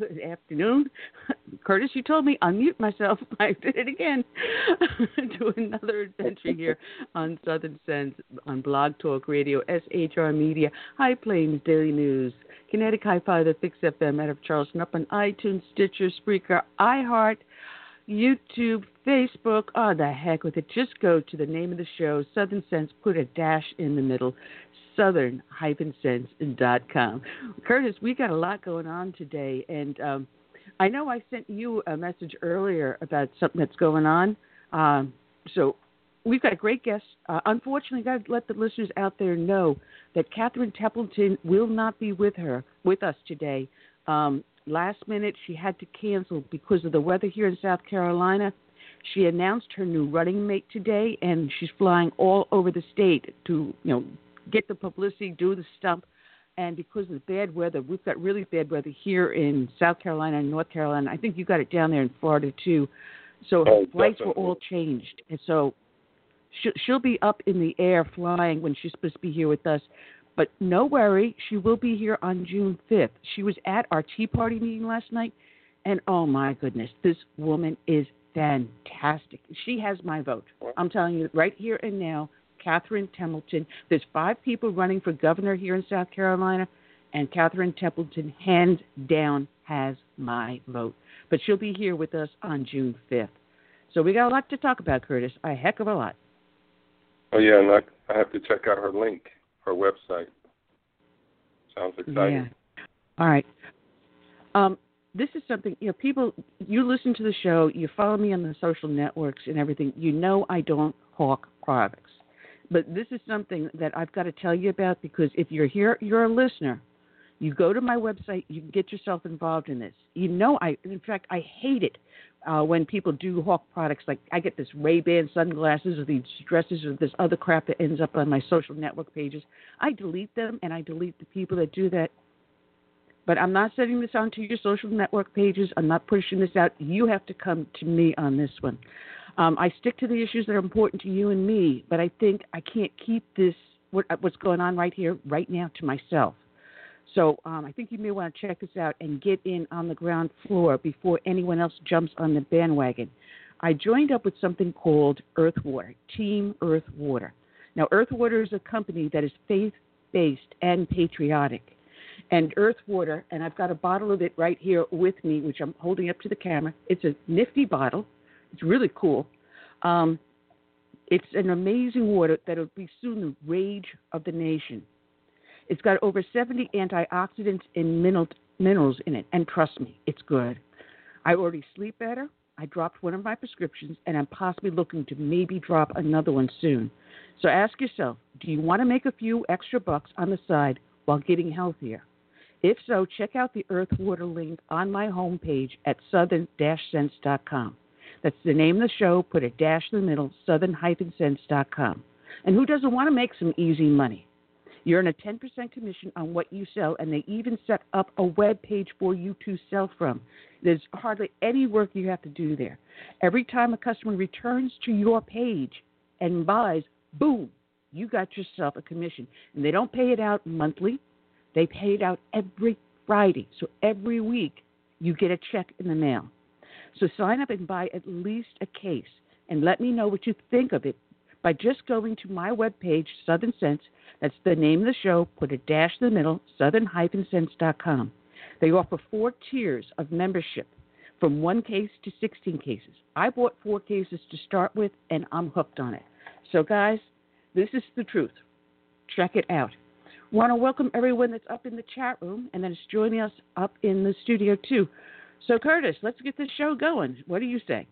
Good afternoon. Curtis, you told me unmute myself. I did it again to another adventure here on Southern Sense on Blog Talk Radio, SHR Media, High Plains Daily News, Kinetic High Five, the Fix FM out of Charleston, up on iTunes, Stitcher, Spreaker, iHeart, YouTube, Facebook. Oh, the heck with it. Just go to the name of the show, Southern Sense, put a dash in the middle, southern-sense.com. Curtis, we got a lot going on today, and um, I know I sent you a message earlier about something that's going on. Um, so we've got a great guest. Uh, unfortunately, got to let the listeners out there know that Catherine Templeton will not be with her with us today. Um, last minute, she had to cancel because of the weather here in South Carolina. She announced her new running mate today, and she's flying all over the state to you know get the publicity, do the stump. And because of the bad weather, we've got really bad weather here in South Carolina and North Carolina. I think you got it down there in Florida too. So oh, flights definitely. were all changed, and so she'll, she'll be up in the air flying when she's supposed to be here with us. But no worry, she will be here on June 5th. She was at our Tea Party meeting last night, and oh my goodness, this woman is fantastic. She has my vote. I'm telling you right here and now. Catherine Templeton. There's five people running for governor here in South Carolina, and Catherine Templeton, hands down, has my vote. But she'll be here with us on June 5th. So we got a lot to talk about, Curtis. A heck of a lot. Oh yeah, and I, I have to check out her link, her website. Sounds exciting. Yeah. All right. Um, this is something you know. People, you listen to the show, you follow me on the social networks and everything. You know I don't hawk products. But this is something that I've got to tell you about because if you're here, you're a listener. You go to my website, you can get yourself involved in this. You know, I in fact I hate it uh, when people do hawk products. Like I get this Ray Ban sunglasses or these dresses or this other crap that ends up on my social network pages. I delete them and I delete the people that do that. But I'm not sending this onto your social network pages. I'm not pushing this out. You have to come to me on this one. Um, I stick to the issues that are important to you and me, but I think I can't keep this what, what's going on right here, right now, to myself. So um, I think you may want to check this out and get in on the ground floor before anyone else jumps on the bandwagon. I joined up with something called Earthwater, Team Earthwater. Now, Earthwater is a company that is faith based and patriotic. And Earthwater, and I've got a bottle of it right here with me, which I'm holding up to the camera. It's a nifty bottle. It's really cool. Um, it's an amazing water that will be soon the rage of the nation. It's got over 70 antioxidants and minerals in it, and trust me, it's good. I already sleep better. I dropped one of my prescriptions, and I'm possibly looking to maybe drop another one soon. So ask yourself do you want to make a few extra bucks on the side while getting healthier? If so, check out the Earth Water link on my homepage at southern-sense.com. That's the name of the show. Put a dash in the middle, southern-sense.com. And who doesn't want to make some easy money? You earn a 10% commission on what you sell, and they even set up a web page for you to sell from. There's hardly any work you have to do there. Every time a customer returns to your page and buys, boom, you got yourself a commission. And they don't pay it out monthly, they pay it out every Friday. So every week, you get a check in the mail. So sign up and buy at least a case and let me know what you think of it by just going to my webpage, Southern Sense. That's the name of the show. Put a dash in the middle, southern-sense.com. They offer four tiers of membership from one case to 16 cases. I bought four cases to start with, and I'm hooked on it. So, guys, this is the truth. Check it out. Want to welcome everyone that's up in the chat room and that's joining us up in the studio, too. So, Curtis, let's get this show going. What do you say?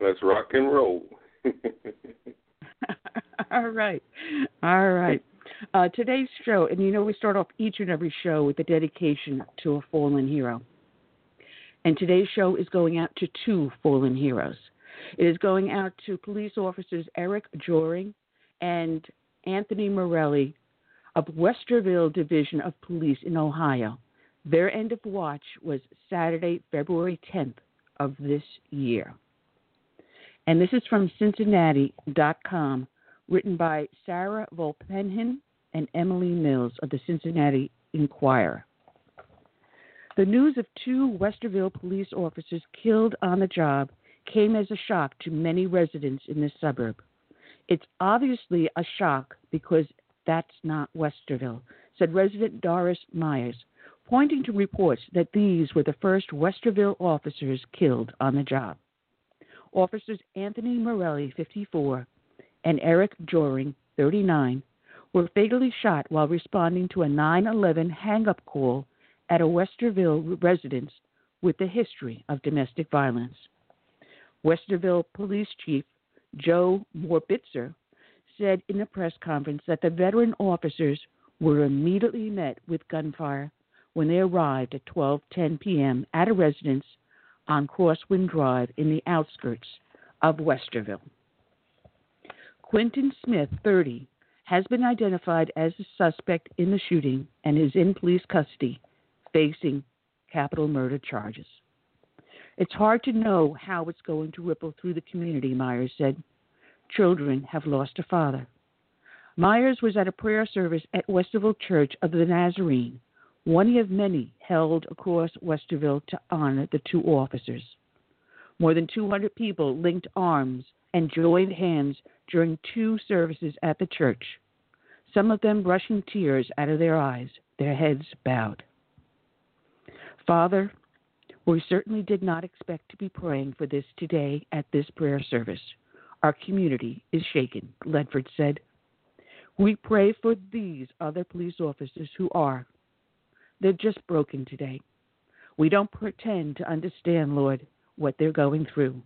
Let's rock and roll. All right. All right. Uh, today's show, and you know, we start off each and every show with a dedication to a fallen hero. And today's show is going out to two fallen heroes. It is going out to police officers Eric Joering and Anthony Morelli of Westerville Division of Police in Ohio. Their end of watch was Saturday, February 10th of this year. And this is from Cincinnati.com, written by Sarah Volpenhein and Emily Mills of the Cincinnati Enquirer. The news of two Westerville police officers killed on the job came as a shock to many residents in this suburb. It's obviously a shock because that's not Westerville, said resident Doris Myers, pointing to reports that these were the first Westerville officers killed on the job. Officers Anthony Morelli, 54, and Eric Joering, 39, were fatally shot while responding to a 9 11 hang up call at a Westerville residence with a history of domestic violence. Westerville Police Chief Joe Morbitzer said in a press conference that the veteran officers were immediately met with gunfire when they arrived at 12:10 p.m. at a residence on Crosswind Drive in the outskirts of Westerville. Quentin Smith, 30, has been identified as the suspect in the shooting and is in police custody, facing capital murder charges. It's hard to know how it's going to ripple through the community, Myers said. Children have lost a father. Myers was at a prayer service at Westerville Church of the Nazarene, one of many held across Westerville to honor the two officers. More than 200 people linked arms and joined hands during two services at the church, some of them brushing tears out of their eyes, their heads bowed. Father, we certainly did not expect to be praying for this today at this prayer service. Our community is shaken, Ledford said. We pray for these other police officers who are. They're just broken today. We don't pretend to understand, Lord, what they're going through.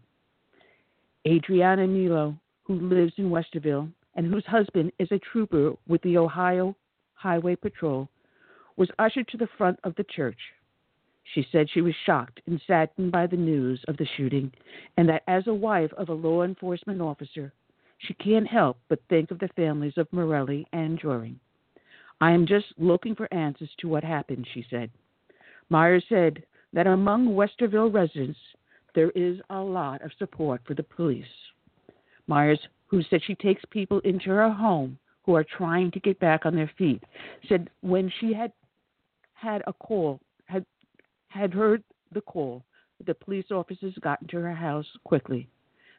Adriana Nilo, who lives in Westerville and whose husband is a trooper with the Ohio Highway Patrol, was ushered to the front of the church. She said she was shocked and saddened by the news of the shooting, and that as a wife of a law enforcement officer, she can't help but think of the families of Morelli and Joering. I am just looking for answers to what happened, she said. Myers said that among Westerville residents, there is a lot of support for the police. Myers, who said she takes people into her home who are trying to get back on their feet, said when she had had a call had had heard the call. The police officers got into her house quickly.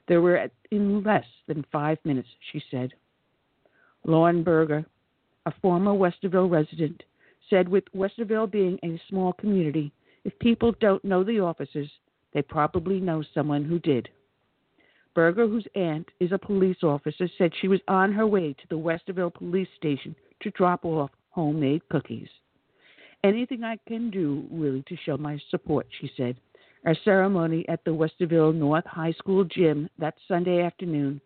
They were in less than five minutes, she said. Lauren Berger, a former Westerville resident, said with Westerville being a small community, if people don't know the officers, they probably know someone who did. Berger, whose aunt is a police officer, said she was on her way to the Westerville police station to drop off homemade cookies. Anything I can do, really, to show my support, she said. Our ceremony at the Westerville North High School gym that Sunday afternoon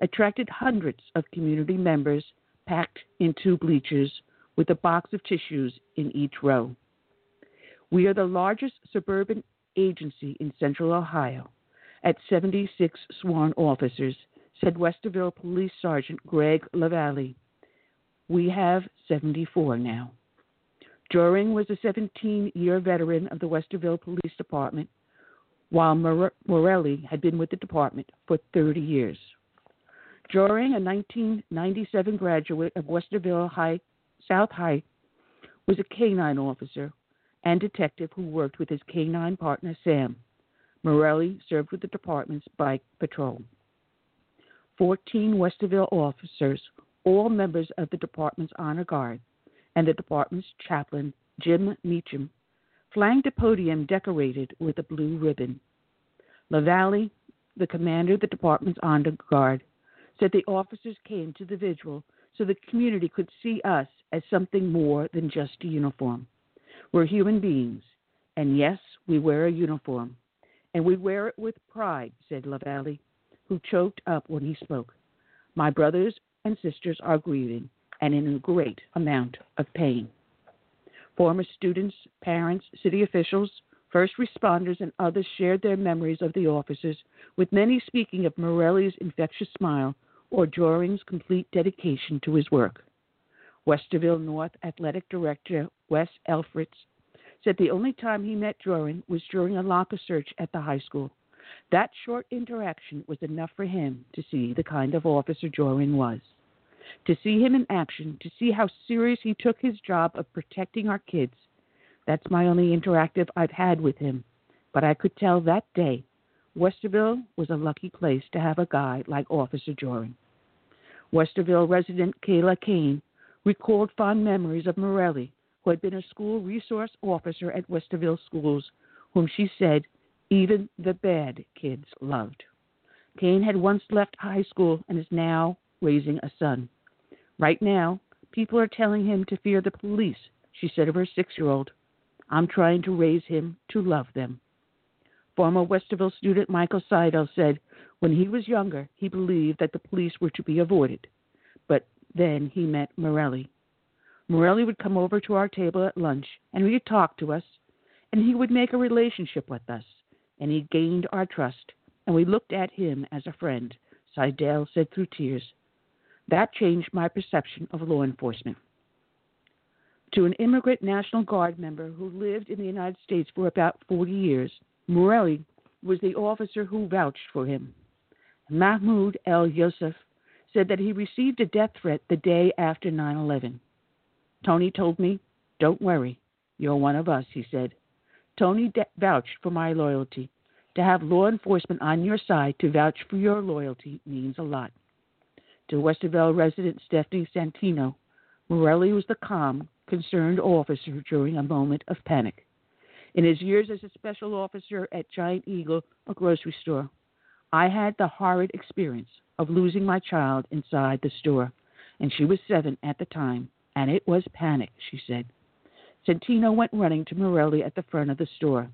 attracted hundreds of community members packed in two bleachers with a box of tissues in each row. We are the largest suburban agency in central Ohio at 76 sworn officers, said Westerville Police Sergeant Greg Lavalle. We have 74 now. Joering was a 17 year veteran of the Westerville Police Department, while Morelli had been with the department for 30 years. Joering, a 1997 graduate of Westerville High, South High, was a canine officer and detective who worked with his canine partner Sam. Morelli served with the department's bike patrol. 14 Westerville officers, all members of the department's honor guard, and the department's chaplain, Jim Meacham, flanked a podium decorated with a blue ribbon. LaValle, the commander of the department's honor guard, said the officers came to the vigil so the community could see us as something more than just a uniform. We're human beings, and yes, we wear a uniform, and we wear it with pride, said LaValle, who choked up when he spoke. My brothers and sisters are grieving and in a great amount of pain. Former students, parents, city officials, first responders, and others shared their memories of the officers, with many speaking of Morelli's infectious smile or Joering's complete dedication to his work. Westerville North Athletic Director Wes Elfritz said the only time he met Joering was during a locker search at the high school. That short interaction was enough for him to see the kind of officer Joering was. To see him in action, to see how serious he took his job of protecting our kids. That's my only interactive I've had with him. But I could tell that day Westerville was a lucky place to have a guy like Officer Joering. Westerville resident Kayla Kane recalled fond memories of Morelli, who had been a school resource officer at Westerville schools, whom she said even the bad kids loved. Kane had once left high school and is now raising a son. Right now, people are telling him to fear the police, she said of her six year old. I'm trying to raise him to love them. Former Westerville student Michael Seidel said when he was younger, he believed that the police were to be avoided. But then he met Morelli. Morelli would come over to our table at lunch and he would talk to us, and he would make a relationship with us, and he gained our trust, and we looked at him as a friend, Seidel said through tears. That changed my perception of law enforcement. To an immigrant National Guard member who lived in the United States for about 40 years, Morelli was the officer who vouched for him. Mahmoud El Yosef said that he received a death threat the day after 9 11. Tony told me, Don't worry, you're one of us, he said. Tony de- vouched for my loyalty. To have law enforcement on your side to vouch for your loyalty means a lot. To Westerville resident Stephanie Santino, Morelli was the calm, concerned officer during a moment of panic. In his years as a special officer at Giant Eagle, a grocery store, I had the horrid experience of losing my child inside the store, and she was seven at the time, and it was panic, she said. Santino went running to Morelli at the front of the store.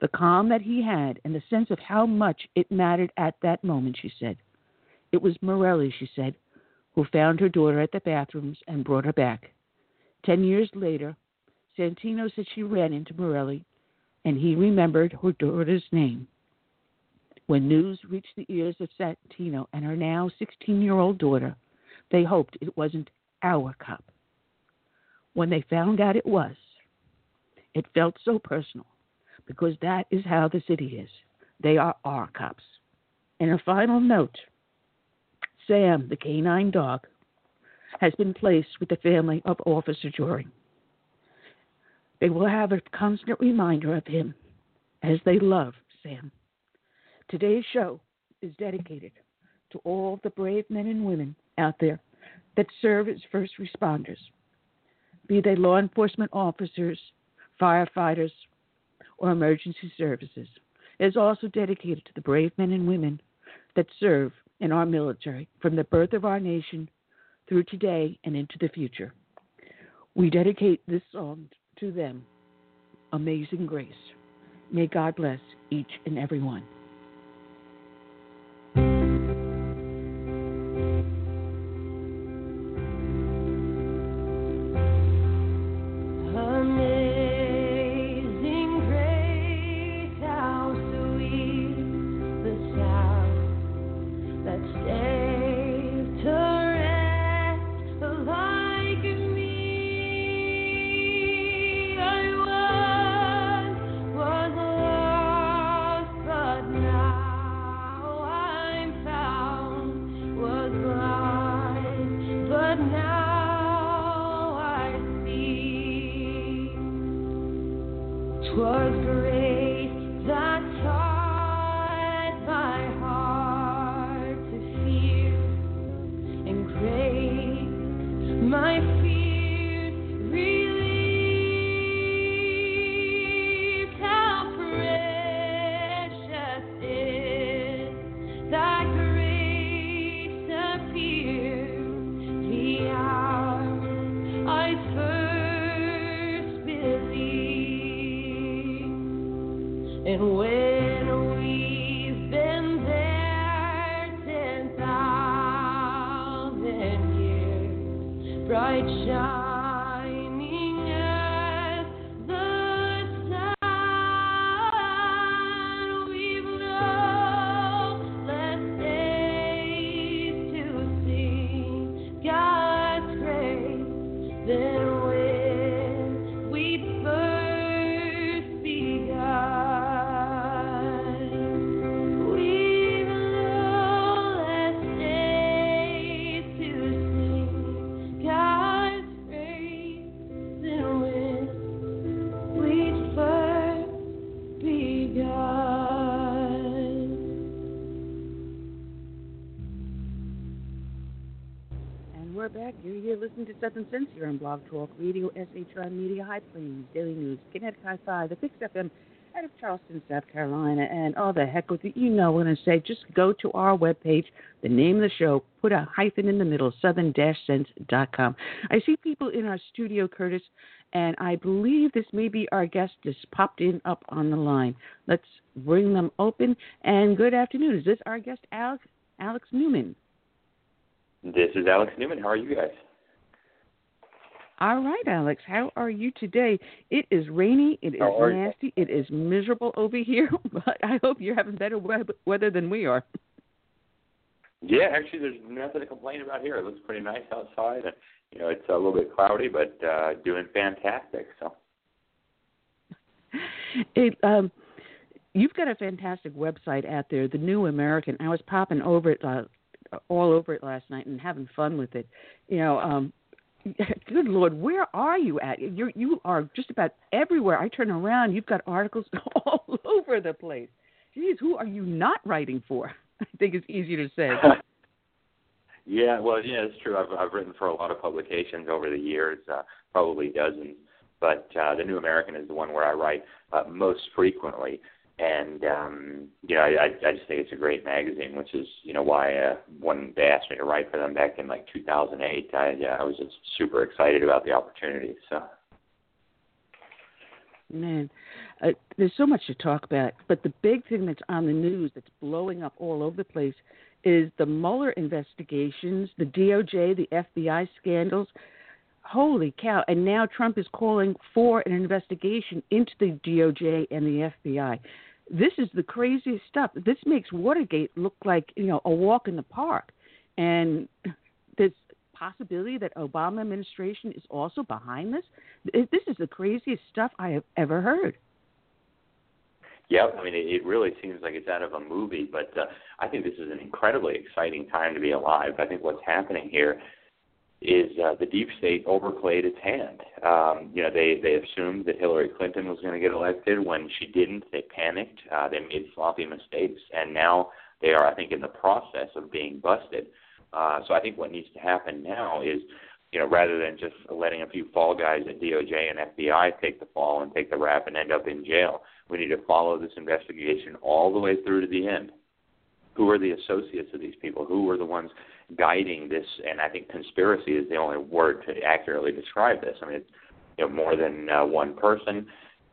The calm that he had and the sense of how much it mattered at that moment, she said. It was Morelli, she said, who found her daughter at the bathrooms and brought her back. Ten years later, Santino said she ran into Morelli, and he remembered her daughter's name. When news reached the ears of Santino and her now 16 year old daughter, they hoped it wasn't our cop. When they found out it was, it felt so personal because that is how the city is. They are our cops. And a final note Sam, the canine dog, has been placed with the family of Officer Jory. They will have a constant reminder of him as they love Sam. Today's show is dedicated to all the brave men and women out there that serve as first responders, be they law enforcement officers, firefighters, or emergency services. It is also dedicated to the brave men and women that serve in our military from the birth of our nation through today and into the future. We dedicate this song to them. Amazing Grace. May God bless each and every one. Listening to Southern Sense here on Blog Talk Radio, SHR Media, High Plains, Daily News, Kinetic High Five, the Fix FM out of Charleston, South Carolina, and all the heck with it. You know what I say. Just go to our webpage, the name of the show, put a hyphen in the middle, southern-sense.com. I see people in our studio, Curtis, and I believe this may be our guest just popped in up on the line. Let's bring them open. And good afternoon. Is this our guest, Alex, Alex Newman? This is Alex Newman. How are you guys? All right, Alex, how are you today? It is rainy, it is nasty, it is miserable over here, but I hope you're having better weather than we are. Yeah, actually, there's nothing to complain about here. It looks pretty nice outside, and you know it's a little bit cloudy, but uh, doing fantastic. So, it um, you've got a fantastic website out there, the New American. I was popping over it. Uh, all over it last night and having fun with it. You know, um, good lord, where are you at? You you are just about everywhere. I turn around, you've got articles all over the place. Geez, who are you not writing for? I think it's easy to say. yeah, well, yeah, it's true. I've I've written for a lot of publications over the years, uh, probably dozens. But uh, the New American is the one where I write uh, most frequently and um, you know, I, I just think it's a great magazine, which is you know why uh, when they asked me to write for them back in like 2008, I yeah, I was just super excited about the opportunity. So. Man, uh, there's so much to talk about, but the big thing that's on the news that's blowing up all over the place is the Mueller investigations, the DOJ, the FBI scandals. Holy cow! And now Trump is calling for an investigation into the DOJ and the FBI this is the craziest stuff. This makes Watergate look like you know a walk in the park, and there's possibility that Obama administration is also behind this. This is the craziest stuff I have ever heard. Yeah, I mean, it, really seems like it's out of a movie, but uh, I think this is an incredibly exciting time to be alive. I think what's happening here is uh, the deep state overplayed its hand. Um, you know, they they assumed that Hillary Clinton was going to get elected. When she didn't, they panicked. Uh, they made sloppy mistakes, and now they are, I think, in the process of being busted. Uh, so I think what needs to happen now is, you know, rather than just letting a few fall guys at DOJ and FBI take the fall and take the rap and end up in jail, we need to follow this investigation all the way through to the end. Who are the associates of these people? Who are the ones guiding this, and I think conspiracy is the only word to accurately describe this. I mean, it's you know, more than uh, one person,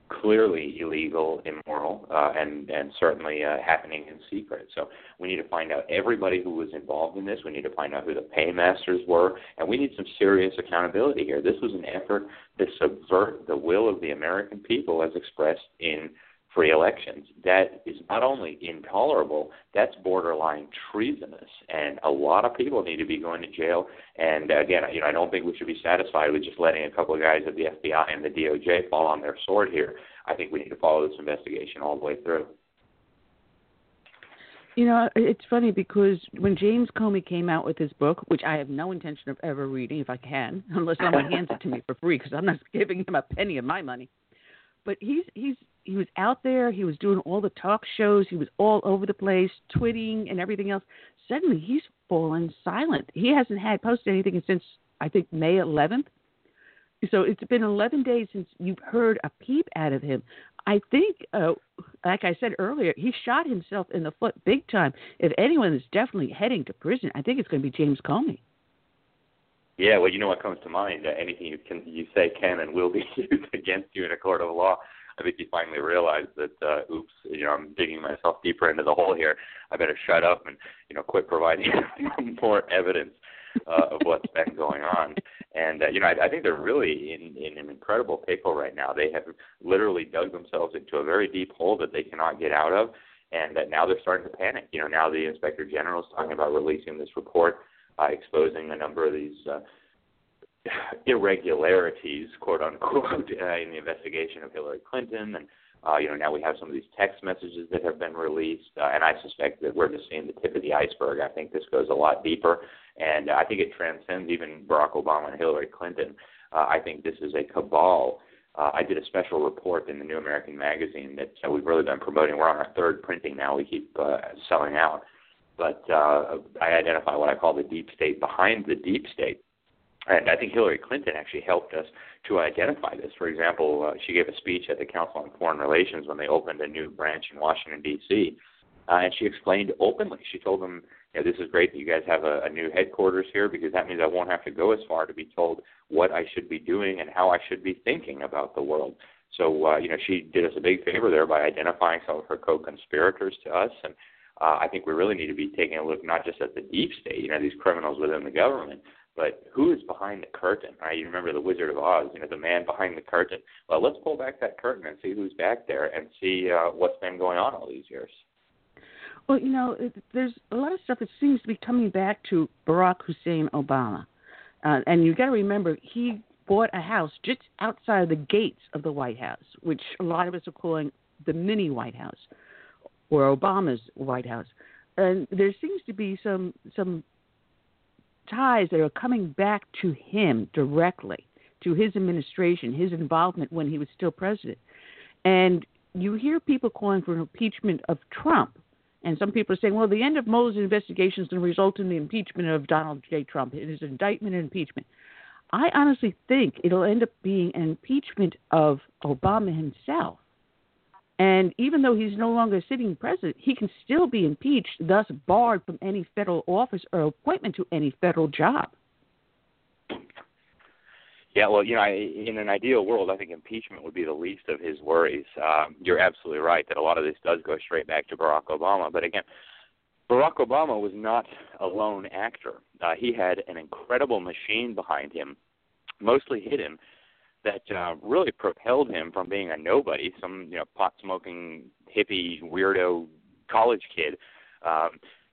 clearly illegal, immoral, uh, and and certainly uh, happening in secret. So we need to find out everybody who was involved in this. We need to find out who the paymasters were, and we need some serious accountability here. This was an effort to subvert the will of the American people as expressed in free elections. That is not only intolerable, that's borderline treasonous, and a lot of people need to be going to jail. And uh, again, you know, I don't think we should be satisfied with just letting a couple of guys at the FBI and the DOJ fall on their sword here. I think we need to follow this investigation all the way through. You know, it's funny because when James Comey came out with his book, which I have no intention of ever reading if I can, unless someone hands it to me for free, because I'm not giving him a penny of my money. But he's he's he was out there. He was doing all the talk shows. He was all over the place, tweeting and everything else. Suddenly, he's fallen silent. He hasn't had posted anything since I think May 11th. So it's been 11 days since you've heard a peep out of him. I think, uh, like I said earlier, he shot himself in the foot big time. If anyone is definitely heading to prison, I think it's going to be James Comey. Yeah, well, you know what comes to mind? Uh, anything you can you say can and will be used against you in a court of law. I think he finally realized that, uh, oops, you know, I'm digging myself deeper into the hole here. I better shut up and, you know, quit providing more evidence uh, of what's been going on. And uh, you know, I, I think they're really in, in an incredible pickle right now. They have literally dug themselves into a very deep hole that they cannot get out of, and that now they're starting to panic. You know, now the inspector general is talking about releasing this report, uh, exposing a number of these. Uh, irregularities, quote unquote, uh, in the investigation of Hillary Clinton, and uh, you know now we have some of these text messages that have been released, uh, and I suspect that we're just seeing the tip of the iceberg. I think this goes a lot deeper, and I think it transcends even Barack Obama and Hillary Clinton. Uh, I think this is a cabal. Uh, I did a special report in the New American Magazine that uh, we've really been promoting. We're on our third printing now. We keep uh, selling out, but uh, I identify what I call the deep state behind the deep state and I think Hillary Clinton actually helped us to identify this. For example, uh, she gave a speech at the Council on Foreign Relations when they opened a new branch in Washington D.C. Uh, and she explained openly. She told them, you know, "This is great that you guys have a, a new headquarters here because that means I won't have to go as far to be told what I should be doing and how I should be thinking about the world." So, uh, you know, she did us a big favor there by identifying some of her co-conspirators to us, and uh, I think we really need to be taking a look not just at the deep state, you know, these criminals within the government, but who is behind the curtain? Right? You remember the Wizard of Oz, you know, the man behind the curtain. Well, let's pull back that curtain and see who's back there and see uh, what's been going on all these years. Well, you know, there's a lot of stuff that seems to be coming back to Barack Hussein Obama, uh, and you got to remember he bought a house just outside of the gates of the White House, which a lot of us are calling the mini White House or Obama's White House. And there seems to be some some ties that are coming back to him directly, to his administration, his involvement when he was still president. And you hear people calling for an impeachment of Trump. And some people are saying, well, the end of Mueller's investigation is going to result in the impeachment of Donald J. Trump. It is indictment and impeachment. I honestly think it'll end up being an impeachment of Obama himself. And even though he's no longer sitting president, he can still be impeached, thus barred from any federal office or appointment to any federal job. Yeah, well, you know, in an ideal world, I think impeachment would be the least of his worries. Um, you're absolutely right that a lot of this does go straight back to Barack Obama. But again, Barack Obama was not a lone actor. Uh, he had an incredible machine behind him, mostly hidden that uh, really propelled him from being a nobody, some you know pot smoking hippie weirdo college kid, um,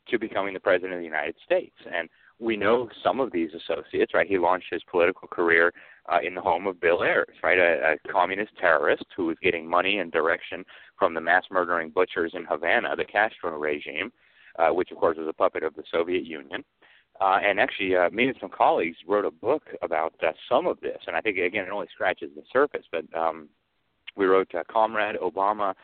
to becoming the president of the United States. And we know some of these associates, right? He launched his political career uh, in the home of Bill Ayers, right, a, a communist terrorist who was getting money and direction from the mass murdering butchers in Havana, the Castro regime, uh, which of course was a puppet of the Soviet Union. Uh, and actually, uh, me and some colleagues wrote a book about uh, some of this, and I think again it only scratches the surface. But um, we wrote uh, "Comrade Obama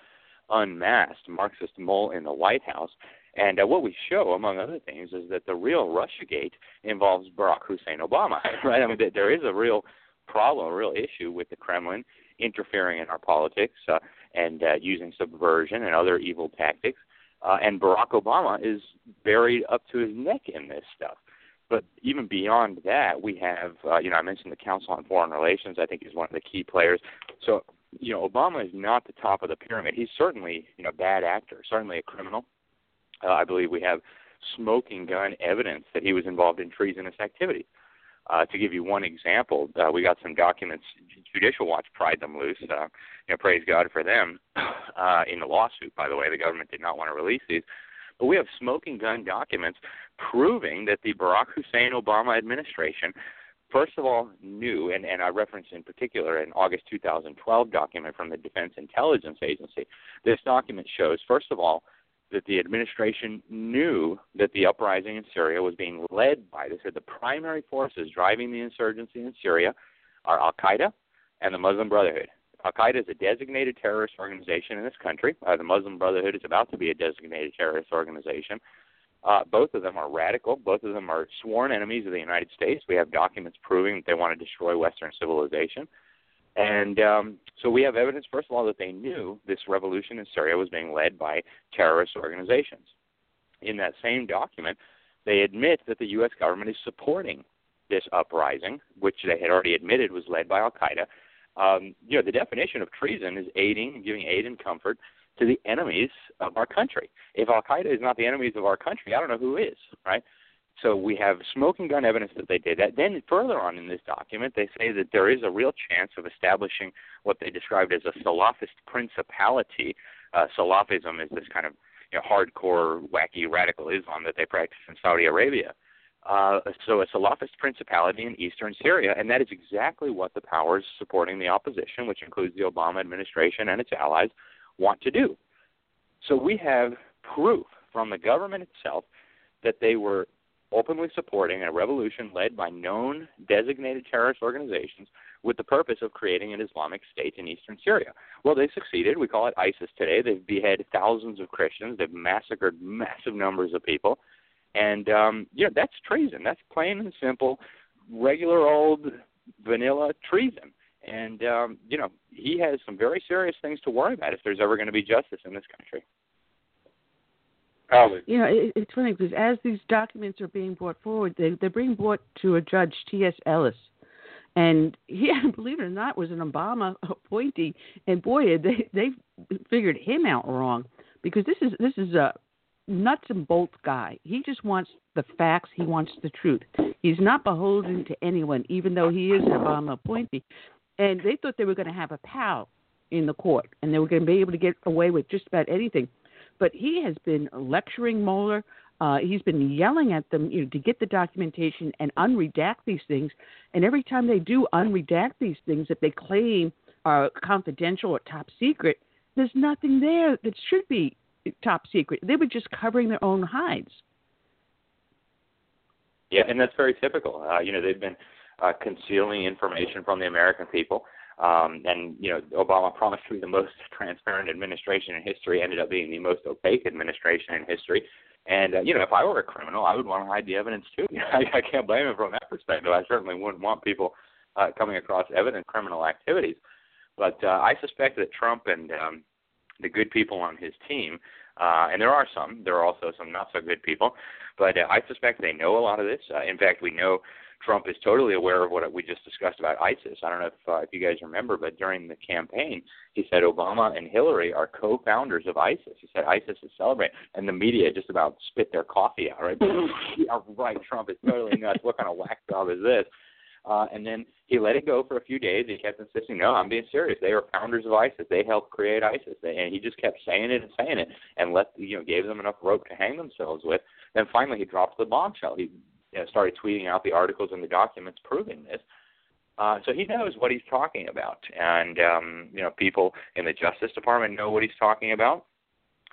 Unmasked: Marxist Mole in the White House," and uh, what we show, among other things, is that the real RussiaGate involves Barack Hussein Obama. Right? I mean, there is a real problem, a real issue with the Kremlin interfering in our politics uh, and uh, using subversion and other evil tactics. Uh, and Barack Obama is buried up to his neck in this stuff. But even beyond that, we have, uh, you know, I mentioned the Council on Foreign Relations. I think is one of the key players. So, you know, Obama is not the top of the pyramid. He's certainly, you know, a bad actor, certainly a criminal. Uh, I believe we have smoking gun evidence that he was involved in treasonous activity. Uh, to give you one example, uh, we got some documents. Judicial Watch pried them loose. Uh, you know, praise God for them. Uh, in the lawsuit, by the way, the government did not want to release these. But we have smoking gun documents proving that the Barack Hussein Obama administration, first of all, knew, and, and I reference in particular an August 2012 document from the Defense Intelligence Agency. This document shows, first of all, that the administration knew that the uprising in Syria was being led by, they said the primary forces driving the insurgency in Syria are Al Qaeda and the Muslim Brotherhood. Al Qaeda is a designated terrorist organization in this country. Uh, the Muslim Brotherhood is about to be a designated terrorist organization. Uh, both of them are radical. Both of them are sworn enemies of the United States. We have documents proving that they want to destroy Western civilization. And um, so we have evidence, first of all, that they knew this revolution in Syria was being led by terrorist organizations. In that same document, they admit that the U.S. government is supporting this uprising, which they had already admitted was led by Al Qaeda. Um, you know, the definition of treason is aiding, and giving aid and comfort to the enemies of our country. If Al Qaeda is not the enemies of our country, I don't know who is, right? So we have smoking gun evidence that they did that. Then further on in this document, they say that there is a real chance of establishing what they described as a Salafist principality. Uh, Salafism is this kind of you know, hardcore, wacky, radical Islam that they practice in Saudi Arabia. Uh, so a Salafist principality in eastern Syria, and that is exactly what the powers supporting the opposition, which includes the Obama administration and its allies, want to do. So we have proof from the government itself that they were openly supporting a revolution led by known designated terrorist organizations with the purpose of creating an Islamic state in eastern Syria. Well, they succeeded. We call it ISIS today. They've beheaded thousands of Christians. They've massacred massive numbers of people. And, um, you know, that's treason. That's plain and simple, regular old vanilla treason. And, um, you know, he has some very serious things to worry about if there's ever going to be justice in this country. Alex. You know, it, it's funny because as these documents are being brought forward, they, they're being brought to a judge, T.S. Ellis. And he, believe it or not, was an Obama appointee. And boy, they they figured him out wrong because this is this is a nuts and bolts guy. He just wants the facts. He wants the truth. He's not beholden to anyone, even though he is an Obama appointee. And they thought they were going to have a pal in the court, and they were going to be able to get away with just about anything. But he has been lecturing Mueller. Uh, he's been yelling at them you know, to get the documentation and unredact these things. And every time they do unredact these things that they claim are confidential or top secret, there's nothing there that should be top secret. They were just covering their own hides. Yeah, and that's very typical. Uh, you know, they've been uh, concealing information from the American people. Um, and you know, Obama promised to be the most transparent administration in history, ended up being the most opaque administration in history. And uh, you know, if I were a criminal, I would want to hide the evidence too. I, I can't blame him from that perspective. I certainly wouldn't want people uh, coming across evident criminal activities. But uh, I suspect that Trump and um, the good people on his team, uh, and there are some, there are also some not so good people, but uh, I suspect they know a lot of this. Uh, in fact, we know Trump is totally aware of what we just discussed about ISIS. I don't know if uh, if you guys remember, but during the campaign, he said Obama and Hillary are co-founders of ISIS. He said ISIS is celebrating, and the media just about spit their coffee out. Right? yeah, right. Trump is totally nuts. what kind of whack job is this? Uh, and then he let it go for a few days. He kept insisting, "No, I'm being serious. They are founders of ISIS. They helped create ISIS." And he just kept saying it and saying it, and let you know gave them enough rope to hang themselves with. Then finally, he dropped the bombshell. He you know, started tweeting out the articles and the documents proving this. Uh, so he knows what he's talking about, and um, you know, people in the Justice Department know what he's talking about.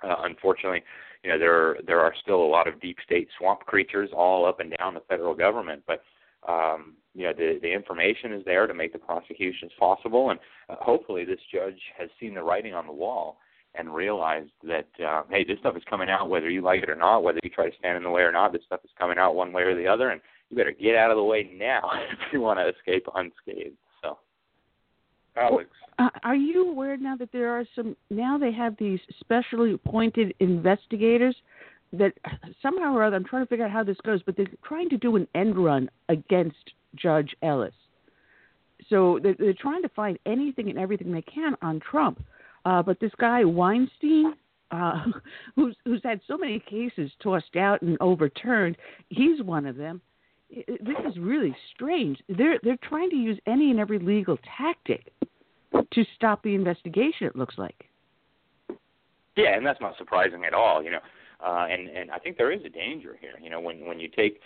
Uh, unfortunately, you know, there there are still a lot of deep state swamp creatures all up and down the federal government, but um, you know, the the information is there to make the prosecutions possible, and uh, hopefully, this judge has seen the writing on the wall and realized that uh, hey, this stuff is coming out whether you like it or not, whether you try to stand in the way or not. This stuff is coming out one way or the other, and you better get out of the way now if you want to escape unscathed. So, Alex, uh, are you aware now that there are some? Now they have these specially appointed investigators that somehow or other I'm trying to figure out how this goes, but they're trying to do an end run against Judge Ellis. So they're, they're trying to find anything and everything they can on Trump. Uh, but this guy Weinstein, uh, who's who's had so many cases tossed out and overturned, he's one of them. This is really strange. They're they're trying to use any and every legal tactic to stop the investigation. It looks like. Yeah, and that's not surprising at all. You know, uh, and and I think there is a danger here. You know, when when you take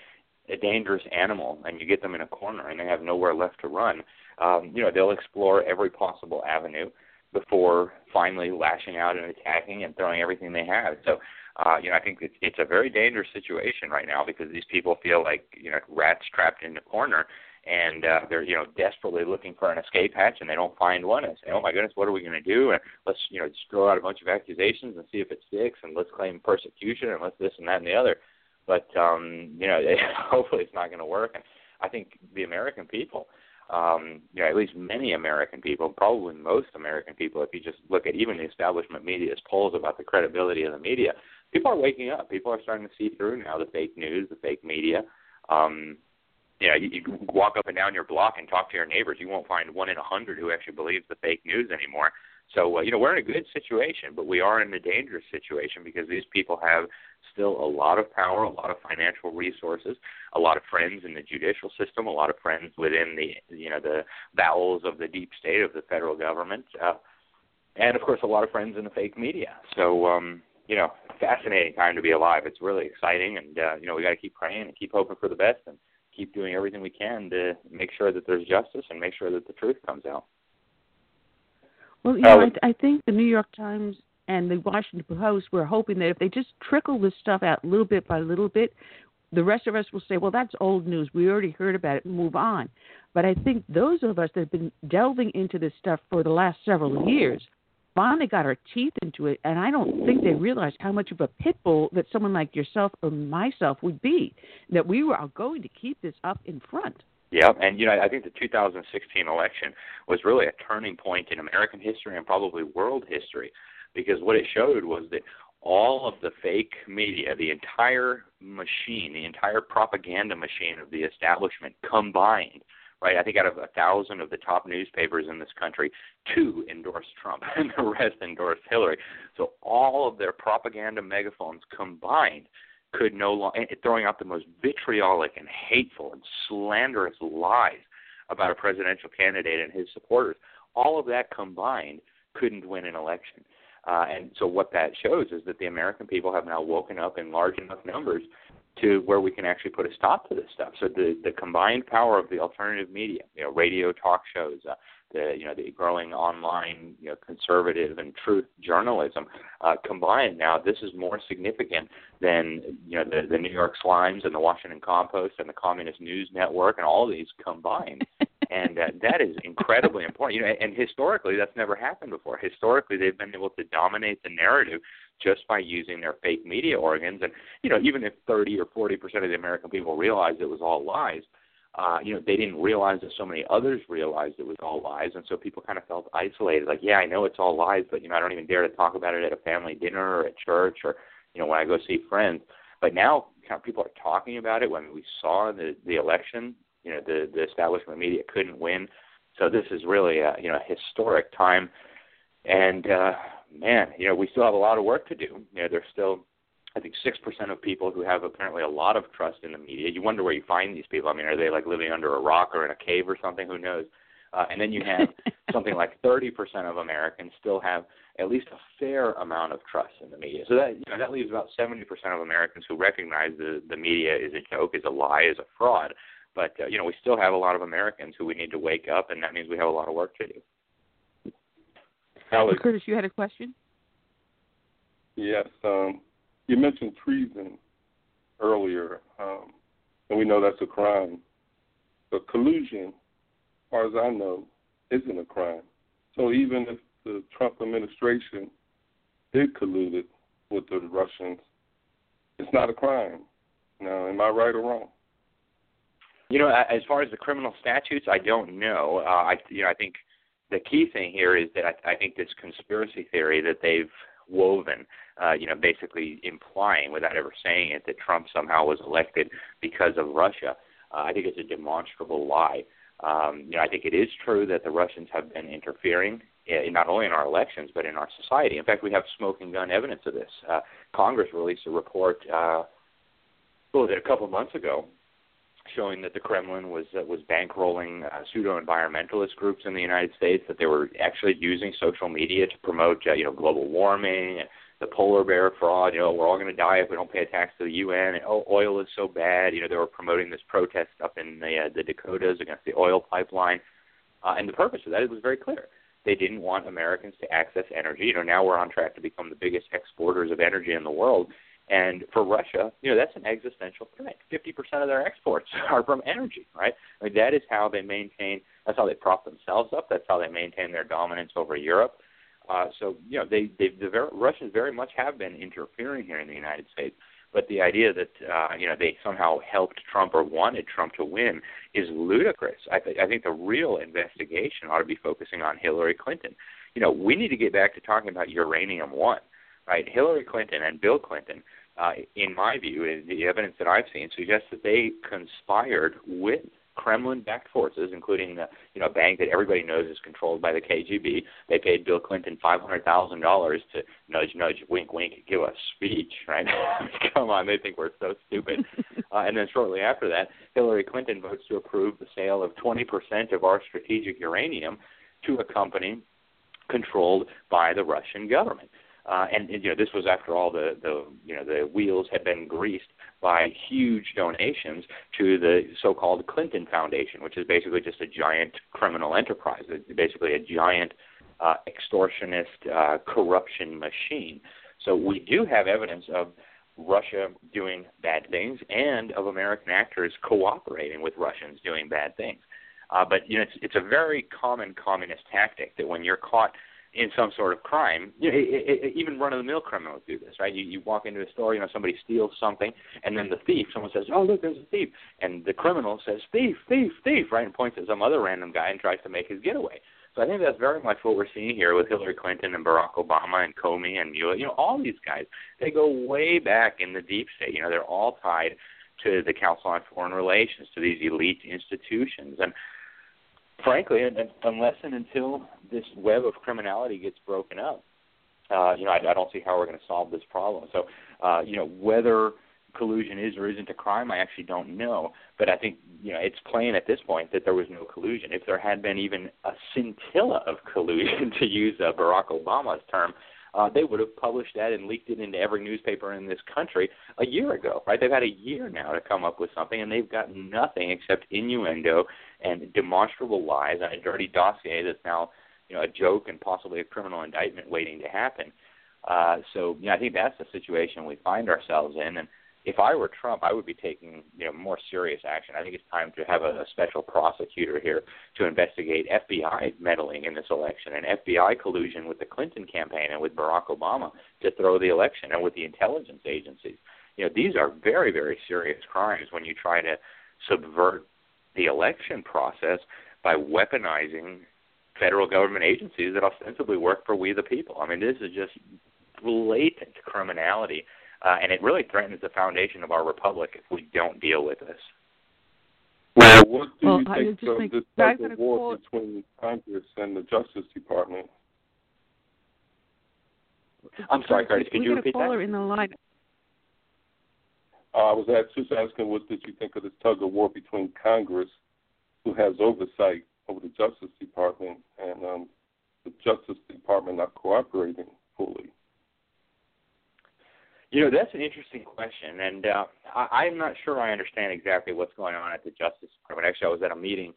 a dangerous animal and you get them in a corner and they have nowhere left to run, um, you know, they'll explore every possible avenue before finally lashing out and attacking and throwing everything they have. So, uh, you know, I think it's it's a very dangerous situation right now because these people feel like you know rats trapped in a corner, and uh, they're you know desperately looking for an escape hatch and they don't find one and say, oh my goodness, what are we going to do? And let's you know just throw out a bunch of accusations and see if it sticks, and let's claim persecution and let's this and that and the other. But um, you know, hopefully it's not going to work. And I think the American people um, you know, at least many American people, probably most American people, if you just look at even the establishment media's polls about the credibility of the media, people are waking up. People are starting to see through now the fake news, the fake media. Um, you know, you, you walk up and down your block and talk to your neighbors. You won't find one in a hundred who actually believes the fake news anymore. So uh, you know we're in a good situation, but we are in a dangerous situation because these people have still a lot of power, a lot of financial resources, a lot of friends in the judicial system, a lot of friends within the you know the bowels of the deep state of the federal government, uh, and of course a lot of friends in the fake media. So um, you know, fascinating time to be alive. It's really exciting, and uh, you know we got to keep praying and keep hoping for the best and keep doing everything we can to make sure that there's justice and make sure that the truth comes out. Well, you know, I, I think the New York Times and the Washington Post were hoping that if they just trickle this stuff out little bit by little bit, the rest of us will say, well, that's old news. We already heard about it move on. But I think those of us that have been delving into this stuff for the last several years finally got our teeth into it. And I don't think they realized how much of a pit bull that someone like yourself or myself would be, that we were going to keep this up in front. Yeah, and you know, I think the 2016 election was really a turning point in American history and probably world history, because what it showed was that all of the fake media, the entire machine, the entire propaganda machine of the establishment combined, right? I think out of a thousand of the top newspapers in this country, two endorsed Trump and the rest endorsed Hillary. So all of their propaganda megaphones combined could no longer eh, throwing out the most vitriolic and hateful and slanderous lies about a presidential candidate and his supporters. All of that combined couldn't win an election. Uh, and so what that shows is that the American people have now woken up in large enough numbers to where we can actually put a stop to this stuff. So the the combined power of the alternative media, you know, radio talk shows, uh, the you know the growing online you know conservative and truth journalism uh, combined now this is more significant than you know the the New York Slimes and the Washington Compost and the Communist News Network and all of these combined and uh, that is incredibly important you know and historically that's never happened before historically they've been able to dominate the narrative just by using their fake media organs and you know even if 30 or 40 percent of the American people realized it was all lies uh, you know, they didn't realize that so many others realized it was all lies, and so people kind of felt isolated. Like, yeah, I know it's all lies, but you know, I don't even dare to talk about it at a family dinner or at church or you know when I go see friends. But now, kind of people are talking about it. When we saw the the election, you know, the the establishment media couldn't win. So this is really a you know a historic time, and uh, man, you know, we still have a lot of work to do. You know, there's still I think six percent of people who have apparently a lot of trust in the media. You wonder where you find these people. I mean, are they like living under a rock or in a cave or something? Who knows? Uh, and then you have something like 30% of Americans still have at least a fair amount of trust in the media. So that you know, that leaves about 70% of Americans who recognize the the media is a joke, is a lie, is a fraud. But uh, you know, we still have a lot of Americans who we need to wake up, and that means we have a lot of work to do. Alex, Curtis, you had a question. Yes. Um, you mentioned treason earlier, um, and we know that's a crime. But collusion, as far as I know, isn't a crime. So even if the Trump administration did collude with the Russians, it's not a crime. Now, am I right or wrong? You know, as far as the criminal statutes, I don't know. Uh, I, you know, I think the key thing here is that I, I think this conspiracy theory that they've woven, uh, you know, basically implying without ever saying it that Trump somehow was elected because of Russia. Uh, I think it's a demonstrable lie. Um, you know, I think it is true that the Russians have been interfering in, not only in our elections but in our society. In fact, we have smoking gun evidence of this. Uh, Congress released a report, uh, what a couple of months ago, showing that the Kremlin was uh, was bankrolling uh, pseudo environmentalist groups in the United States, that they were actually using social media to promote uh, you know global warming, the polar bear fraud. You know, we're all going to die if we don't pay a tax to the UN. And, oh, oil is so bad. You know, they were promoting this protest up in the uh, the Dakotas against the oil pipeline, uh, and the purpose of that it was very clear. They didn't want Americans to access energy. You know, now we're on track to become the biggest exporters of energy in the world and for Russia, you know, that's an existential threat. 50% of their exports are from energy, right? I mean, that is how they maintain, that's how they prop themselves up. That's how they maintain their dominance over Europe. Uh, so, you know, they, they, the Russians very much have been interfering here in the United States. But the idea that, uh, you know, they somehow helped Trump or wanted Trump to win is ludicrous. I, th- I think the real investigation ought to be focusing on Hillary Clinton. You know, we need to get back to talking about uranium one, right? Hillary Clinton and Bill Clinton uh, in my view, the evidence that I've seen suggests that they conspired with Kremlin-backed forces, including the you know a bank that everybody knows is controlled by the KGB. They paid Bill Clinton five hundred thousand dollars to nudge, nudge, wink, wink, give a speech. Right? Come on, they think we're so stupid. uh, and then shortly after that, Hillary Clinton votes to approve the sale of twenty percent of our strategic uranium to a company controlled by the Russian government. Uh, and you know this was after all the the you know the wheels had been greased by huge donations to the so-called Clinton Foundation, which is basically just a giant criminal enterprise, basically a giant uh, extortionist uh, corruption machine. So we do have evidence of Russia doing bad things and of American actors cooperating with Russians doing bad things. Uh, but you know, it's, it's a very common communist tactic that when you're caught in some sort of crime. You know, it, it, even run-of-the-mill criminals do this, right? You, you walk into a store, you know, somebody steals something, and then the thief, someone says, "Oh, look, there's a thief," and the criminal says, "Thief, thief, thief," right, and points at some other random guy and tries to make his getaway. So I think that's very much what we're seeing here with Hillary Clinton and Barack Obama and Comey and Mueller. You know, all these guys, they go way back in the deep state. You know, they're all tied to the Council on Foreign Relations, to these elite institutions, and frankly, unless and until this web of criminality gets broken up, uh, you know, I, I don't see how we're going to solve this problem. So, uh, you know, whether collusion is or isn't a crime, I actually don't know. But I think you know it's plain at this point that there was no collusion. If there had been even a scintilla of collusion, to use uh, Barack Obama's term, uh, they would have published that and leaked it into every newspaper in this country a year ago, right? They've had a year now to come up with something, and they've got nothing except innuendo and demonstrable lies on a dirty dossier that's now, you know, a joke and possibly a criminal indictment waiting to happen. Uh, so, know, I think that's the situation we find ourselves in, and if I were Trump, I would be taking you know more serious action. I think it's time to have a, a special prosecutor here to investigate FBI meddling in this election and FBI collusion with the Clinton campaign and with Barack Obama to throw the election and with the intelligence agencies. You know, these are very very serious crimes when you try to subvert the election process by weaponizing federal government agencies that ostensibly work for we the people. I mean, this is just blatant criminality uh, and it really threatens the foundation of our republic if we don't deal with this. Well, what do well, you think of think this type of war between Congress and the Justice Department? I'm sorry, Curtis. Could you repeat that? in the line. Uh, I was just asking, what did you think of this tug of war between Congress, who has oversight over the Justice Department, and um, the Justice Department not cooperating fully? You know, that's an interesting question, and uh, I, I'm not sure I understand exactly what's going on at the Justice Department. Actually, I was at a meeting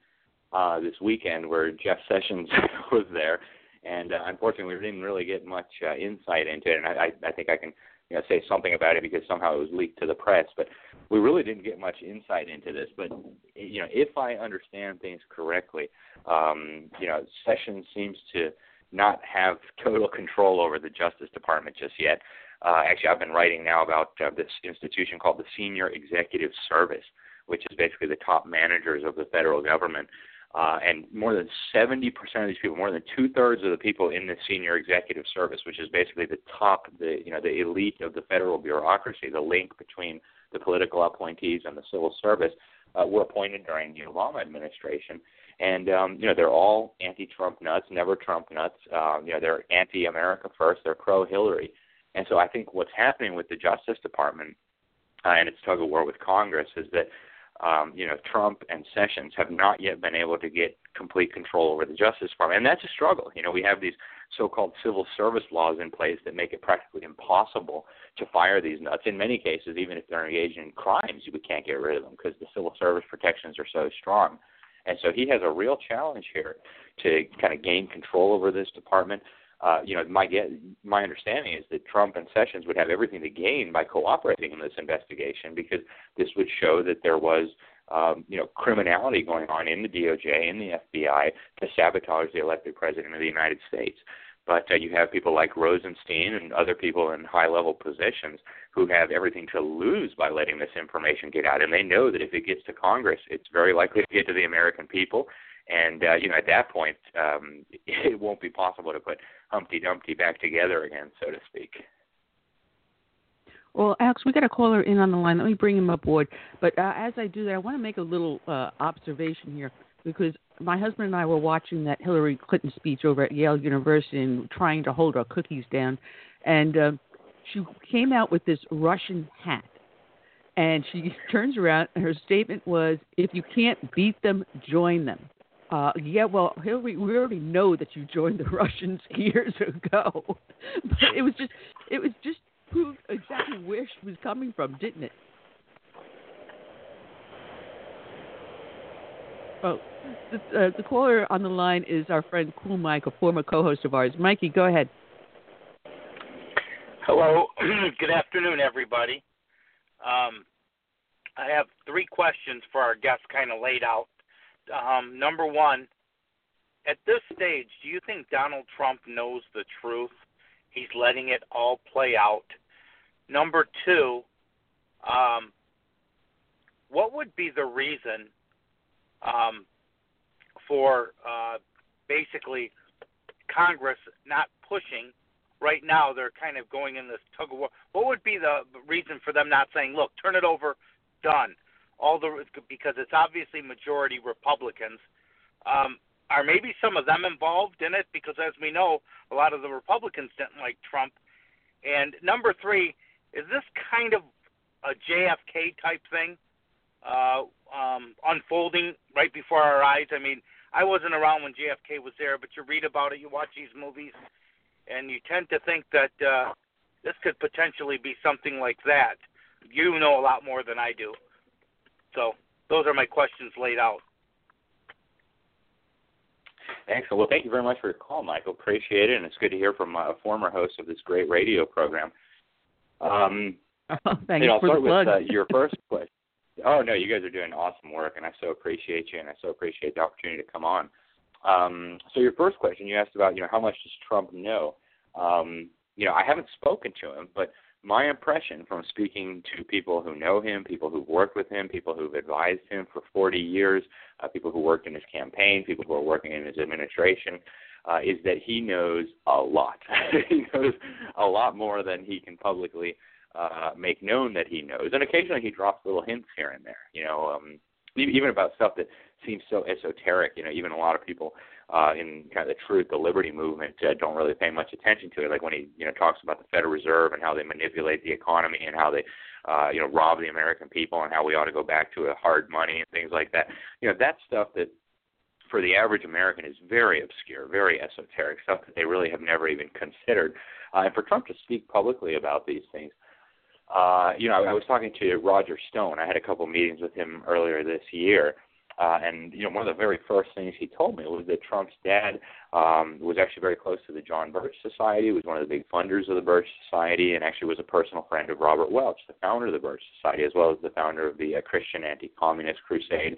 uh, this weekend where Jeff Sessions was there, and uh, unfortunately, we didn't really get much uh, insight into it. And I, I, think I can you know, say something about it because somehow it was leaked to the press, but we really didn't get much insight into this. But you know, if I understand things correctly, um, you know, Sessions seems to not have total control over the Justice Department just yet. Uh, actually, I've been writing now about uh, this institution called the Senior Executive Service, which is basically the top managers of the federal government. Uh, and more than 70% of these people, more than two thirds of the people in the senior executive service, which is basically the top, the you know, the elite of the federal bureaucracy, the link between the political appointees and the civil service, uh, were appointed during the Obama administration. And um, you know, they're all anti-Trump nuts, never Trump nuts. Uh, you know, they're anti-America first. They're pro-Hillary. And so I think what's happening with the Justice Department uh, and its tug of war with Congress is that um, you know Trump and Sessions have not yet been able to get complete control over the Justice Department, and that's a struggle. You know, we have these so-called civil service laws in place that make it practically impossible to fire these nuts. In many cases, even if they're engaged in crimes, we can't get rid of them because the civil service protections are so strong. And so he has a real challenge here to kind of gain control over this department uh, you know, my my understanding is that Trump and Sessions would have everything to gain by cooperating in this investigation because this would show that there was, um, you know, criminality going on in the DOJ and the FBI to sabotage the elected president of the United States. But uh, you have people like Rosenstein and other people in high-level positions who have everything to lose by letting this information get out, and they know that if it gets to Congress, it's very likely to get to the American people and uh, you know at that point um, it won't be possible to put Humpty Dumpty back together again, so to speak. Well, Alex, we got a caller in on the line. Let me bring him aboard. But uh, as I do that, I want to make a little uh, observation here because my husband and I were watching that Hillary Clinton speech over at Yale University and trying to hold our cookies down, and uh, she came out with this Russian hat. And she turns around, and her statement was, "If you can't beat them, join them." Uh, yeah, well, we already know that you joined the Russians years ago, but it was just, it was just proved exactly where she was coming from, didn't it? Oh, the, uh, the caller on the line is our friend Cool Mike, a former co-host of ours. Mikey, go ahead. Hello. Good afternoon, everybody. Um, I have three questions for our guests, kind of laid out. Um, number one, at this stage, do you think Donald Trump knows the truth? He's letting it all play out. Number two, um, what would be the reason um, for uh, basically Congress not pushing? Right now, they're kind of going in this tug of war. What would be the reason for them not saying, "Look, turn it over, done"? All the because it's obviously majority Republicans. Um, are maybe some of them involved in it? Because as we know, a lot of the Republicans didn't like Trump. And number three, is this kind of a JFK type thing uh, um, unfolding right before our eyes? I mean, I wasn't around when JFK was there, but you read about it, you watch these movies, and you tend to think that uh, this could potentially be something like that. You know a lot more than I do. So those are my questions laid out. Excellent. Well, thank you very much for your call, Michael. Appreciate it, and it's good to hear from a former host of this great radio program. Um, oh, thank you know, I'll for start the plug. with uh, your first question. Oh no, you guys are doing awesome work, and I so appreciate you, and I so appreciate the opportunity to come on. Um, so your first question, you asked about, you know, how much does Trump know? Um, you know, I haven't spoken to him, but my impression from speaking to people who know him, people who've worked with him, people who've advised him for 40 years, uh, people who worked in his campaign, people who are working in his administration, uh, is that he knows a lot. he knows a lot more than he can publicly uh, make known that he knows. And occasionally he drops little hints here and there, you know, um, even about stuff that seems so esoteric. You know, even a lot of people uh, in kind of the truth, the liberty movement, uh, don't really pay much attention to it. Like when he, you know, talks about the Federal Reserve and how they manipulate the economy and how they, uh, you know, rob the American people and how we ought to go back to a hard money and things like that. You know, that stuff that for the average American is very obscure, very esoteric stuff that they really have never even considered. Uh, and for Trump to speak publicly about these things, uh, you know, I, I was talking to Roger Stone. I had a couple meetings with him earlier this year. Uh, and you know, one of the very first things he told me was that Trump's dad um, was actually very close to the John Birch Society. Was one of the big funders of the Birch Society, and actually was a personal friend of Robert Welch, the founder of the Birch Society, as well as the founder of the uh, Christian Anti-Communist Crusade.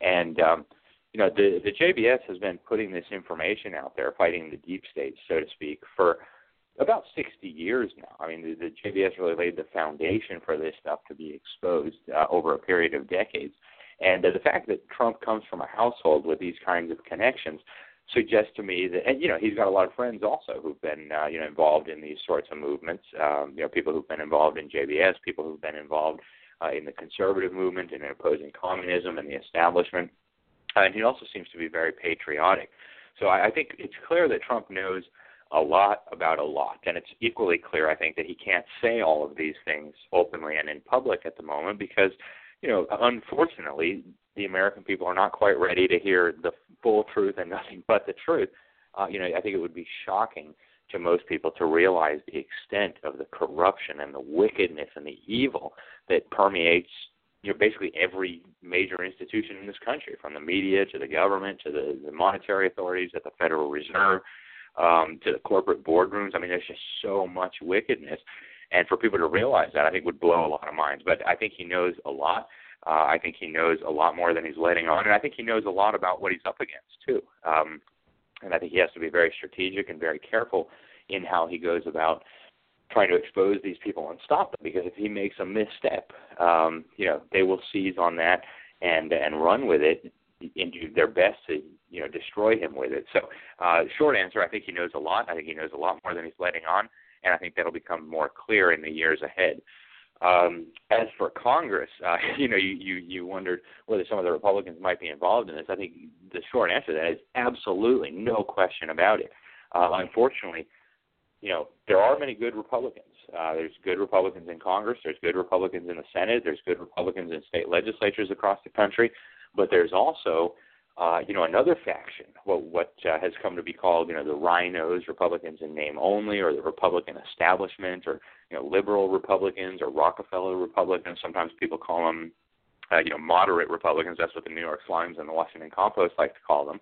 And um, you know, the the JBS has been putting this information out there, fighting the deep state, so to speak, for about 60 years now. I mean, the, the JBS really laid the foundation for this stuff to be exposed uh, over a period of decades. And uh, the fact that Trump comes from a household with these kinds of connections suggests to me that, and you know, he's got a lot of friends also who've been, uh, you know, involved in these sorts of movements. Um, you know, people who've been involved in JBS, people who've been involved uh, in the conservative movement and in opposing communism and the establishment. Uh, and he also seems to be very patriotic. So I, I think it's clear that Trump knows a lot about a lot. And it's equally clear, I think, that he can't say all of these things openly and in public at the moment because, you know, unfortunately, the American people are not quite ready to hear the full truth and nothing but the truth. Uh, you know, I think it would be shocking to most people to realize the extent of the corruption and the wickedness and the evil that permeates you know basically every major institution in this country, from the media to the government to the, the monetary authorities at the Federal Reserve um, to the corporate boardrooms. I mean, there's just so much wickedness, and for people to realize that, I think would blow a lot of minds. But I think he knows a lot. Uh, I think he knows a lot more than he's letting on, and I think he knows a lot about what he's up against too. Um, and I think he has to be very strategic and very careful in how he goes about trying to expose these people and stop them because if he makes a misstep, um, you know, they will seize on that and and run with it and do their best to you know destroy him with it. So, uh, short answer, I think he knows a lot. I think he knows a lot more than he's letting on, and I think that'll become more clear in the years ahead. Um, as for Congress, uh, you know, you, you you wondered whether some of the Republicans might be involved in this. I think the short answer to that is absolutely no question about it. Uh, unfortunately, you know, there are many good Republicans. Uh, there's good Republicans in Congress. There's good Republicans in the Senate. There's good Republicans in state legislatures across the country. But there's also uh, you know, another faction, what what uh, has come to be called, you know, the RINOs, Republicans in name only, or the Republican establishment, or you know, liberal Republicans or Rockefeller Republicans. Sometimes people call them, uh, you know, moderate Republicans. That's what the New York Slimes and the Washington Compost like to call them.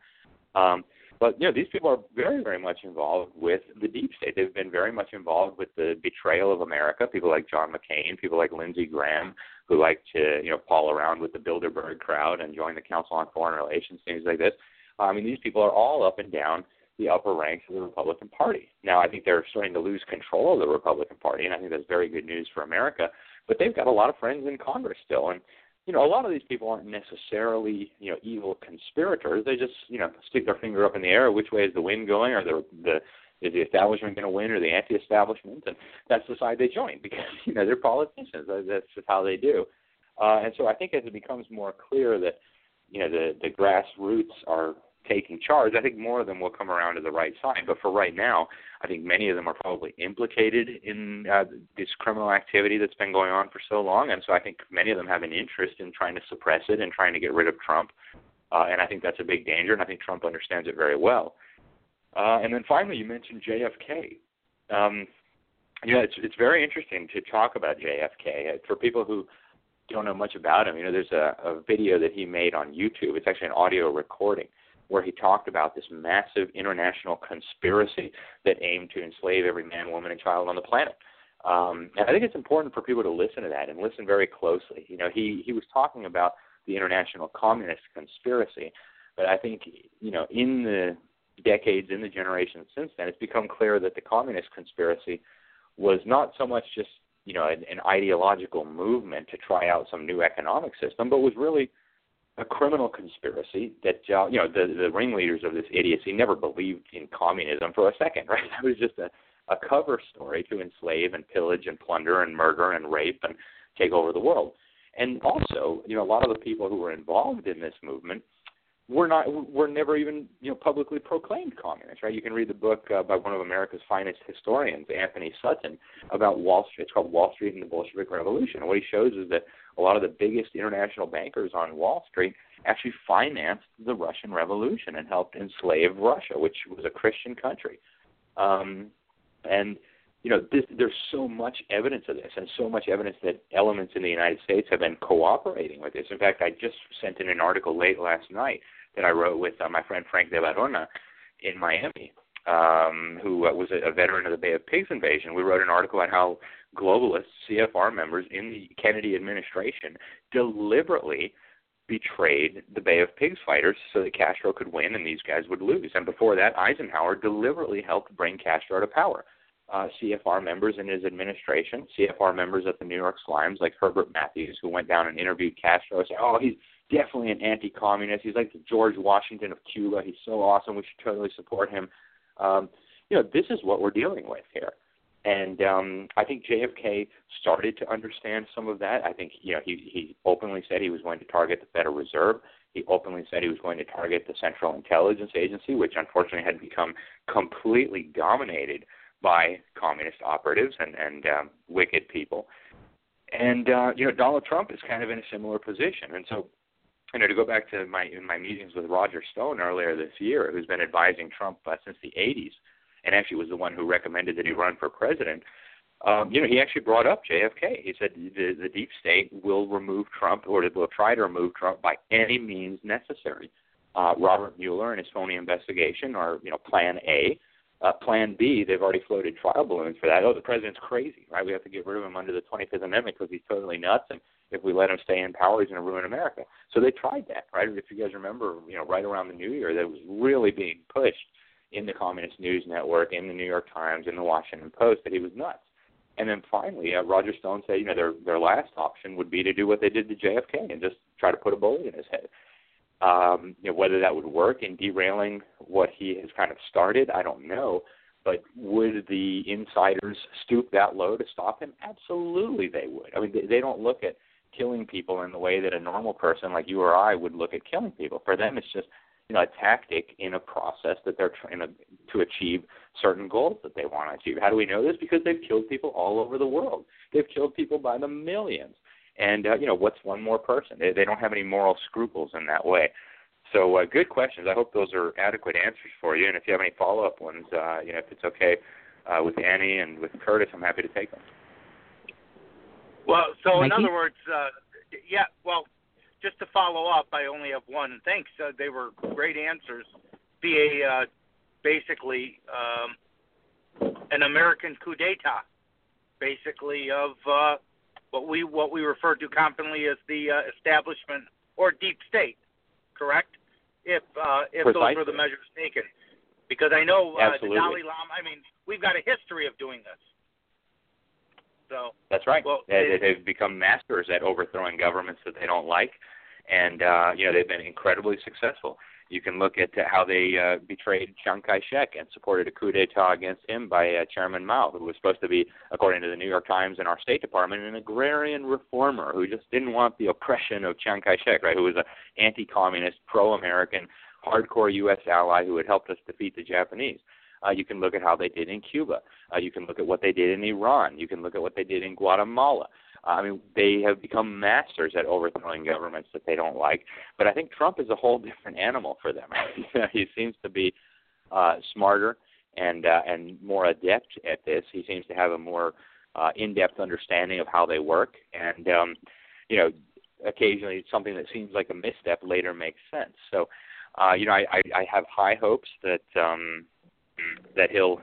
Um, but you know, these people are very, very much involved with the deep state. They've been very much involved with the betrayal of America. People like John McCain, people like Lindsey Graham, who like to you know paul around with the Bilderberg crowd and join the Council on Foreign Relations, things like this. I mean, these people are all up and down the upper ranks of the Republican Party. Now, I think they're starting to lose control of the Republican Party, and I think that's very good news for America. But they've got a lot of friends in Congress still, and you know, a lot of these people aren't necessarily, you know, evil conspirators. They just, you know, stick their finger up in the air. Which way is the wind going? Or the the is the establishment going to win or the anti-establishment? And that's the side they join because you know they're politicians. That's just how they do. Uh, and so I think as it becomes more clear that you know the the grassroots are taking charge, I think more of them will come around to the right side. But for right now, I think many of them are probably implicated in uh, this criminal activity that's been going on for so long, and so I think many of them have an interest in trying to suppress it and trying to get rid of Trump. Uh, and I think that's a big danger, and I think Trump understands it very well. Uh, and then finally, you mentioned JFK. Um, yeah, it's it's very interesting to talk about JFK for people who don't know much about him. You know, there's a, a video that he made on YouTube. It's actually an audio recording where he talked about this massive international conspiracy that aimed to enslave every man, woman, and child on the planet. Um, and I think it's important for people to listen to that and listen very closely. You know, he he was talking about the international communist conspiracy, but I think you know in the decades, in the generations since then, it's become clear that the communist conspiracy was not so much just you know an, an ideological movement to try out some new economic system, but was really a criminal conspiracy that uh, you know the the ringleaders of this idiocy never believed in communism for a second, right? That was just a a cover story to enslave and pillage and plunder and murder and rape and take over the world. And also, you know, a lot of the people who were involved in this movement were not we're never even you know publicly proclaimed communists, right? You can read the book uh, by one of America's finest historians, Antony Sutton, about Wall Street. It's called Wall Street and the Bolshevik Revolution. And what he shows is that a lot of the biggest international bankers on Wall Street actually financed the Russian Revolution and helped enslave Russia, which was a Christian country. Um, and you know, this, there's so much evidence of this, and so much evidence that elements in the United States have been cooperating with this. In fact, I just sent in an article late last night that I wrote with uh, my friend Frank de Varona in Miami, um, who uh, was a, a veteran of the Bay of Pigs invasion. We wrote an article on how globalists, CFR members in the Kennedy administration, deliberately betrayed the Bay of Pigs fighters so that Castro could win and these guys would lose. And before that, Eisenhower deliberately helped bring Castro to power uh, CFR members in his administration, CFR members at the New York Slimes, like Herbert Matthews, who went down and interviewed Castro, and said, "Oh, he's definitely an anti-communist. He's like the George Washington of Cuba. He's so awesome. We should totally support him." Um, you know, this is what we're dealing with here. And um, I think JFK started to understand some of that. I think you know he he openly said he was going to target the Federal Reserve. He openly said he was going to target the Central Intelligence Agency, which unfortunately had become completely dominated by communist operatives and and um, wicked people. And uh, you know, Donald Trump is kind of in a similar position. And so, you know, to go back to my in my meetings with Roger Stone earlier this year, who's been advising Trump uh, since the 80s, and actually was the one who recommended that he run for president. Um, you know, he actually brought up JFK. He said the, the deep state will remove Trump, or will try to remove Trump by any means necessary. Uh, Robert Mueller and his phony investigation are, you know, Plan A uh, Plan B, they've already floated trial balloons for that. Oh, the president's crazy, right? We have to get rid of him under the 25th Amendment because he's totally nuts, and if we let him stay in power, he's going to ruin America. So they tried that, right? If you guys remember, you know, right around the New Year, that was really being pushed in the Communist News Network, in the New York Times, in the Washington Post that he was nuts. And then finally, uh, Roger Stone said, you know, their their last option would be to do what they did to JFK and just try to put a bullet in his head. Um, you know, whether that would work in derailing what he has kind of started, I don't know. But would the insiders stoop that low to stop him? Absolutely, they would. I mean, they, they don't look at killing people in the way that a normal person like you or I would look at killing people. For them, it's just you know a tactic in a process that they're trying to to achieve certain goals that they want to achieve. How do we know this? Because they've killed people all over the world. They've killed people by the millions. And uh, you know, what's one more person? They, they don't have any moral scruples in that way. So, uh, good questions. I hope those are adequate answers for you. And if you have any follow-up ones, uh, you know, if it's okay uh, with Annie and with Curtis, I'm happy to take them. Well, so Mikey? in other words, uh, yeah. Well, just to follow up, I only have one. Thanks. Uh, they were great answers. Be a uh, basically um, an American coup d'état, basically of uh, what we what we refer to confidently as the uh, establishment or deep state. Correct? If uh, if Precisely. those were the measures taken, because I know uh, the Dalai Lama. I mean, we've got a history of doing this. So That's right. Well, they, they've become masters at overthrowing governments that they don't like, and uh, you know they've been incredibly successful. You can look at uh, how they uh, betrayed Chiang Kai-shek and supported a coup d'état against him by uh, Chairman Mao, who was supposed to be, according to the New York Times and our State Department, an agrarian reformer who just didn't want the oppression of Chiang Kai-shek, right? Who was an anti-communist, pro-American, hardcore U.S. ally who had helped us defeat the Japanese. Uh, you can look at how they did in Cuba. Uh, you can look at what they did in Iran. You can look at what they did in Guatemala. I mean, they have become masters at overthrowing governments that they don't like. But I think Trump is a whole different animal for them. he seems to be uh, smarter and uh, and more adept at this. He seems to have a more uh, in-depth understanding of how they work, and um, you know, occasionally something that seems like a misstep later makes sense. So, uh, you know, I, I, I have high hopes that um, that he'll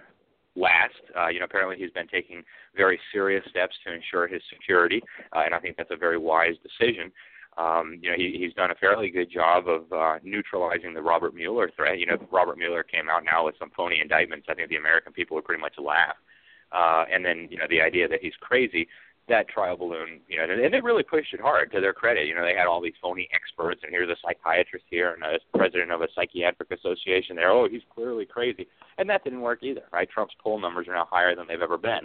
last. Uh, you know, apparently he's been taking very serious steps to ensure his security, uh, and I think that's a very wise decision. Um, you know, he, he's done a fairly good job of uh, neutralizing the Robert Mueller threat. You know, Robert Mueller came out now with some phony indictments. I think the American people would pretty much laugh. Uh, and then, you know, the idea that he's crazy, that trial balloon, you know, and, they really pushed it hard to their credit. You know, they had all these phony experts, and here's a psychiatrist here and a president of a psychiatric association there. Oh, he's clearly crazy. And that didn't work either, right? Trump's poll numbers are now higher than they've ever been.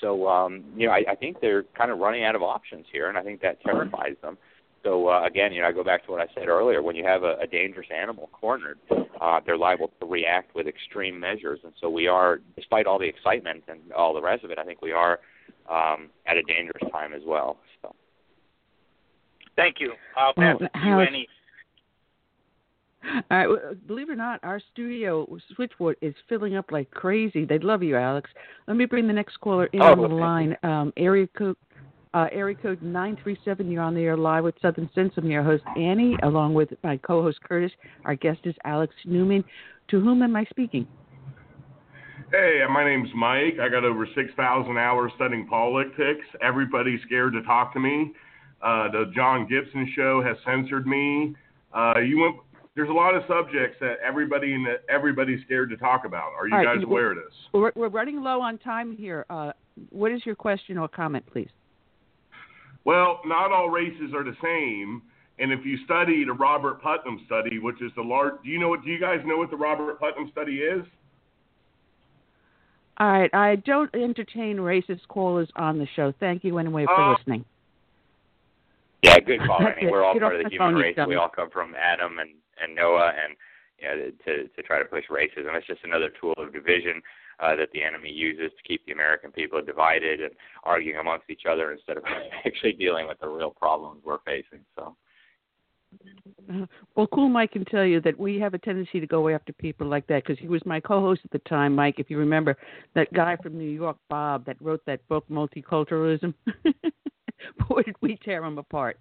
So, um, you know, I, I think they're kind of running out of options here, and I think that terrifies them. So uh, again, you know, I go back to what I said earlier. When you have a, a dangerous animal cornered, uh, they're liable to react with extreme measures. And so we are, despite all the excitement and all the rest of it, I think we are um, at a dangerous time as well. So thank you. I'll pass Well, it to you, Howard- Annie. All right, well, believe it or not, our studio switchboard is filling up like crazy. They'd love you, Alex. Let me bring the next caller in Oh, on the okay. line. Um, area code uh, area code nine three seven. You're on the air live with Southern Sense. I'm your host Annie, along with my co-host Curtis. Our guest is Alex Newman. To whom am I speaking? Hey, my name's Mike. I got over 6,000 hours studying politics. Everybody's scared to talk to me. Uh, the John Gibson show has censored me. Uh, you went. There's a lot of subjects that everybody in the, everybody's scared to talk about. Are you All guys aware of this? We're, we're running low on time here. Uh, what is your question or comment, please? Well, not all races are the same. And if you study the Robert Putnam study, which is the large, do you know what? Do you guys know what the Robert Putnam study is? All right, I don't entertain racist callers on the show. Thank you anyway for Oh. listening. yeah, good call. I mean, we're all Get part of the the human race. We all come from Adam and and Noah, and you know, to to try to push racism. It's just another tool of division uh, that the enemy uses to keep the American people divided and arguing amongst each other instead of actually dealing with the real problems we're facing. So. Well, Cool Mike can tell you that we have a tendency to go after people like that because he was my co-host at the time, Mike. If you remember that guy from New York, Bob, that wrote that book, Multiculturalism. Boy, did we tear him apart.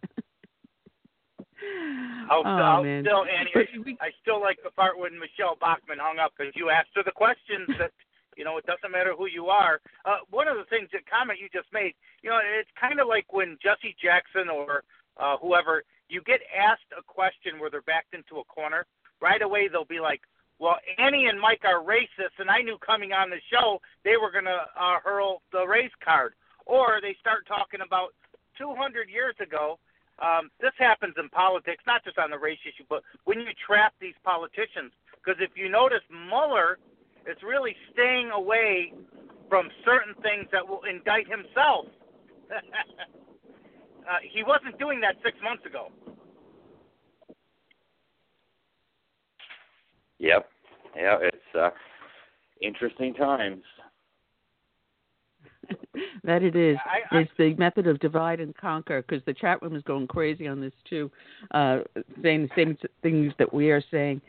I'll, oh I'll man! still, Annie, I, I still like the part when Michele Bachmann hung up because you asked her the questions that, you know, it doesn't matter who you are. Uh, one of the things, that comment you just made, you know, it's kind of like when Jesse Jackson or uh, whoever, you get asked a question where they're backed into a corner. Right away, they'll be like, well, Annie and Mike are racist, and I knew coming on the show they were going to uh, hurl the race card. Or they start talking about 200 years ago, um, this happens in politics, not just on the race issue, but when you trap these politicians. Because if you notice, Mueller is really staying away from certain things that will indict himself. uh, he wasn't doing that six months ago. Yep. Yeah, it's uh interesting times. that it is. I, I, it's the method of divide and conquer because the chat room is going crazy on this too, uh, saying the same things that we are saying,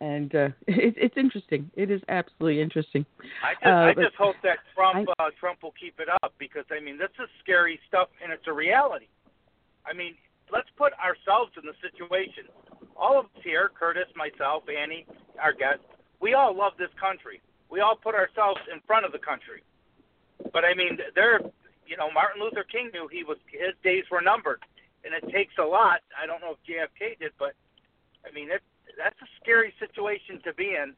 and uh, it, it's interesting. It is absolutely interesting. I just, uh, I just hope that Trump I, uh, Trump will keep it up because I mean this is scary stuff and it's a reality. I mean, let's put ourselves in the situation. All of us here, Curtis, myself, Annie, our guest, we all love this country. We all put ourselves in front of the country. But I mean, there, you know, Martin Luther King knew he was his days were numbered, and it takes a lot. I don't know if JFK did, but I mean, it, that's a scary situation to be in,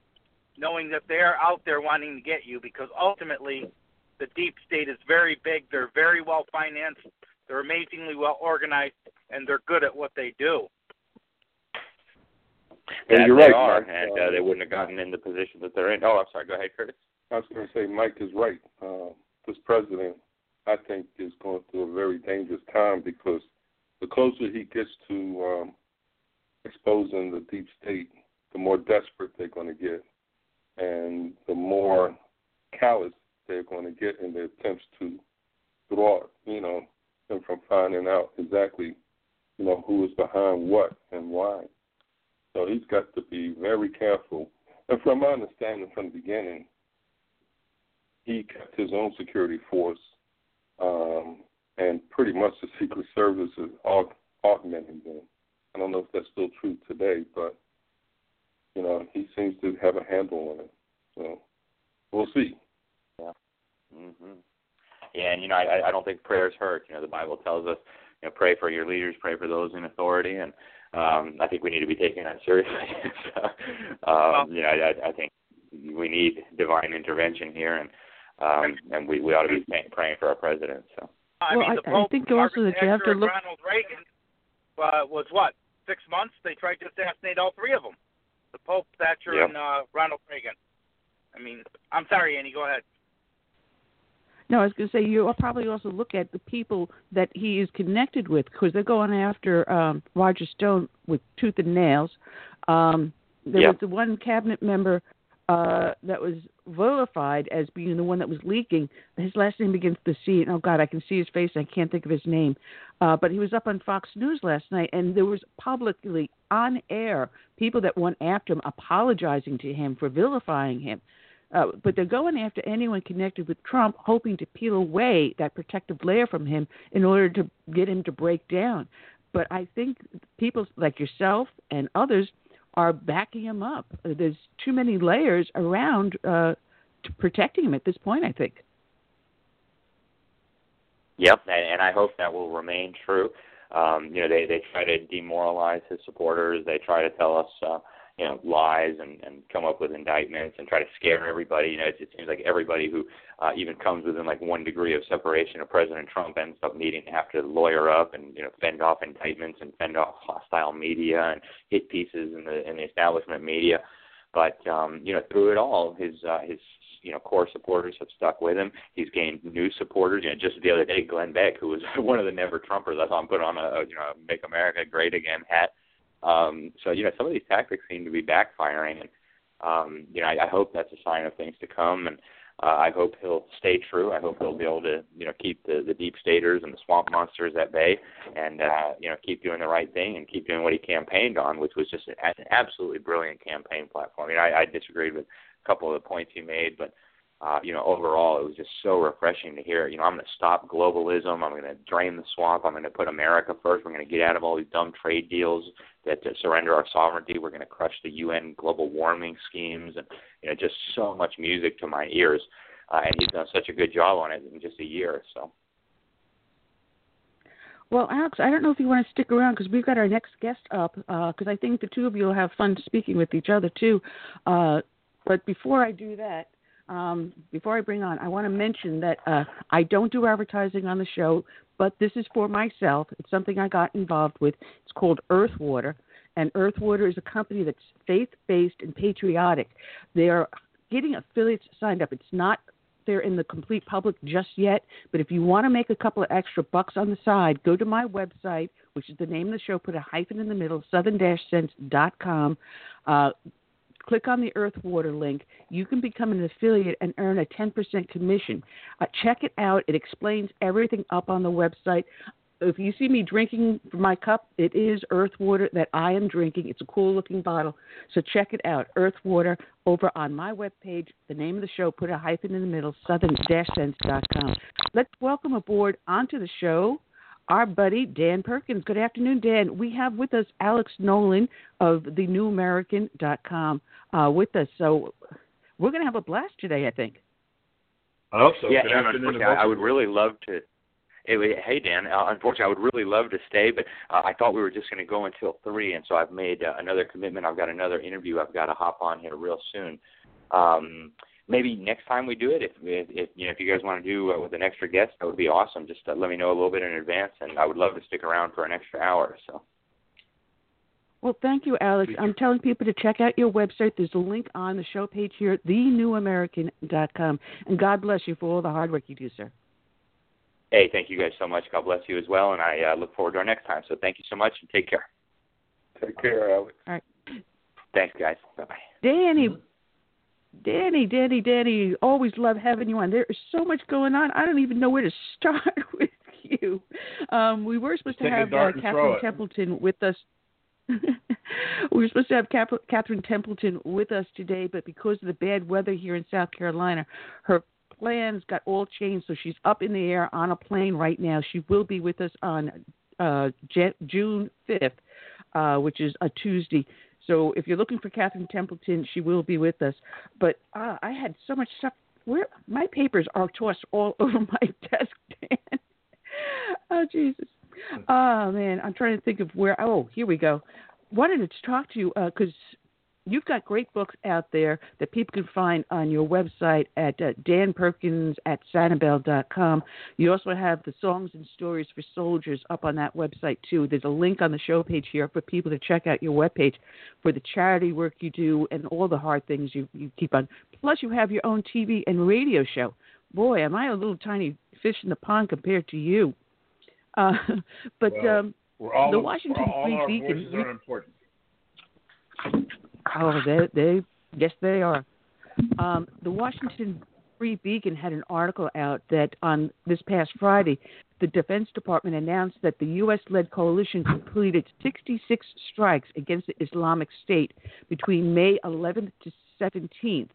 knowing that they're out there wanting to get you because ultimately, the deep state is very big. They're very well financed. They're amazingly well organized, and they're good at what they do. And Yeah, you're they right, are, Mike. and Uh, uh, they wouldn't have gotten in the position that they're in. Oh, I'm sorry. Go ahead, Curtis. I was going to say Mike is right. Uh, this president, I think, is going through a very dangerous time because the closer he gets to um, exposing the deep state, the more desperate they're going to get, and the more callous they're going to get in their attempts to thwart, you know, them from finding out exactly, you know, who is behind what and why. So he's got to be very careful. And from my understanding from the beginning, he kept his own security force, um, and pretty much the Secret Service is aug- augmenting them. I don't know if that's still true today, but you know he seems to have a handle on it. So we'll see. Yeah. hmm Yeah, and you know, I, I don't think prayers hurt. You know, the Bible tells us, you know, pray for your leaders, pray for those in authority, and um, I think we need to be taking that seriously. so, um, you know, I, I think we need divine intervention here, and um, and we, we ought to be pray- praying for our president. So. I Well, mean, I- the I Pope, think also that you have to Thatcher, and look- Ronald Reagan uh, was what six months. They tried to assassinate all three of them. The Pope, Thatcher, Yep. and uh, Ronald Reagan. I mean, I'm sorry, Annie. Go ahead. No, I was going to say you probably also look at the people that he is connected with because they're going after um, Roger Stone with tooth and nails. Um, there Yeah. was the one cabinet member uh, that was vilified as being the one that was leaking. His last name begins with C. And oh God, I can see his face. And I can't think of his name. Uh, but he was up on Fox News last night, and there was publicly on air people that went after him, apologizing to him for vilifying him. Uh, but they're going after anyone connected with Trump, hoping to peel away that protective layer from him in order to get him to break down. But I think people like yourself and others are backing him up. There's too many layers around uh, protecting him at this point. I think. Yep, and, and I hope that will remain true. Um, you know, they they try to demoralize his supporters. They try to tell us, uh, you know, lies and and come up with indictments and try to scare everybody. You know, it, it seems like everybody who uh, even comes within like one degree of separation of President Trump ends up needing to have to lawyer up and you know fend off indictments and fend off hostile media and hit pieces in the in the establishment media. But um, you know, through it all, his uh, his you know core supporters have stuck with him. He's gained new supporters. You know, just the other day, Glenn Beck, who was one of the Never Trumpers, I saw him put on a you know Make America Great Again hat. Um, so you know, some of these tactics seem to be backfiring, and um, you know, I, I hope that's a sign of things to come. And uh, I hope he'll stay true. I hope he'll be able to you know keep the the deep staters and the swamp monsters at bay, and uh, you know keep doing the right thing and keep doing what he campaigned on, which was just an, an absolutely brilliant campaign platform. You know, I, I disagreed with a couple of the points he made, but uh, you know, overall, it was just so refreshing to hear. You know, I'm going to stop globalism. I'm going to drain the swamp. I'm going to put America first. We're going to get out of all these dumb trade deals that to surrender our sovereignty. We're going to crush the UN global warming schemes, and you know, just so much music to my ears. Uh, and he's done such a good job on it in just a year. So. Well, Alex, I don't know if you want to stick around because we've got our next guest up because I think the two of you will have fun speaking with each other too. Uh, but before I do that, um, before I bring on, I want to mention that uh, I don't do advertising on the show, but this is for myself. It's something I got involved with. It's called Earthwater, and Earthwater is a company that's faith-based and patriotic. They are getting affiliates signed up. It's not there in the complete public just yet, but if you want to make a couple of extra bucks on the side, go to my website, which is the name of the show, put a hyphen in the middle, southern-sense.com. Uh, click on the Earth Water link. You can become an affiliate and earn a 10% commission. Uh, check it out. It explains everything up on the website if you see me drinking from my cup, it is Earth Water that I am drinking. It's a cool looking bottle. So check it out. Earth Water over on my webpage. The name of the show, put a hyphen in the middle, southern-sense.com. Let's welcome aboard onto the show our buddy Dan Perkins. Good afternoon, Dan. We have with us Alex Newman of the newamerican.com uh, with us. So we're going to have a blast today, I think. I hope so. Yeah, Good afternoon. I, I would really love to it, hey Dan, uh, unfortunately, I would really love to stay, but uh, I thought we were just going to go until three, and so I've made uh, another commitment. I've got another interview I've got to hop on here real soon. Um, maybe next time we do it, if, if, if you know if you guys want to do uh, with an extra guest, that would be awesome. Just uh, let me know a little bit in advance, and I would love to stick around for an extra hour. So. Well, thank you, Alex. I'm telling people to check out your website. There's a link on the show page here, thenewamerican.com. And God bless you for all the hard work you do, sir. Hey, thank you guys so much. God bless you as well, and I uh, look forward to our next time. So thank you so much, and take care. Take care, Alex. All right. Thanks, guys. Bye bye. Danny, Danny, Danny, Danny, always love having you on. There is so much going on. I don't even know where to start with you. Um, we were supposed Just to have uh, Catherine Templeton with us. we were supposed to have Cap- Catherine Templeton with us today, but because of the bad weather here in South Carolina, her plans got all changed. So she's up in the air on a plane right now. She will be with us on uh, June 5th, uh, which is a Tuesday. So if you're looking for Catherine Templeton, she will be with us. But uh, I had so much stuff. Where my papers are tossed all over my desk, Dan. oh Jesus. Oh man, I'm trying to think of where. Oh, here we go. Wanted to talk to you because uh, you've got great books out there that people can find on your website at uh, Dan Perkins at sanibel.com. You also have the songs and stories for soldiers up on that website too. There's a link on the show page here for people to check out your webpage for the charity work you do and all the hard things you, you keep on. Plus, you have your own TV and radio show. Boy, am I a little tiny fish in the pond compared to you. Uh, but well, um, the Washington Free Beacon. Oh, they, they, yes, they are. Um, the Washington Free Beacon had an article out that on this past Friday, the Defense Department announced that the U.S.-led coalition completed 66 strikes against the Islamic State between May 11th to 17th.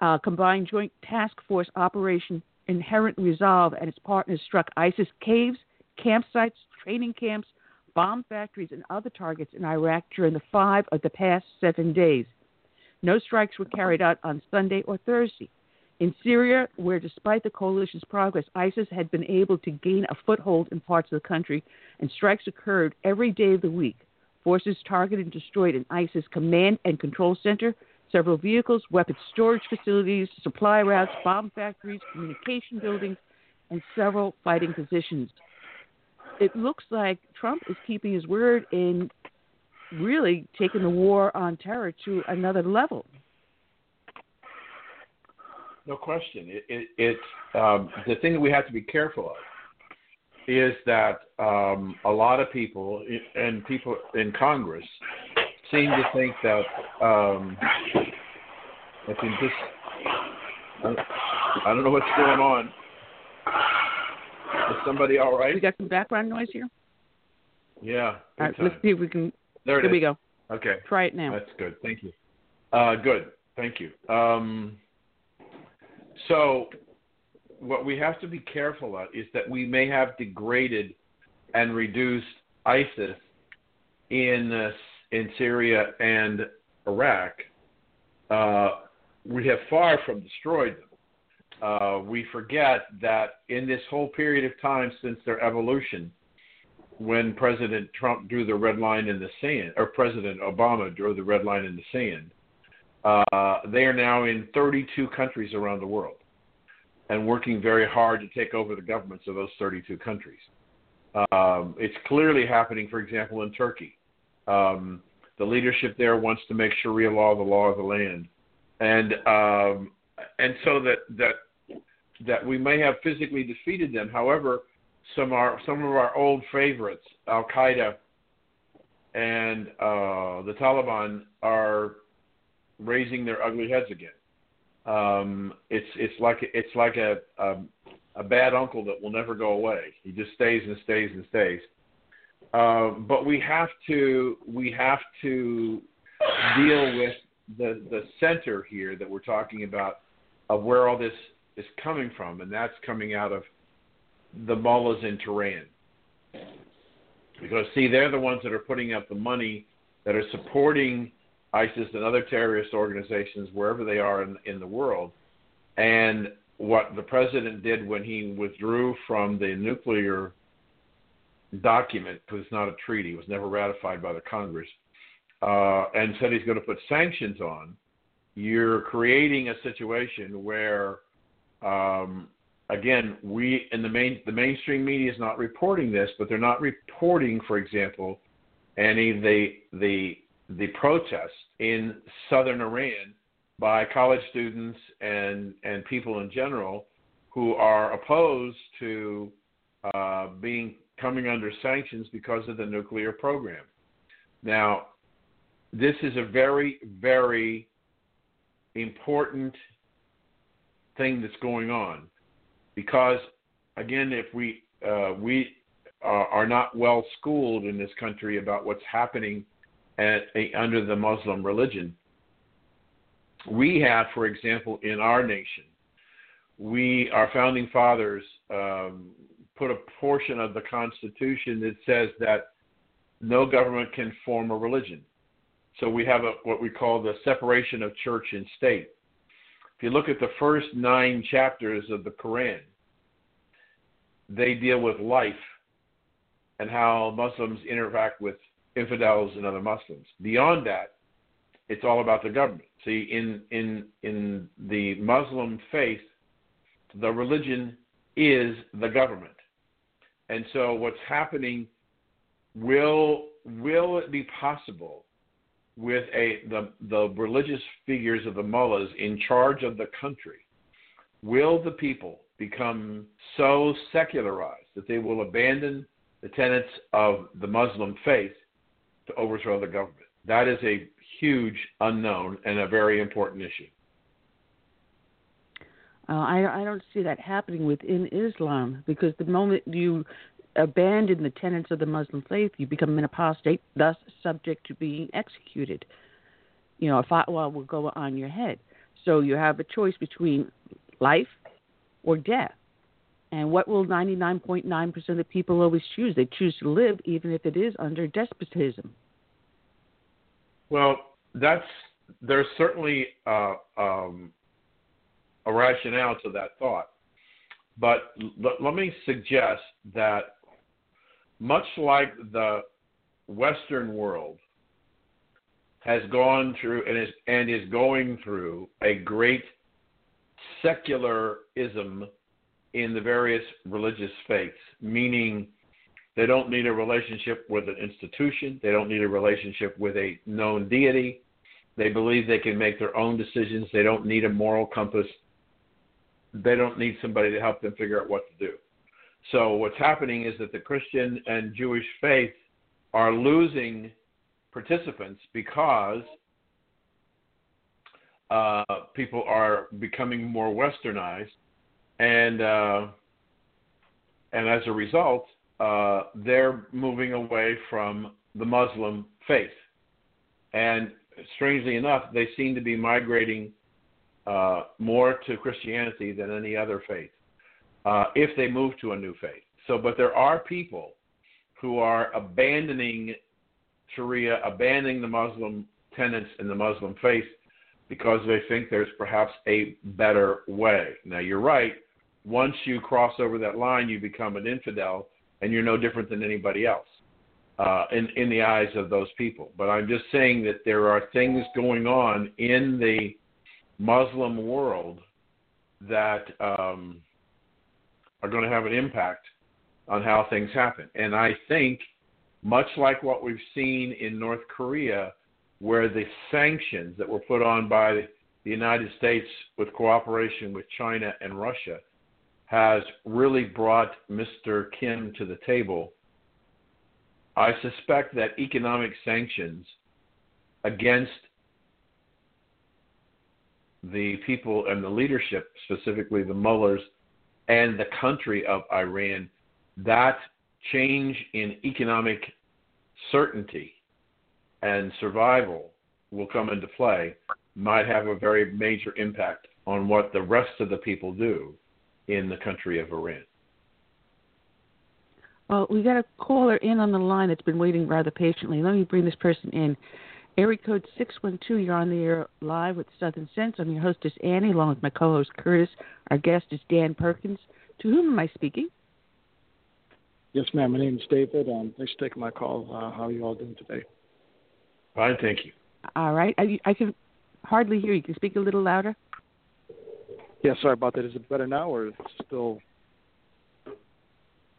Uh, combined Joint Task Force Operation Inherent Resolve and its partners struck ISIS caves, campsites, training camps, bomb factories, and other targets in Iraq during the five of the past seven days. No strikes were carried out on Sunday or Thursday. In Syria, where despite the coalition's progress, ISIS had been able to gain a foothold in parts of the country, and strikes occurred every day of the week. Forces targeted and destroyed an ISIS command and control center, several vehicles, weapons storage facilities, supply routes, bomb factories, communication buildings, and several fighting positions it looks like Trump is keeping his word in really taking the war on terror to another level. No question. It, it, it's um, the thing that we have to be careful of is that um, a lot of people and people in Congress seem to think that um, I think this. I don't know what's going on. Somebody all right? We got some background noise here. Yeah. All right, let's see if we can. There, there we go. Okay. Try it now. That's good. Thank you. Uh, good. Thank you. Um, so, what we have to be careful of is that we may have degraded and reduced ISIS in uh, in Syria and Iraq. Uh, we have far from destroyed them uh, we forget that in this whole period of time since their evolution, when President Trump drew the red line in the sand, or President Obama drew the red line in the sand, uh, they are now in 32 countries around the world and working very hard to take over the governments of those 32 countries. Um, it's clearly happening, for example, in Turkey. Um, the leadership there wants to make Sharia law the law of the land and um, and so that that that we may have physically defeated them. However, some are some of our old favorites, Al Qaeda and uh, the Taliban, are raising their ugly heads again. Um, it's it's like it's like a, a a bad uncle that will never go away. He just stays and stays and stays. Uh, but we have to we have to deal with the the center here that we're talking about of where all this is coming from, and that's coming out of the mullahs in Tehran. Because see, they're the ones that are putting up the money that are supporting ISIS and other terrorist organizations wherever they are in, in the world. And what the president did when he withdrew from the nuclear document, because it's not a treaty, it was never ratified by the Congress, uh, and said he's going to put sanctions on, you're creating a situation where, um, again, we in the main the mainstream media is not reporting this, but they're not reporting, for example, any of the the the protests in southern Iran by college students and and people in general who are opposed to uh, being coming under sanctions because of the nuclear program. Now, this is a very very important thing that's going on because again, if we uh, we are not well schooled in this country about what's happening at, under the Muslim religion. We have, for example, in our nation, we our founding fathers um, put a portion of the Constitution that says that no government can form a religion. So we have a, what we call the separation of church and state. If you look at the first nine chapters of the Quran, they deal with life and how Muslims interact with infidels and other Muslims. Beyond that, it's all about the government. See, in in in the Muslim faith, the religion is the government, and so what's happening will will it be possible with a the the religious figures of the mullahs in charge of the country? Will the people become so secularized that they will abandon the tenets of the Muslim faith to overthrow the government. That is a huge unknown and a very important issue. Uh, I, I don't see that happening within Islam because the moment you abandon the tenets of the Muslim faith, you become an apostate, thus subject to being executed. You know, a fatwa will go on your head. So you have a choice between life or death. And what will 99.9% of the people always choose? They choose to live even if it is under despotism. Well, that's there's certainly uh, um, a rationale to that thought. But l- let me suggest that much like the Western world has gone through and is, and is going through a great secularism in the various religious faiths, meaning they don't need a relationship with an institution, they don't need a relationship with a known deity. They believe they can make their own decisions. They don't need a moral compass. They don't need somebody to help them figure out what to do. So, what's happening is that the Christian and Jewish faith are losing participants because uh, people are becoming more westernized and uh, and as a result, uh, they're moving away from the Muslim faith. And strangely enough, they seem to be migrating uh, more to Christianity than any other faith uh, if they move to a new faith. So, but there are people who are abandoning Sharia, abandoning the Muslim tenets in the Muslim faith because they think there's perhaps a better way. Now, you're right once you cross over that line, you become an infidel, and you're no different than anybody else uh, in in the eyes of those people. But I'm just saying that there are things going on in the Muslim world that um, are going to have an impact on how things happen. And I think, much like what we've seen in North Korea, where the sanctions that were put on by the United States, with cooperation with China and Russia, has really brought Mr. Kim to the table, I suspect that economic sanctions against the people and the leadership, specifically the mullahs and the country of Iran, that change in economic certainty and survival will come into play might have a very major impact on what the rest of the people do in the country of Iran. Well, we got a caller in on the line that's been waiting rather patiently. Let me bring this person in. Area code 612, you're on the air live with Southern Sense. I'm your hostess, Annie, along with my co host, Curtis. Our guest is Dan Perkins. To whom am I speaking? Yes, ma'am. My name is David. Um, thanks for taking my call. Uh, how are you all doing today? Fine, thank you. All right. I, I can hardly hear you. Can you speak a little louder? Yeah, sorry about that. Is it better now or still?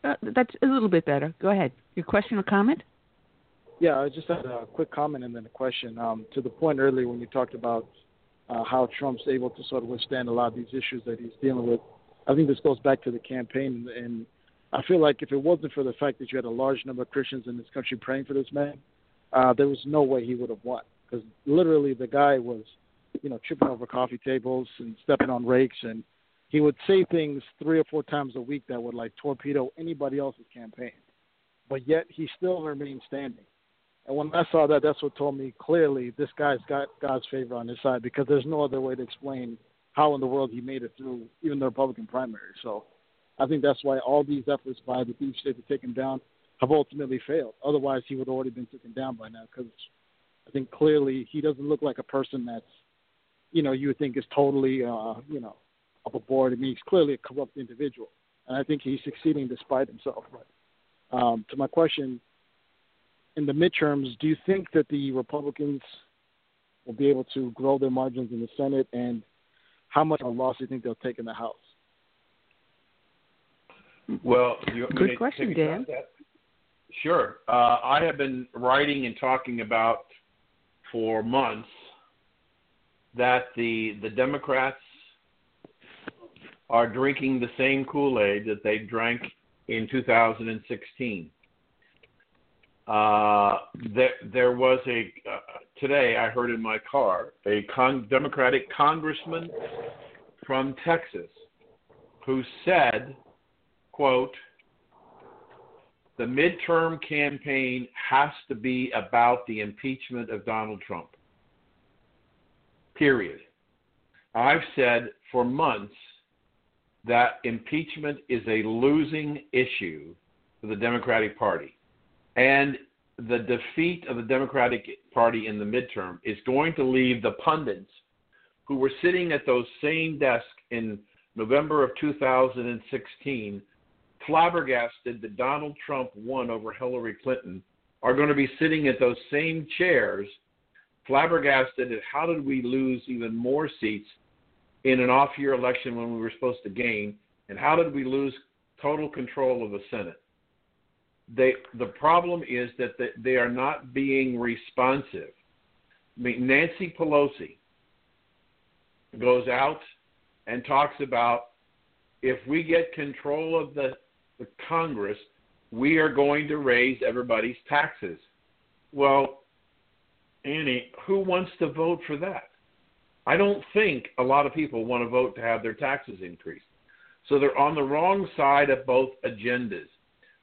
Uh, that's a little bit better. Go ahead. Your question or comment? Yeah, I just had a quick comment and then a question. Um, to the point earlier when you talked about uh, how Trump's able to sort of withstand a lot of these issues that he's dealing with, I think this goes back to the campaign. And I feel like if it wasn't for the fact that you had a large number of Christians in this country praying for this man, uh, there was no way he would have won. Because literally the guy was, you know, tripping over coffee tables and stepping on rakes, and he would say things three or four times a week that would like torpedo anybody else's campaign. But yet he still remained standing. And when I saw that, that's what told me clearly this guy's got God's favor on his side because there's no other way to explain how in the world he made it through even the Republican primary. So I think that's why all these efforts by the deep state to take him down have ultimately failed. Otherwise, he would have already been taken down by now because I think clearly he doesn't look like a person that's, you know, you would think is totally, uh, you know, up aboard. I mean, he's clearly a corrupt individual. And I think he's succeeding despite himself. But um, to my question, in the midterms, do you think that the Republicans will be able to grow their margins in the Senate, and how much of a loss do you think they'll take in the House? Well, good question, Dan. Sure. Uh, I have been writing and talking about for months that the the Democrats are drinking the same Kool Aid that they drank in 2016. Uh, there, there was a uh, today I heard in my car a con- Democratic congressman from Texas who said, "quote The midterm campaign has to be about the impeachment of Donald Trump." Period. I've said for months that impeachment is a losing issue for the Democratic Party and the defeat of the Democratic Party in the midterm is going to leave the pundits who were sitting at those same desks in November of 2016 flabbergasted that Donald Trump won over Hillary Clinton are going to be sitting at those same chairs flabbergasted at how did we lose even more seats in an off year election when we were supposed to gain and how did we lose total control of the Senate they the problem is that they are not being responsive. I mean, Nancy Pelosi goes out and talks about if we get control of the, the Congress, we are going to raise everybody's taxes. Well, Annie, who wants to vote for that? I don't think a lot of people want to vote to have their taxes increased. So they're on the wrong side of both agendas.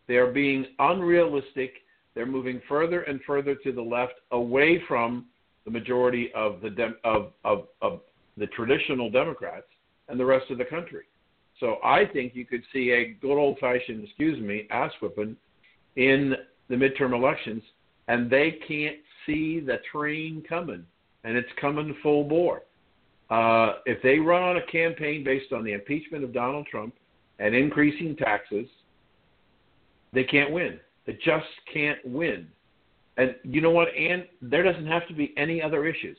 They are being unrealistic. They're moving further and further to the left, away from the majority of the de- of, of, of the traditional Democrats and the rest of the country. So I think you could see a good old fashioned, excuse me, ass whipping in the midterm elections, and they can't see the train coming, and it's coming full bore. Uh, if they run on a campaign based on the impeachment of Donald Trump and increasing taxes they can't win. They just can't win. And you know what, And There doesn't have to be any other issues.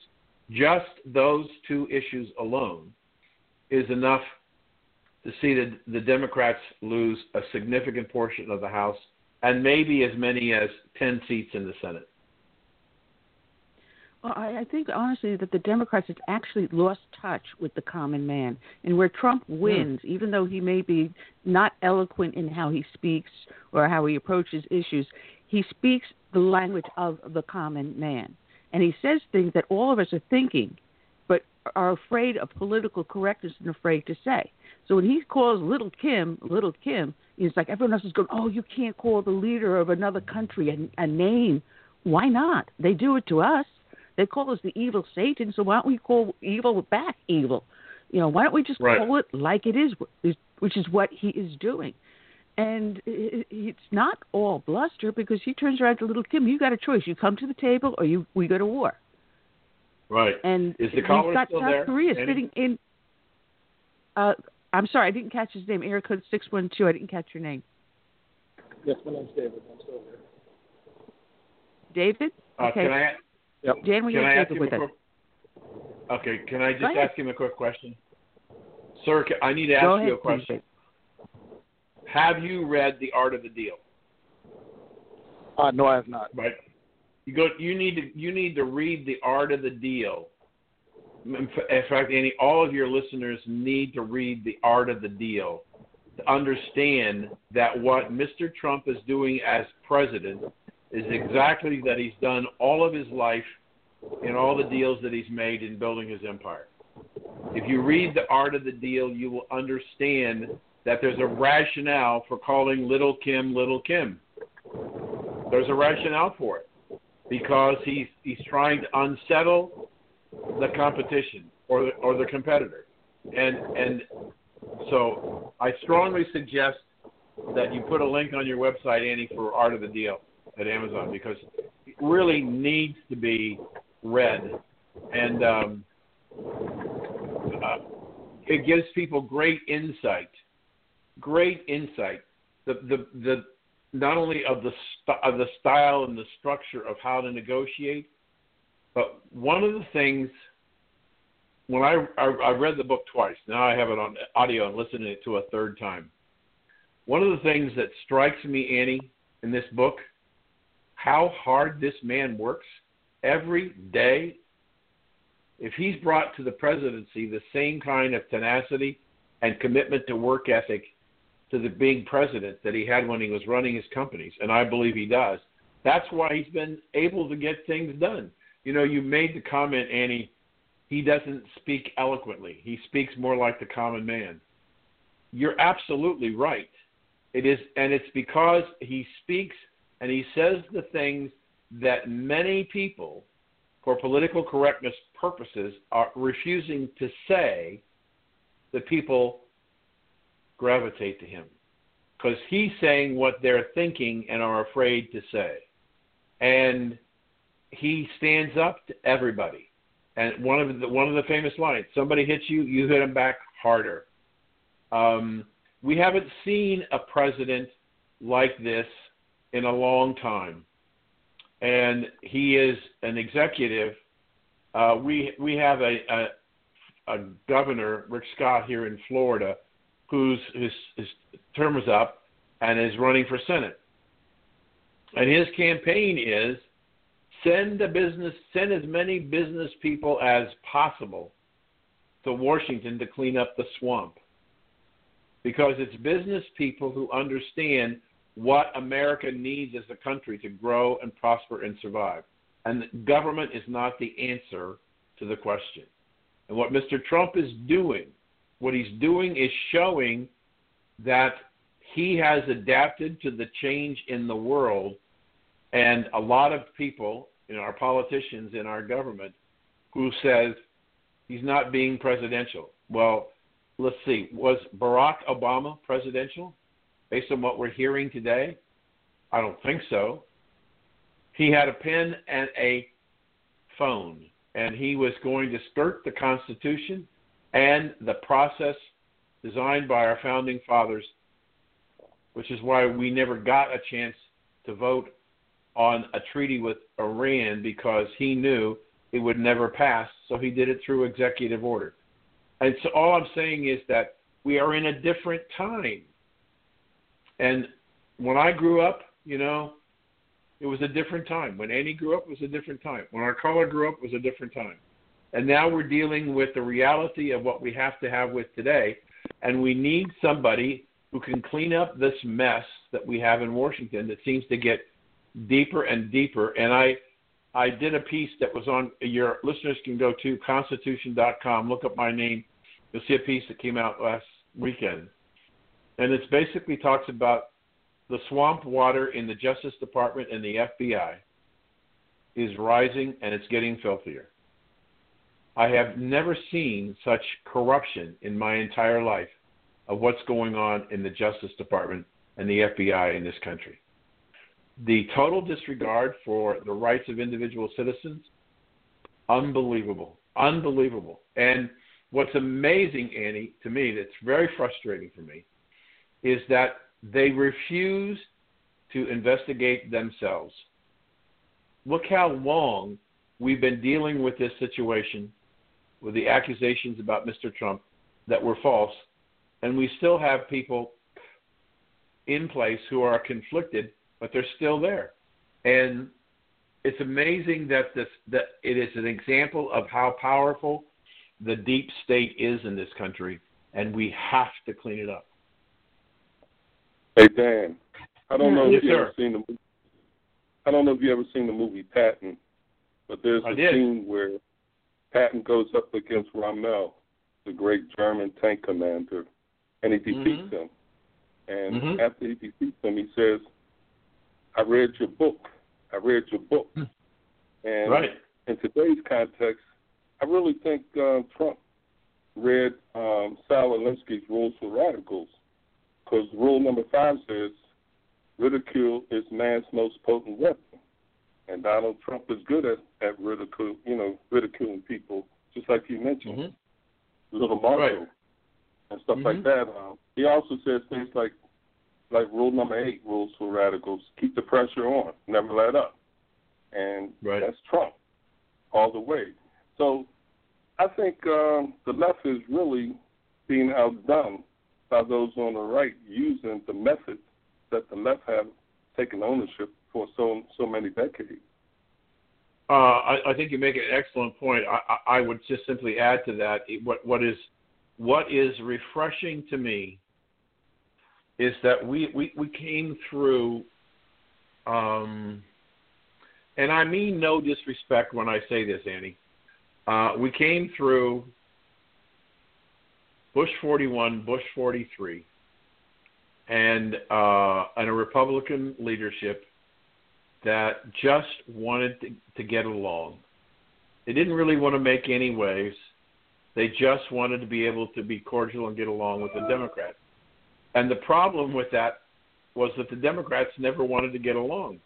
Just those two issues alone is enough to see that the Democrats lose a significant portion of the House and maybe as many as 10 seats in the Senate. Well, I, I think honestly that the Democrats have actually lost touch with the common man, and where Trump hmm. wins, mm. even though he may be not eloquent in how he speaks or how he approaches issues, he speaks the language of the common man, and he says things that all of us are thinking, but are afraid of political correctness and afraid to say. So when he calls Little Kim, Little Kim, it's like everyone else is going, "Oh, you can't call the leader of another country a, a name." Why not? They do it to us. They call us the evil Satan, so why don't we call evil back evil? You know, why don't we just right. call it like it is, which is what he is doing. And it's not all bluster because he turns around to little Kim. You got a choice: you come to the table, or you we go to war. Right. And is the caller we've got still South there? Korea Any? sitting in. Uh, I'm sorry, I didn't catch his name. Area code six one two. I didn't catch your name. Yes, my name's David. I'm still here. David. Uh, okay. Can I? Yep. Dan, we can have I ask David him with a us. quick, Okay. Can I just ask him a quick question, sir? I need to ask Go you a question. David. Have you read The Art of the Deal? Uh, no, I have not. Right. You go. You need to. You need to read The Art of the Deal. In fact, any all of your listeners need to read The Art of the Deal to understand that what Mr. Trump is doing as president is exactly that he's done all of his life in all the deals that he's made in building his empire. If you read The Art of the Deal, you will understand that there's a rationale for calling Little Kim Little Kim. There's a rationale for it because he's he's trying to unsettle the competition or the, or the competitor, and and so I strongly suggest that you put a link on your website, Annie, for Art of the Deal at Amazon because it really needs to be read, and um, uh, it gives people great insight great insight. The the the not only of the st- of the style and the structure of how to negotiate, but one of the things when I, I I read the book twice, now I have it on audio and listening to it a third time. One of the things that strikes me, Annie, in this book, how hard this man works every day. If he's brought to the presidency the same kind of tenacity and commitment to work ethic to the being president that he had when he was running his companies, and I believe he does. That's why he's been able to get things done. You know, you made the comment, Annie, he doesn't speak eloquently. He speaks more like the common man. You're absolutely right. It is and it's because he speaks and he says the things that many people for political correctness purposes are refusing to say that people gravitate to him because he's saying what they're thinking and are afraid to say. And he stands up to everybody. And one of the one of the famous lines: "Somebody hits you, you hit them back harder." Um, we haven't seen a president like this in a long time, and he is an executive. Uh, we we have a, a a governor, Rick Scott, here in Florida, whose his, his term is up and is running for Senate. And his campaign is send a business, send as many business people as possible to Washington to clean up the swamp. Because it's business people who understand what America needs as a country to grow and prosper and survive. And government is not the answer to the question. And what Mr. Trump is doing what he's doing is showing that he has adapted to the change in the world, and a lot of people, you know, our politicians in our government, who says he's not being presidential. Well, let's see, was Barack Obama presidential based on what we're hearing today? I don't think so. He had a pen and a phone, and he was going to skirt the Constitution and the process designed by our founding fathers, which is why we never got a chance to vote on a treaty with Iran because he knew it would never pass, so he did it through executive order. And so all I'm saying is that we are in a different time. And when I grew up, you know, it was a different time. When Annie grew up, it was a different time. When our caller grew up, it was a different time. And now we're dealing with the reality of what we have to have with today. And we need somebody who can clean up this mess that we have in Washington that seems to get deeper and deeper. And I, I did a piece that was on your listeners can go to constitution.com, look up my name. You'll see a piece that came out last weekend. And it basically talks about the swamp water in the Justice Department and the FBI is rising and it's getting filthier. I have never seen such corruption in my entire life of what's going on in the Justice Department and the FBI in this country. The total disregard for the rights of individual citizens, unbelievable, unbelievable. And what's amazing, Annie, to me, that's very frustrating for me, is that they refuse to investigate themselves. Look how long we've been dealing with this situation with the accusations about Mr. Trump that were false, and we still have people in place who are conflicted, but they're still there. And it's amazing that this that it is an example of how powerful the deep state is in this country, and we have to clean it up. Hey Dan, I don't know yes, if you sir. ever seen the movie. I don't know if you ever seen the movie Patton, but there's I a did. scene where Patton goes up against Rommel, the great German tank commander, and he defeats Mhm. him. And Mhm. after he defeats him, he says, "I read your book. I read your book." And Right. in today's context, I really think uh, Trump read um, Saul Alinsky's Rules for Radicals, because rule number five says ridicule is man's most potent weapon, and Donald Trump is good at at ridicule, you know, ridiculing people, just like you mentioned, Mhm. little Marco Right. and stuff like Mhm. that. Um, he also says things like like rule number eight, rules for radicals: keep the pressure on, never let up, and Right. that's Trump all the way. So I think um, the left is really being outdone by those on the right using the methods that the left have taken ownership for so so many decades. Uh, I, I think you make an excellent point. I, I, would just simply add to that what what is what is refreshing to me is that we we, we came through, um, and I mean no disrespect when I say this, Annie. Uh, we came through Bush 41, Bush 43, and uh, and a Republican leadership that just wanted to, to get along. They didn't really want to make any waves. They just wanted to be able to be cordial and get along with the Democrats. And the problem with that was that the Democrats never wanted to get along.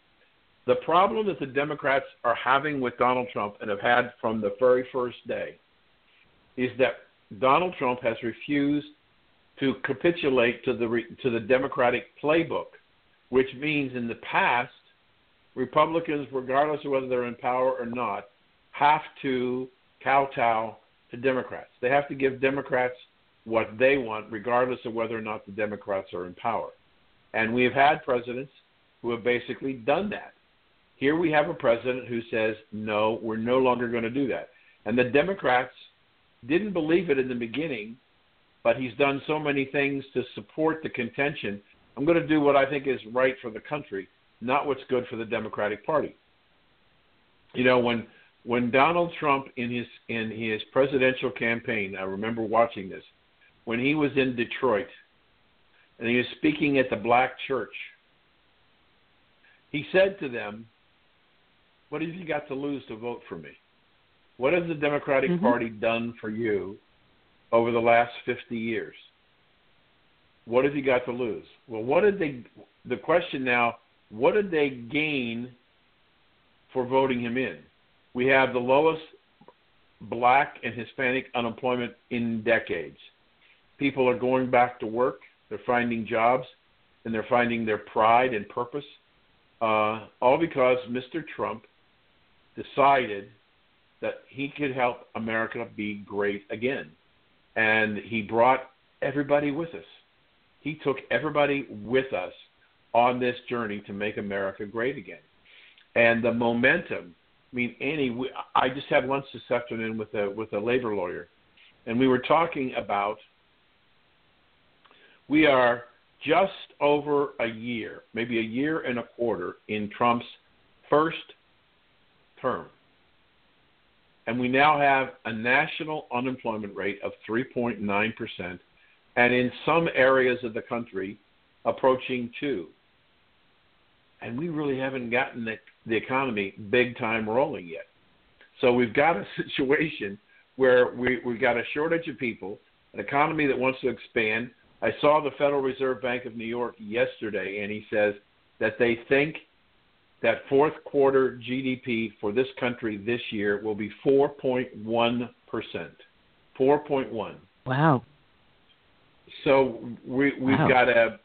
The problem that the Democrats are having with Donald Trump and have had from the very first day is that Donald Trump has refused to capitulate to the to the Democratic playbook, which means in the past Republicans, regardless of whether they're in power or not, have to kowtow to Democrats. They have to give Democrats what they want, regardless of whether or not the Democrats are in power. And we have had presidents who have basically done that. Here we have a president who says, no, we're no longer going to do that. And the Democrats didn't believe it in the beginning, but he's done so many things to support the contention. I'm going to do what I think is right for the country not what's good for the Democratic Party. You know, when when Donald Trump in his in his presidential campaign, I remember watching this, when he was in Detroit and he was speaking at the black church, he said to them, What have you got to lose to vote for me? What has the Democratic Mhm. Party done for you over the last 50 years? What have you got to lose? Well, what did they, the question now, what did they gain for voting him in? We have the lowest black and Hispanic unemployment in decades. People are going back to work, they're finding jobs, and they're finding their pride and purpose, uh, all because Mr. Trump decided that he could help America be great again. And he brought everybody with us. He took everybody with us on this journey to make America great again. and the momentum. I mean, Annie, we, I just had lunch this afternoon with a with a labor lawyer, and we were talking about we are just over a year, maybe a year and a quarter in Trump's first term. And we now have a national unemployment rate of 3.9%, and in some areas of the country, approaching 2 and we really haven't gotten the, the economy big time rolling yet. So we've got a situation where we, we've got a shortage of people, an economy that wants to expand, I saw the Federal Reserve Bank of New York yesterday, and he says that they think that fourth quarter GDP for this country this year will be 4.1 percent. 4.1. Wow. So we we've wow. got a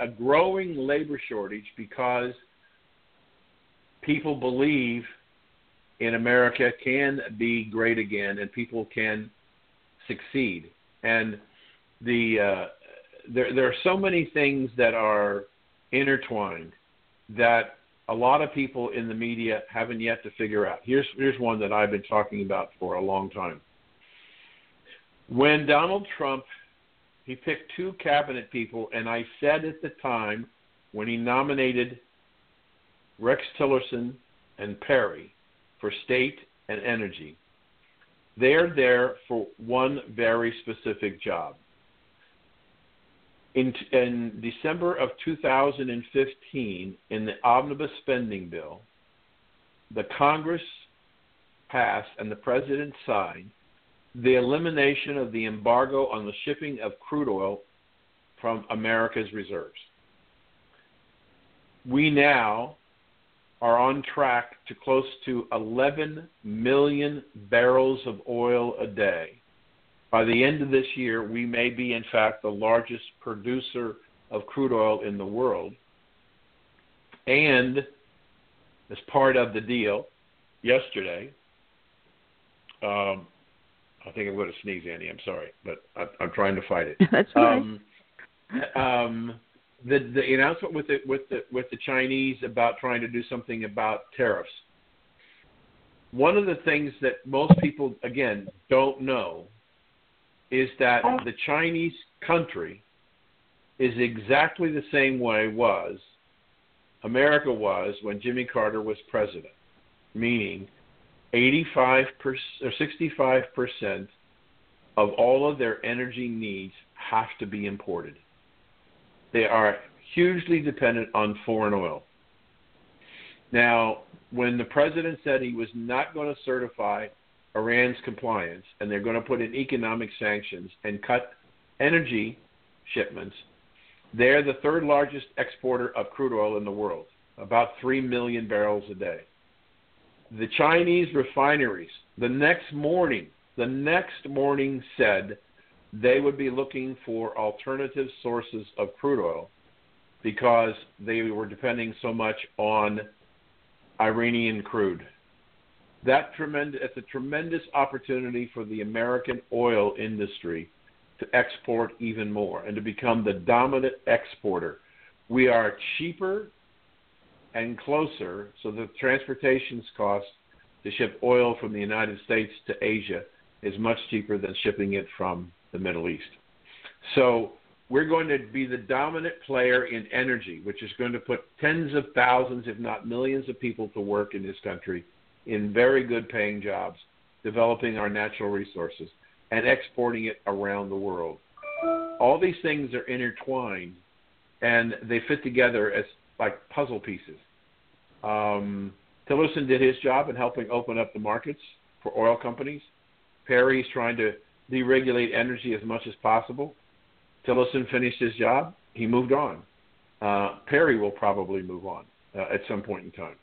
a growing labor shortage because people believe in America can be great again and people can succeed. And the uh, there there are so many things that are intertwined that a lot of people in the media haven't yet to figure out. Here's here's one that I've been talking about for a long time. When Donald Trump he picked two cabinet people and I said at the time when he nominated Rex Tillerson and Perry for state and energy, they're there for one very specific job in, in December of 2015, in the omnibus spending bill, the Congress passed and the President signed the elimination of the embargo on the shipping of crude oil from America's reserves. We now are on track to close to 11 million barrels of oil a day by the end of this year, we may be, in fact, the largest producer of crude oil in the world. And as part of the deal yesterday, um, I think I'm going to sneeze, Andy. I'm sorry, but I, am trying to fight it. That's right. Um, um, the the announcement with the with the with the Chinese about trying to do something about tariffs. One of the things that most people again don't know is that oh. the Chinese country is exactly the same way was America was when Jimmy Carter was president, meaning 85 or 65 percent of all of their energy needs have to be imported. They are hugely dependent on foreign oil. Now, when the president said he was not going to certify Iran's compliance, and they're going to put in economic sanctions and cut energy shipments. They're the third largest exporter of crude oil in the world, about 3 million barrels a day. The Chinese refineries, the next morning, the next morning said they would be looking for alternative sources of crude oil because they were depending so much on Iranian crude that tremendous it's a tremendous opportunity for the American oil industry to export even more and to become the dominant exporter. We are cheaper and closer, so the transportation cost to ship oil from the United States to Asia is much cheaper than shipping it from the Middle East. So we're going to be the dominant player in energy, which is going to put tens of thousands, if not millions, of people to work in this country in very good paying jobs, developing our natural resources, and exporting it around the world. All these things are intertwined and they fit together as like puzzle pieces. Um, Tillerson did his job in helping open up the markets for oil companies. Perry's trying to deregulate energy as much as possible. Tillerson finished his job. He moved on. Uh, Perry will probably move on uh, at some point in time.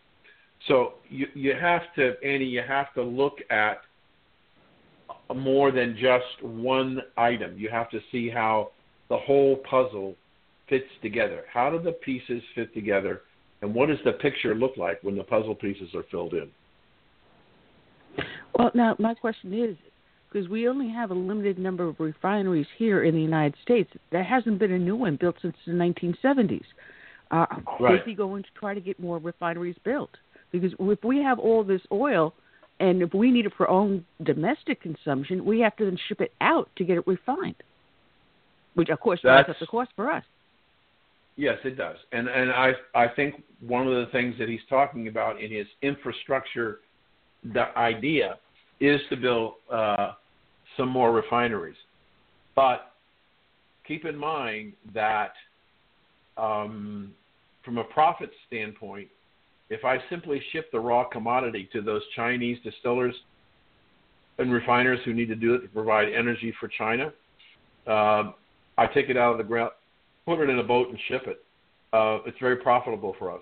So you you have to, Annie, you have to look at more than just one item. You have to see how the whole puzzle fits together. How do the pieces fit together, and what does the picture look like when the puzzle pieces are filled in? Well, now my question is, because we only have a limited number of refineries here in the United States, there hasn't been a new one built since the 1970s. Uh, right. Is he going to try to get more refineries built? Because if we have all this oil, and if we need it for our own domestic consumption, we have to then ship it out to get it refined, which of course drives up the cost for us. Yes, it does, and and I I think one of the things that he's talking about in his infrastructure the idea is to build uh, some more refineries, but keep in mind that um, from a profit standpoint, if I simply ship the raw commodity to those Chinese distillers and refiners who need to do it to provide energy for China, uh, I take it out of the ground, put it in a boat, and ship it. Uh, it's very profitable for us.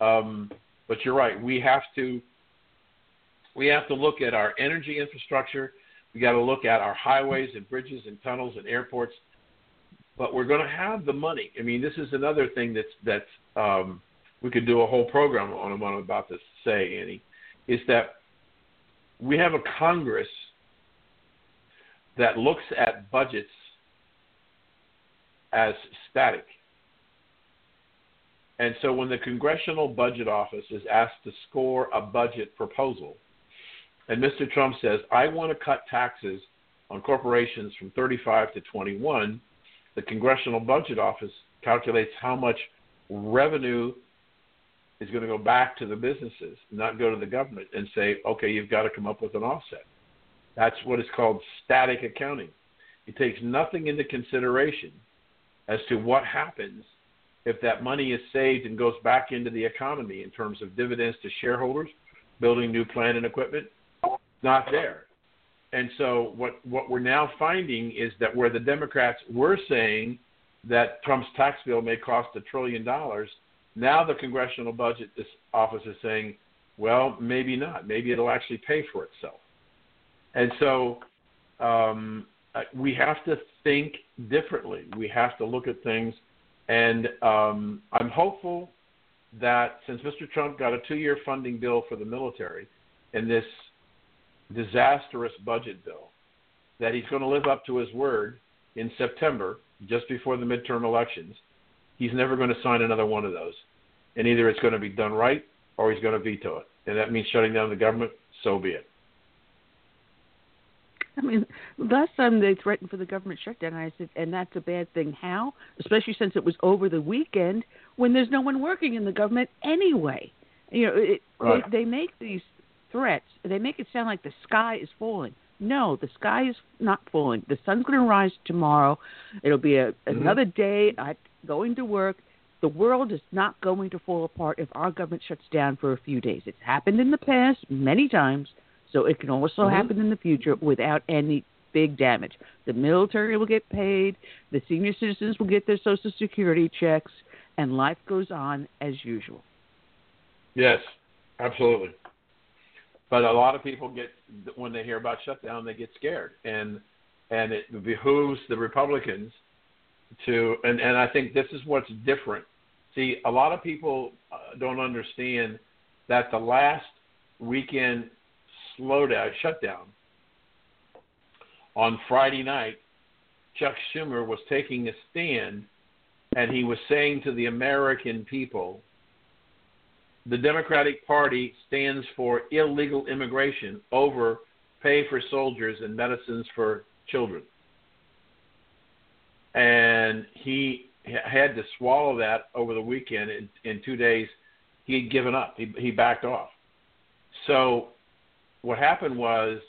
Um, but you're right. We have to we have to look at our energy infrastructure. We got to look at our highways and bridges and tunnels and airports. But we're going to have the money. I mean, this is another thing that's that's um, we could do a whole program on what I'm about to say, Annie, is that we have a Congress that looks at budgets as static. And so when the Congressional Budget Office is asked to score a budget proposal, and Mr. Trump says, I want to cut taxes on corporations from 35 to 21, the Congressional Budget Office calculates how much revenue is going to go back to the businesses, not go to the government and say, okay, you've got to come up with an offset. That's what is called static accounting. It takes nothing into consideration as to what happens if that money is saved and goes back into the economy in terms of dividends to shareholders, building new plant and equipment. Not there. And so what what we're now finding is that where the Democrats were saying that Trump's tax bill may cost a trillion dollars, now the Congressional Budget Office is saying, well, maybe not. Maybe it'll actually pay for itself. And so um, we have to think differently. We have to look at things. And um, I'm hopeful that since Mr. Trump got a two year funding bill for the military in this disastrous budget bill, that he's going to live up to his word in September, just before the midterm elections, he's never going to sign another one of those. And either it's going to be done right or he's going to veto it. And that means shutting down the government, so be it. I mean, last time they threatened for the government shutdown, I said, and that's a bad thing. How? Especially since it was over the weekend when there's no one working in the government anyway. You know, it, right. they, they make these threats. They make it sound like the sky is falling. No, the sky is not falling. The sun's going to rise tomorrow. It'll be a, mm-hmm. another day at going to work. The world is not going to fall apart if our government shuts down for a few days. It's happened in the past many times, so it can also mm-hmm. happen in the future without any big damage. The military will get paid, the senior citizens will get their Social Security checks, and life goes on as usual. Yes, absolutely. But a lot of people get when they hear about shutdown, they get scared, and and it behooves the Republicans to and and I think this is what's different. See, a lot of people uh, don't understand that the last weekend slowdown shutdown on Friday night, Chuck Schumer was taking a stand and he was saying to the American people the Democratic Party stands for illegal immigration over pay for soldiers and medicines for children. And he had to swallow that over the weekend. In, in two days, he had given up. He, he backed off. So, what happened was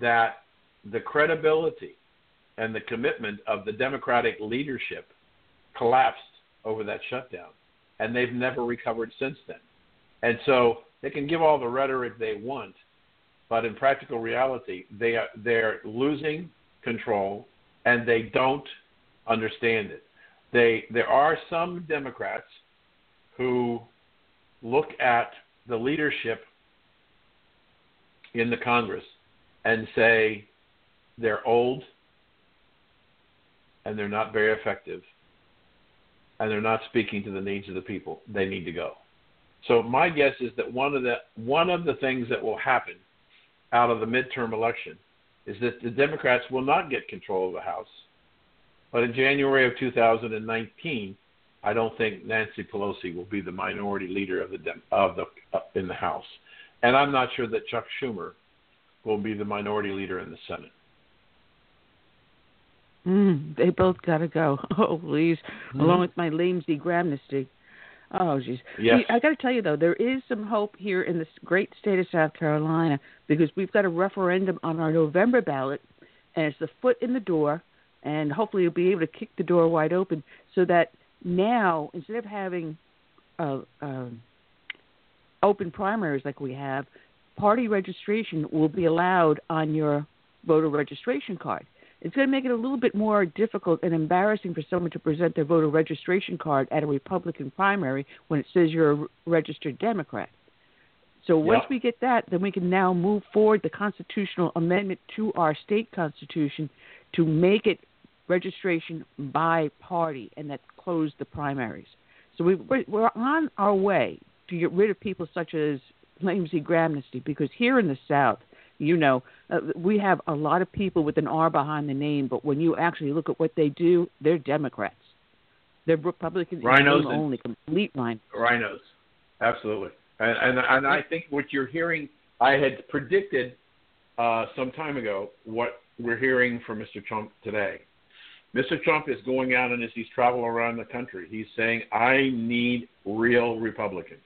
that the credibility and the commitment of the Democratic leadership collapsed over that shutdown and they've never recovered since then. And so they can give all the rhetoric they want, but in practical reality, they are they're losing control and they don't understand it. They there are some Democrats who look at the leadership in the Congress and say they're old and they're not very effective and they're not speaking to the needs of the people. They need to go. So my guess is that one of the one of the things that will happen out of the midterm election is that the Democrats will not get control of the House. But in January of 2019, I don't think Nancy Pelosi will be the minority leader of the of the uh, in the House, and I'm not sure that Chuck Schumer will be the minority leader in the Senate. Mm, they both got to go. Oh, please. Mm-hmm. Along with my lamesy Gramnesty. Oh, jeez. Yes. I got to tell you, though, there is some hope here in this great state of South Carolina because we've got a referendum on our November ballot, and it's the foot in the door, and hopefully you'll be able to kick the door wide open so that now, instead of having uh, uh, open primaries like we have, party registration will be allowed on your voter registration card. It's going to make it a little bit more difficult and embarrassing for someone to present their voter registration card at a Republican primary when it says you're a registered Democrat. So once yep. we get that, then we can now move forward the constitutional amendment to our state constitution to make it registration by party and that closed the primaries. So we, we're on our way to get rid of people such as Lamesy Gramnesty because here in the South, you know, uh, we have a lot of people with an R behind the name, but when you actually look at what they do, they're Democrats. They're Republicans RINOs only, complete line. RINOs, absolutely. And, and and I think what you're hearing, I had predicted uh, some time ago what we're hearing from Mr. Trump today. Mr. Trump is going out and as he's traveling around the country, he's saying, "I need real Republicans,"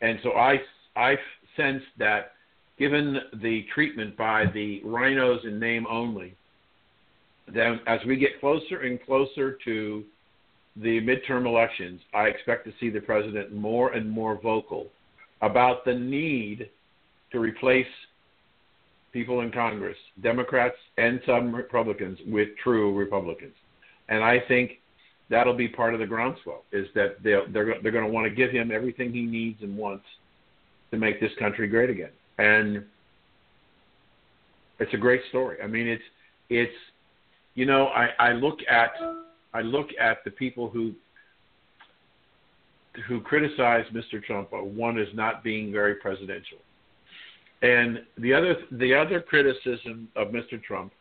and so I I sense that given the treatment by the RINOs in name only, then as we get closer and closer to the midterm elections, I expect to see the president more and more vocal about the need to replace people in Congress, Democrats and some Republicans, with true Republicans. And I think that'll be part of the groundswell is that they're they're, they're going to want to give him everything he needs and wants to make this country great again and it's a great story. I mean, it's it's you know I, I look at I look at the people who who criticize Mr. Trump. One is not being very presidential, and the other the other criticism of Mr. Trump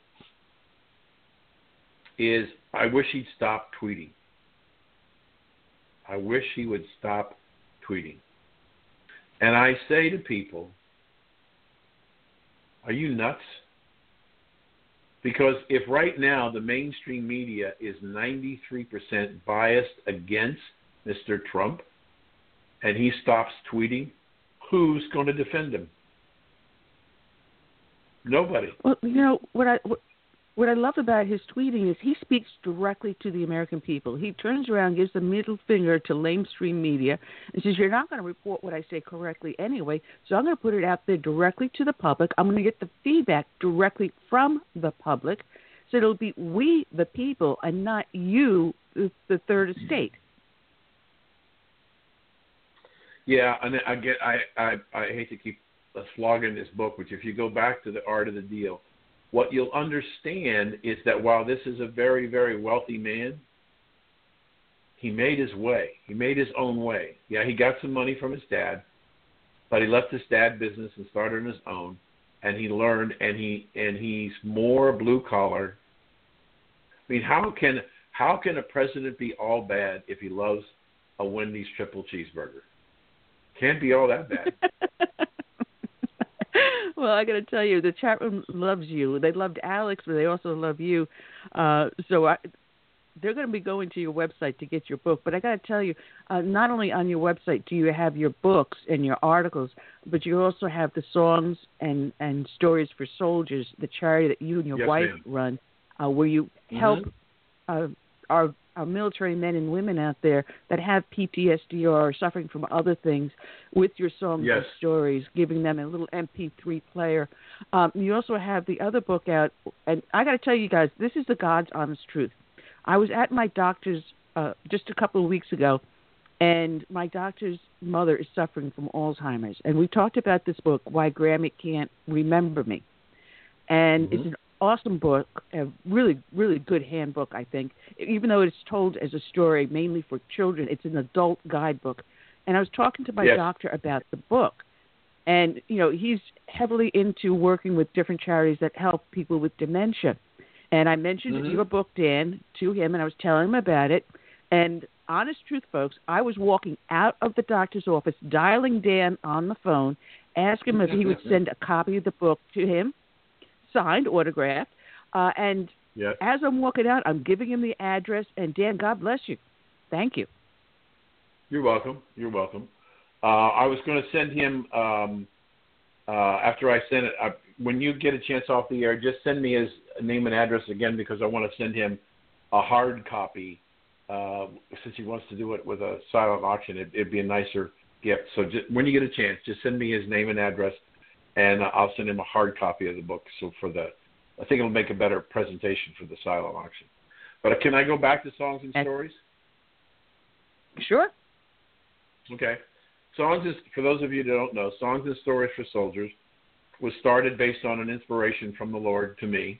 is I wish he'd stop tweeting. I wish he would stop tweeting. And I say to people, are you nuts? Because if right now the mainstream media is 93% biased against Mr. Trump and he stops tweeting, who's going to defend him? Nobody. Well, you know what I what, what I love about his tweeting is he speaks directly to the American people. He turns around, gives the middle finger to lamestream media, and says, "You're not going to report what I say correctly anyway, so I'm going to put it out there directly to the public. I'm going to get the feedback directly from the public, so it'll be we, the people, and not you, the third estate." Yeah, and I get I I, I hate to keep flogging this book, which if you go back to the art of the deal what you'll understand is that while this is a very, very wealthy man, he made his way. He made his own way. Yeah, he got some money from his dad, but he left his dad business and started on his own. And he learned, and he and he's more blue collar. I mean, how can how can a president be all bad if he loves a Wendy's triple cheeseburger? Can't be all that bad. well, I got to tell you, the chat room loves you. They loved Alex, but they also love you. Uh, so I, they're going to be going to your website to get your book. But I got to tell you, uh, not only on your website do you have your books and your articles, but you also have the songs and and stories for soldiers, the charity that you and your yes, wife ma'am. run, uh, where you help mm-hmm. uh, our our military men and women out there that have PTSD or are suffering from other things with your songs yes. and stories, giving them a little MP3 player. Um, you also have the other book out, and I got to tell you guys, this is the God's honest truth. I was at my doctor's uh, just a couple of weeks ago, and my doctor's mother is suffering from Alzheimer's, and we talked about this book, Why Grammy Can't Remember Me, and mm-hmm. it's an awesome book, a really, really good handbook, I think. Even though it's told as a story mainly for children, it's an adult guidebook. And I was talking to my yes. doctor about the book. And, you know, he's heavily into working with different charities that help people with dementia. And I mentioned mm-hmm. your book, Dan, to him, and I was telling him about it. And honest truth, folks. I was walking out of the doctor's office, dialing Dan on the phone, asking him if he would send a copy of the book to him, signed, autographed. Uh, and as I'm walking out, I'm giving him the address. And Dan, God bless you. Thank you. You're welcome. You're welcome. Uh, I was going to send him um, uh, after I send it. Uh, when you get a chance off the air, just send me his name and address again because I want to send him a hard copy. Uh, since he wants to do it with a silent auction, it, it'd be a nicer gift. So just, when you get a chance, just send me his name and address, and I'll send him a hard copy of the book. So for the, I think it'll make a better presentation for the silent auction. But can I go back to songs and And- stories? Sure. Okay. Songs is for those of you that don't know, Songs and Stories for Soldiers was started based on an inspiration from the Lord to me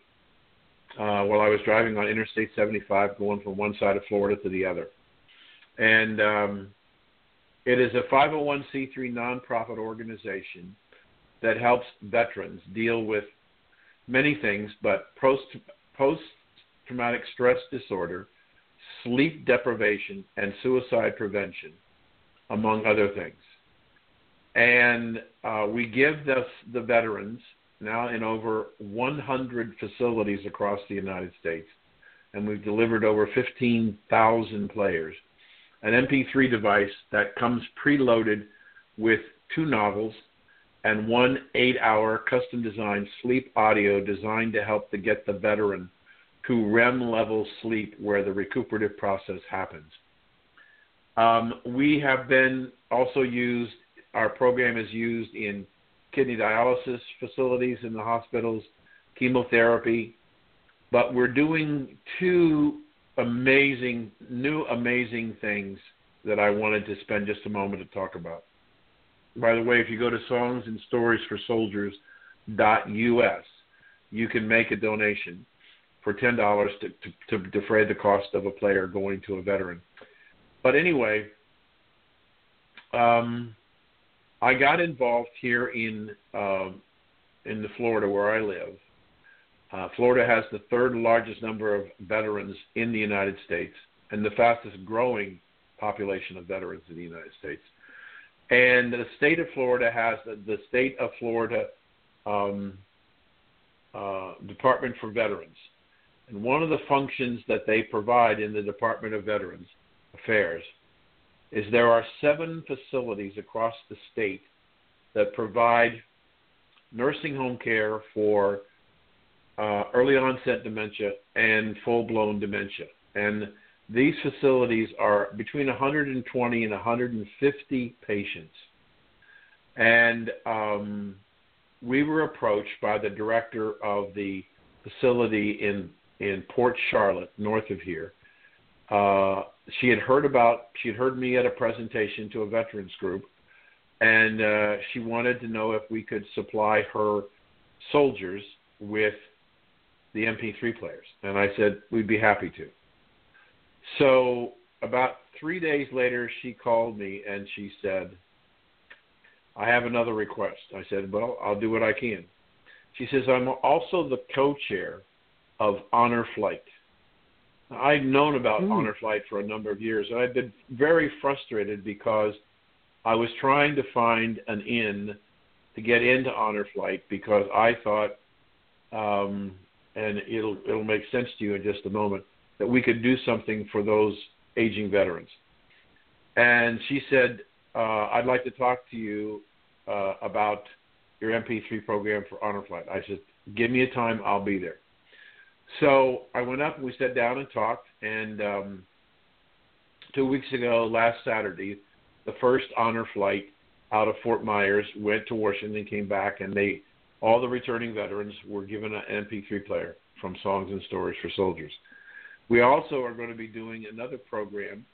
uh, while I was driving on Interstate 75, going from one side of Florida to the other. And um, it is a 501c3 nonprofit organization that helps veterans deal with many things, but post post traumatic stress disorder, sleep deprivation, and suicide prevention among other things. And uh, we give the, the veterans now in over 100 facilities across the United States, and we've delivered over 15,000 players an MP3 device that comes preloaded with two novels and one eight hour custom designed sleep audio designed to help to get the veteran to REM level sleep where the recuperative process happens. Um, we have been also used, our program is used in kidney dialysis facilities in the hospitals, chemotherapy, but we're doing two amazing, new amazing things that I wanted to spend just a moment to talk about. By the way, if you go to songs and stories for soldiers.us, you can make a donation for ten dollars to, to, to defray the cost of a player going to a veteran. But anyway, um, I got involved here in uh, in the Florida where I live. Uh, Florida has the third largest number of veterans in the United States and the fastest growing population of veterans in the United States. And the state of Florida has the, state of Florida um, uh, Department for Veterans. And one of the functions that they provide in the Department of Veterans Affairs is there are seven facilities across the state that provide nursing home care for uh, early onset dementia and full blown dementia. And these facilities are between 120 and 150 patients. And um, we were approached by the director of the facility in, in Port Charlotte, north of here. Uh, she had heard about, she had heard me at a presentation to a veterans group, and uh, she wanted to know if we could supply her soldiers with the MP3 players. And I said, we'd be happy to. So about three days later, she called me and she said, I have another request. I said, well, I'll do what I can. She says, I'm also the co chair of Honor Flight. I've known about Mm. Honor Flight for a number of years, and I've been very frustrated because I was trying to find an in to get into Honor Flight because I thought, um, and it'll it'll make sense to you in just a moment, that we could do something for those aging veterans. And she said, uh, I'd like to talk to you uh, about your MP3 program for Honor Flight. I said, give me a time, I'll be there. So I went up and we sat down and talked. And um, two weeks ago, last Saturday, the first Honor Flight out of Fort Myers went to Washington, came back, and they all the returning veterans were given an MP3 player from Songs and Stories for Soldiers. We also are going to be doing another program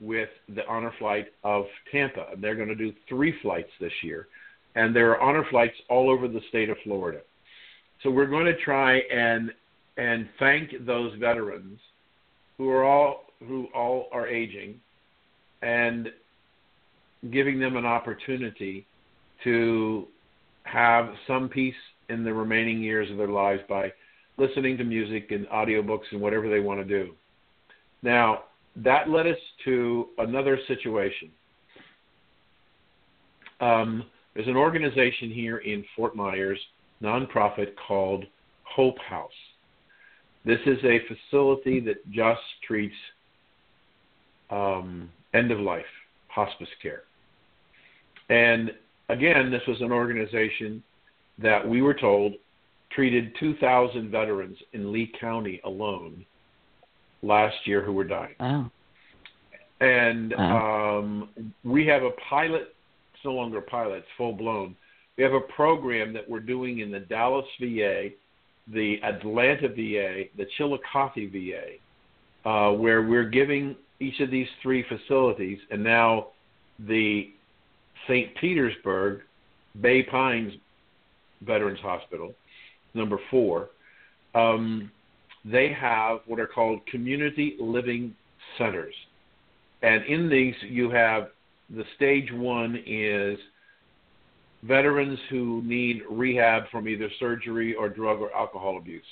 with the honor flight of Tampa. And they're going to do three flights this year. And there are honor flights all over the state of Florida. So we're going to try and and thank those veterans who are all who all are aging and giving them an opportunity to have some peace in the remaining years of their lives by listening to music and audiobooks and whatever they want to do. Now, that led us to another situation. Um, there's an organization here in Fort Myers, nonprofit called Hope House. This is a facility that just treats um, end of life hospice care. And again, this was an organization that we were told treated 2,000 veterans in Lee County alone last year who were dying. Wow. And Wow. um, we have a pilot, it's no longer a pilot, it's full blown. We have a program that we're doing in the Dallas VA, the Atlanta VA, the Chillicothe VA, uh, where we're giving each of these three facilities, and now the St. Petersburg Bay Pines Veterans Hospital, number four, um, they have what are called community living centers. And in these, you have the stage one is veterans who need rehab from either surgery or drug or alcohol abuse.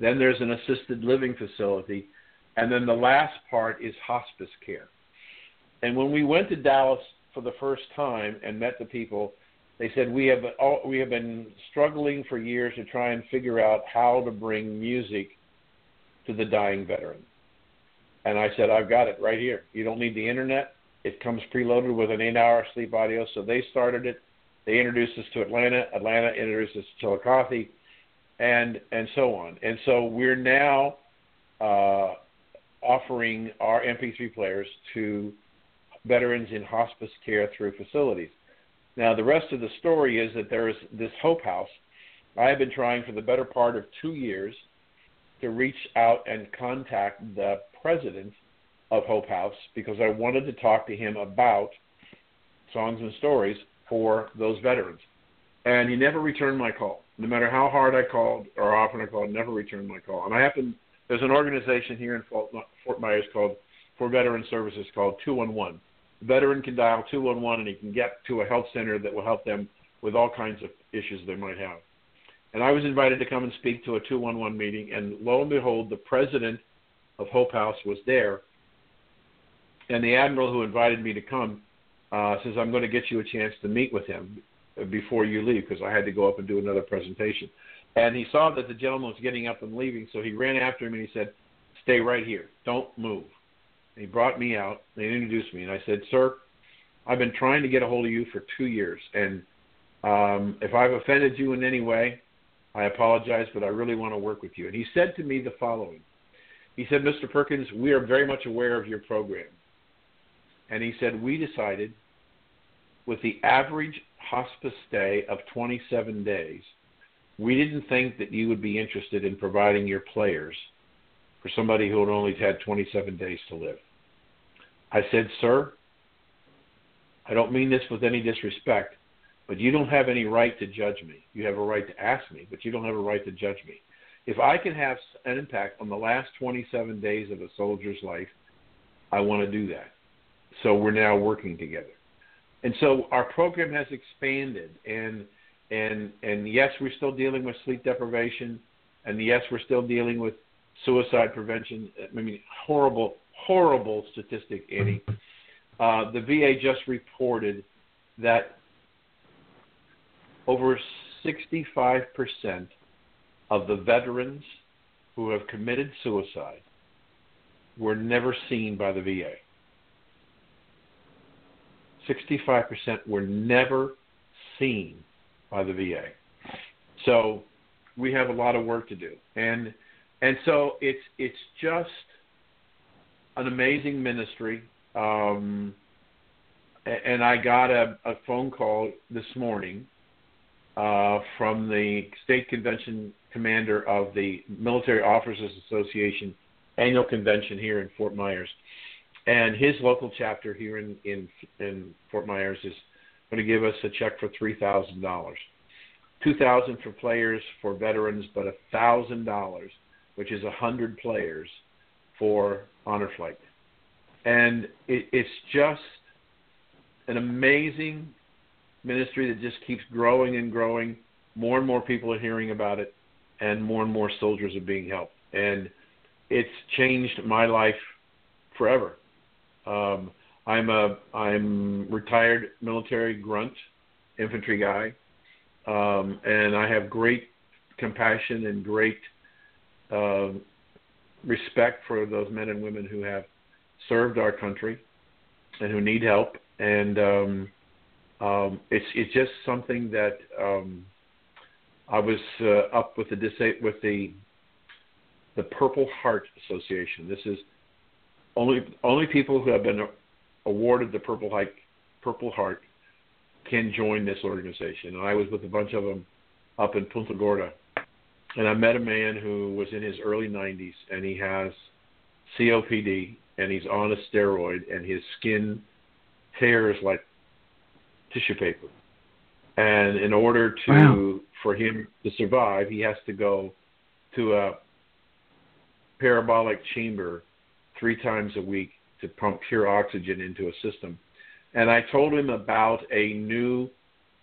Then there's an assisted living facility. And then the last part is hospice care. And when we went to Dallas for the first time and met the people, they said we have all, we have been struggling for years to try and figure out how to bring music to the dying veteran. And I said, I've got it right here. You don't need the internet. It comes preloaded with an eight-hour sleep audio. So they started it. They introduced us to Atlanta. Atlanta introduced us to Chillicothe, and and so on. And so we're now uh, offering our MP3 players to veterans in hospice care through facilities. Now, the rest of the story is that there is this Hope House. I have been trying for the better part of two years to reach out and contact the president of Hope House because I wanted to talk to him about songs and stories for those veterans. And he never returned my call. No matter how hard I called or often I called, never returned my call. And I happen there's an organization here in Fort, Myers called for Veteran Services called 211. Veteran can dial 211 and he can get to a health center that will help them with all kinds of issues they might have. And I was invited to come and speak to a 211 meeting, and lo and behold, the president of Hope House was there. And the admiral who invited me to come uh, says, I'm going to get you a chance to meet with him before you leave because I had to go up and do another presentation. And he saw that the gentleman was getting up and leaving, so he ran after him and he said, Stay right here. Don't move. He brought me out he introduced me. And I said, Sir, I've been trying to get a hold of you for two years. And um, if I've offended you in any way, I apologize, but I really want to work with you. And he said to me the following He said, Mr. Perkins, we are very much aware of your program. And he said, We decided with the average hospice stay of 27 days, we didn't think that you would be interested in providing your players for somebody who had only had 27 days to live. I said, Sir, I don't mean this with any disrespect, but you don't have any right to judge me. You have a right to ask me, but you don't have a right to judge me. If I can have an impact on the last 27 days of a soldier's life, I want to do that. So we're now working together. And so our program has expanded and and and yes, we're still dealing with sleep deprivation, and yes, we're still dealing with suicide prevention. I mean, horrible, horrible statistic, Annie. Uh, the VA just reported that over 65% of the veterans who have committed suicide were never seen by the VA. 65% were never seen by the VA. So we have a lot of work to do. And and so it's it's just an amazing ministry. Um, and I got a, a phone call this morning uh, from the state convention commander of the Military Officers Association annual convention here in Fort Myers, and his local chapter here in in, in Fort Myers is going to give us a check for three thousand dollars, two thousand for players for veterans, but a thousand dollars, which is a hundred players, for honor flight, and it, it's just an amazing ministry that just keeps growing and growing. More and more people are hearing about it, and more and more soldiers are being helped, and it's changed my life forever. Um, I'm a I'm retired military grunt, infantry guy, um, and I have great compassion and great uh, respect for those men and women who have served our country and who need help. And um, um, it's it's just something that um, I was uh, up with the disa- with the the Purple Heart Association. This is only only people who have been awarded the Purple Heart Purple Heart can join this organization. And I was with a bunch of them up in Punta Gorda, and I met a man who was in his early 90s, and he has COPD, and he's on a steroid, and his skin tears like tissue paper. And in order to wow. for him to survive, he has to go to a parabolic chamber three times a week to pump pure oxygen into a system. And I told him about a new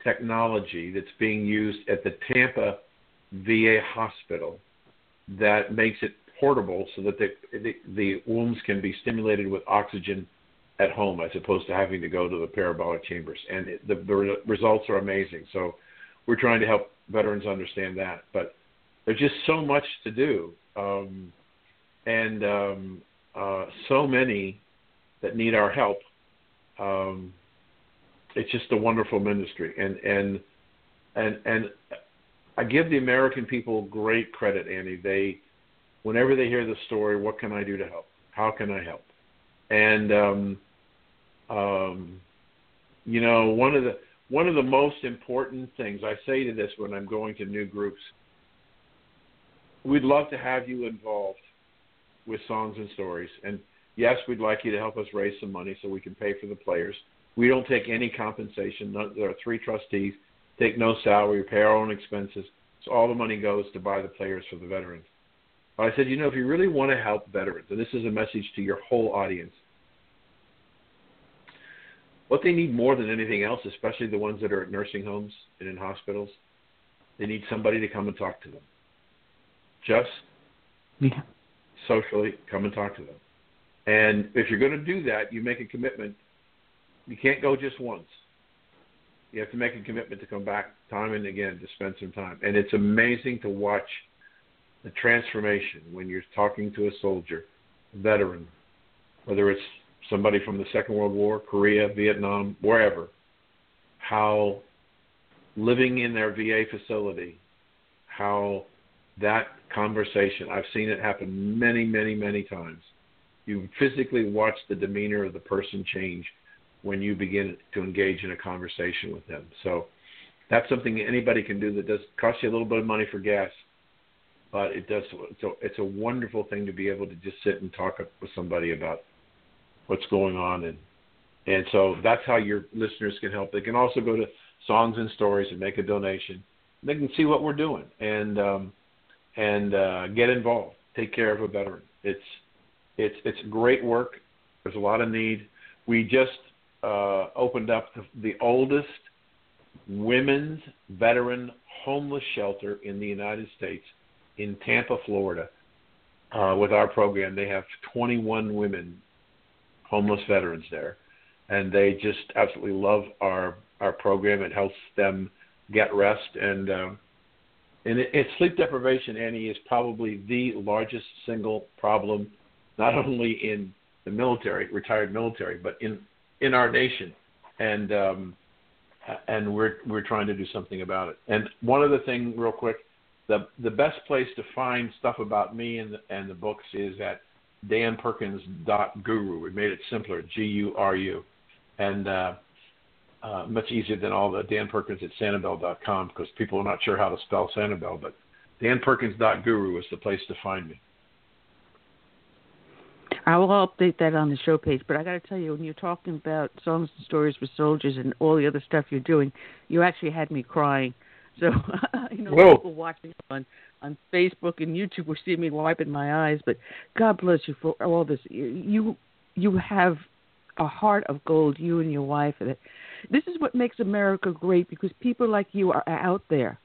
technology that's being used at the Tampa VA hospital that makes it portable so that the, the, the wounds can be stimulated with oxygen at home as opposed to having to go to the parabolic chambers. And it, the, the results are amazing. So we're trying to help veterans understand that. But there's just so much to do. Um, and um, uh, so many that need our help. Um, it's just a wonderful ministry, and and and and I give the American people great credit, Annie. They, whenever they hear the story, what can I do to help? How can I help? And um, um, you know, one of the one of the most important things I say to this when I'm going to new groups, we'd love to have you involved with songs and stories. And yes, we'd like you to help us raise some money so we can pay for the players. We don't take any compensation. There are three trustees, take no salary, pay our own expenses. So all the money goes to buy the players for the veterans. But I said, you know, if you really want to help veterans, and this is a message to your whole audience, what they need more than anything else, especially the ones that are at nursing homes and in hospitals, they need somebody to come and talk to them. Just yeah socially, come and talk to them. And if you're going to do that, you make a commitment. You can't go just once. You have to make a commitment to come back time and again to spend some time. And it's amazing to watch the transformation when you're talking to a soldier, a veteran, whether it's somebody from the Second World War, Korea, Vietnam, wherever, how living in their VA facility, how that conversation. I've seen it happen many, many, many times. You physically watch the demeanor of the person change when you begin to engage in a conversation with them. So that's something anybody can do that does cost you a little bit of money for gas, but it does. A, it's a wonderful thing to be able to just sit and talk with somebody about what's going on and and so that's how your listeners can help. They can also go to Songs and Stories and make a donation. They can see what we're doing and. Um, and uh, get involved. Take care of a veteran. It's it's it's great work. There's a lot of need. We just uh, opened up the, the oldest women's veteran homeless shelter in the United States in Tampa, Florida. Uh, with our program, they have 21 women homeless veterans there, and they just absolutely love our our program. It helps them get rest and uh, and it, it, sleep deprivation, Annie, is probably the largest single problem, not only in the military, retired military, but in in our nation, and um, and we're we're trying to do something about it. And one other thing, real quick, the the best place to find stuff about me and the, and the books is at danperkins.guru. We made it simpler, G U R U, and uh, uh, much easier than all the Dan Perkins at Sanibel.com because people are not sure how to spell Sanibel, but danperkins.guru is the place to find me. I will update that on the show page, but I got to tell you, when you're talking about songs and stories for soldiers and all the other stuff you're doing, you actually had me crying. So, you know, Whoa. people watching on on Facebook and YouTube were seeing me wiping my eyes. But God bless you for all this. You you have a heart of gold, you and your wife. That this is what makes America great because people like you are out there.